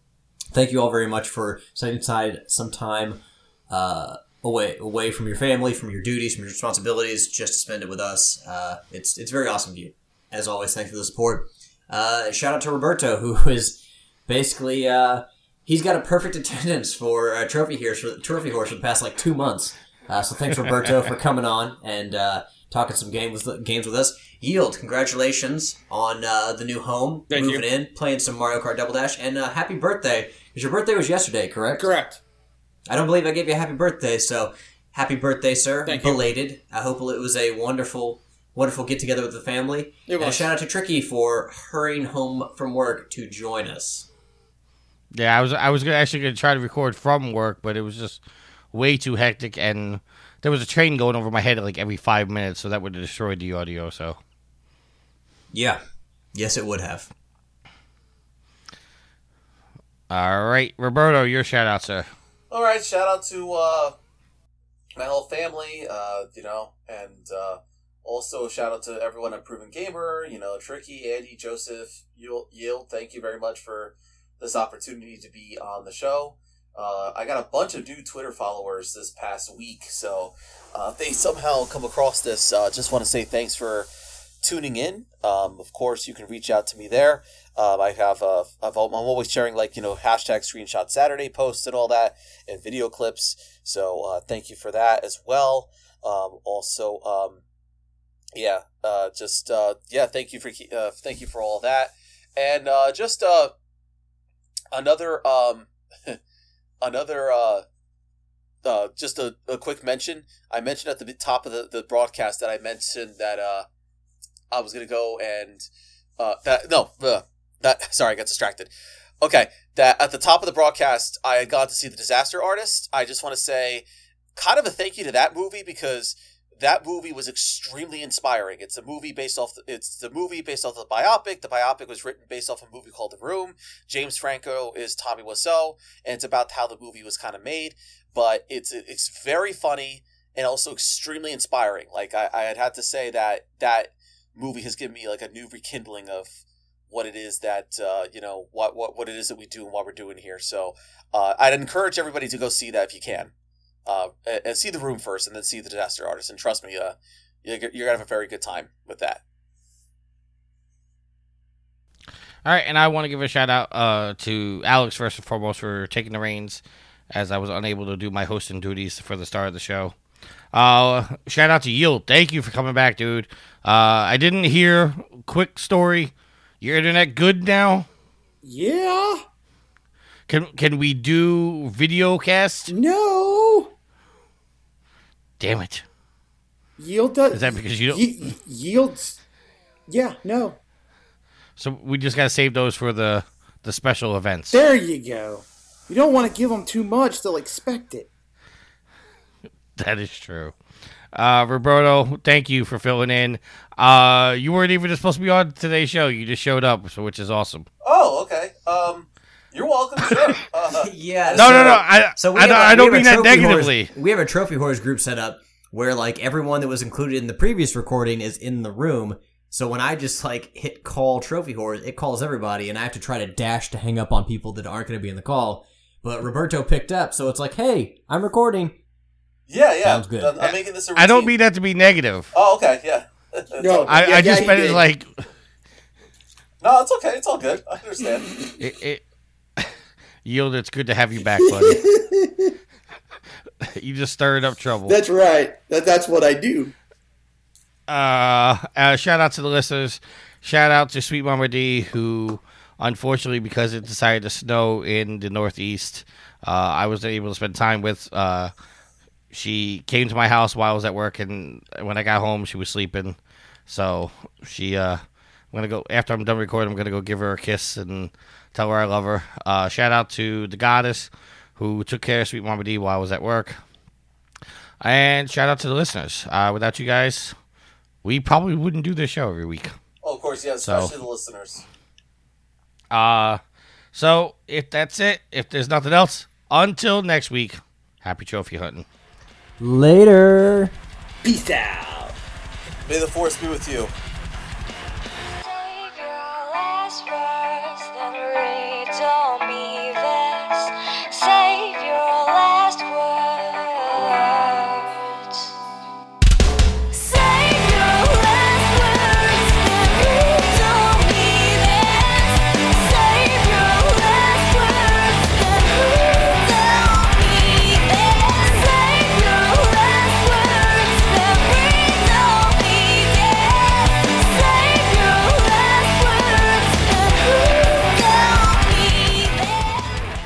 Thank you all very much for setting aside some time uh, away away from your family, from your duties, from your responsibilities, just to spend it with us. Uh, it's it's very awesome of you. As always, thanks for the support. Uh, shout out to Roberto, who is basically uh, he's got a perfect attendance for uh, trophy here, for trophy whore for the past like two months. Uh, so thanks Roberto for coming on and uh, talking some games with games with us. Yield, congratulations on uh, the new home, Thank moving you. in, playing some Mario Kart Double Dash, and uh, happy birthday! Because your birthday was yesterday, correct? Correct. I don't believe I gave you a happy birthday, so happy birthday, sir! Thank you. Belated. I hope it was a wonderful, wonderful get together with the family. It And a shout out to Tricky for hurrying home from work to join us. Yeah, I was I was actually going to try to record from work, but it was just way too hectic, and there was a train going over my head like every five minutes, so that would have destroyed the audio. So Yeah. Yes, it would have. all right, Roberto, your shout out, sir. All right, shout out to uh, my whole family, uh, you know, and uh, also shout out to everyone at Proven Gamer, you know, Tricky, Andy, Joseph, Yield. Yield, Thank you very much for this opportunity to be on the show. Uh, I got a bunch of new Twitter followers this past week, so uh, if they somehow come across this, uh, just want to say thanks for tuning in. Um, of course, you can reach out to me there. Um, I have uh, I've, I'm always sharing like you know hashtag Screenshot Saturday posts and all that and video clips. So uh, thank you for that as well. Um, also, um, yeah, uh, just uh, yeah, thank you for uh, thank you for all that, and uh, just uh, another um, another uh, uh, just a, a quick mention. I mentioned at the top of the, the broadcast that I mentioned that uh, I was gonna go and uh, that no uh, that sorry I got distracted. Okay, that at the top of the broadcast I gone to see the Disaster Artist. I just want to say kind of a thank you to that movie because that movie was extremely inspiring. It's a movie based off. The, it's the movie based off the biopic. The biopic was written based off a movie called The Room. James Franco is Tommy Wiseau, and it's about how the movie was kind of made. But it's it's very funny and also extremely inspiring. Like I, I had had to say that that movie has given me like a new rekindling of what it is that uh, you know what, what what it is that we do and what we're doing here. So uh, I'd encourage everybody to go see that if you can uh, and see the room first, and then see the disaster artist. And trust me, uh, you're, you're gonna have a very good time with that. All right, and I want to give a shout out uh, to Alex first and foremost for taking the reins, as I was unable to do my hosting duties for the start of the show. Uh, shout out to Yield. Thank you for coming back, dude. Uh, I didn't hear. Quick story. Your internet good now? Yeah. Can can we do video cast? No. Damn it. Yield does. Is that because you don't? Ye- yields. Yeah. No. So we just gotta save those for the the special events. There you go. You don't want to give them too much; they'll expect it. That is true. Uh, Roberto, thank you for filling in. Uh, you weren't even supposed to be on today's show. You just showed up, so which is awesome. Oh, okay. Um, you're welcome. Sure. Uh, Yeah. No, so, no, no. I, So we I, have don't- we don't have a mean that negatively. Horse, we have a trophy whore group set up where like everyone that was included in the previous recording is in the room. So when I just like hit call trophy whore, it calls everybody, and I have to try to dash to hang up on people that aren't going to be in the call. But Roberto picked up, so it's like, hey, I'm recording. yeah, yeah. Sounds good. I'm, I'm making this a I don't mean that to be negative. Oh, okay. Yeah. No, I, yeah, I just yeah, meant he it like no, it's okay. It's all good. I understand. it, it, Yield. It's good to have you back, buddy. you just stirred up trouble. That's right. That, that's what I do. uh, uh, shout out to the listeners. Shout out to Sweet Mama D, who unfortunately, because it decided to snow in the Northeast, uh, I was not able to spend time with. Uh, she came to my house while I was at work, and when I got home, she was sleeping. So she, uh, I'm gonna go after I'm done recording. I'm gonna go give her a kiss and tell her I love her. Uh, shout out to the goddess who took care of Sweet Mama D while I was at work. And shout out to the listeners. Uh, without you guys, we probably wouldn't do this show every week. Oh, of course, yeah. So- Especially the listeners. Uh so if that's it, if there's nothing else, until next week, happy trophy hunting. Later. Peace out. May the force be with you.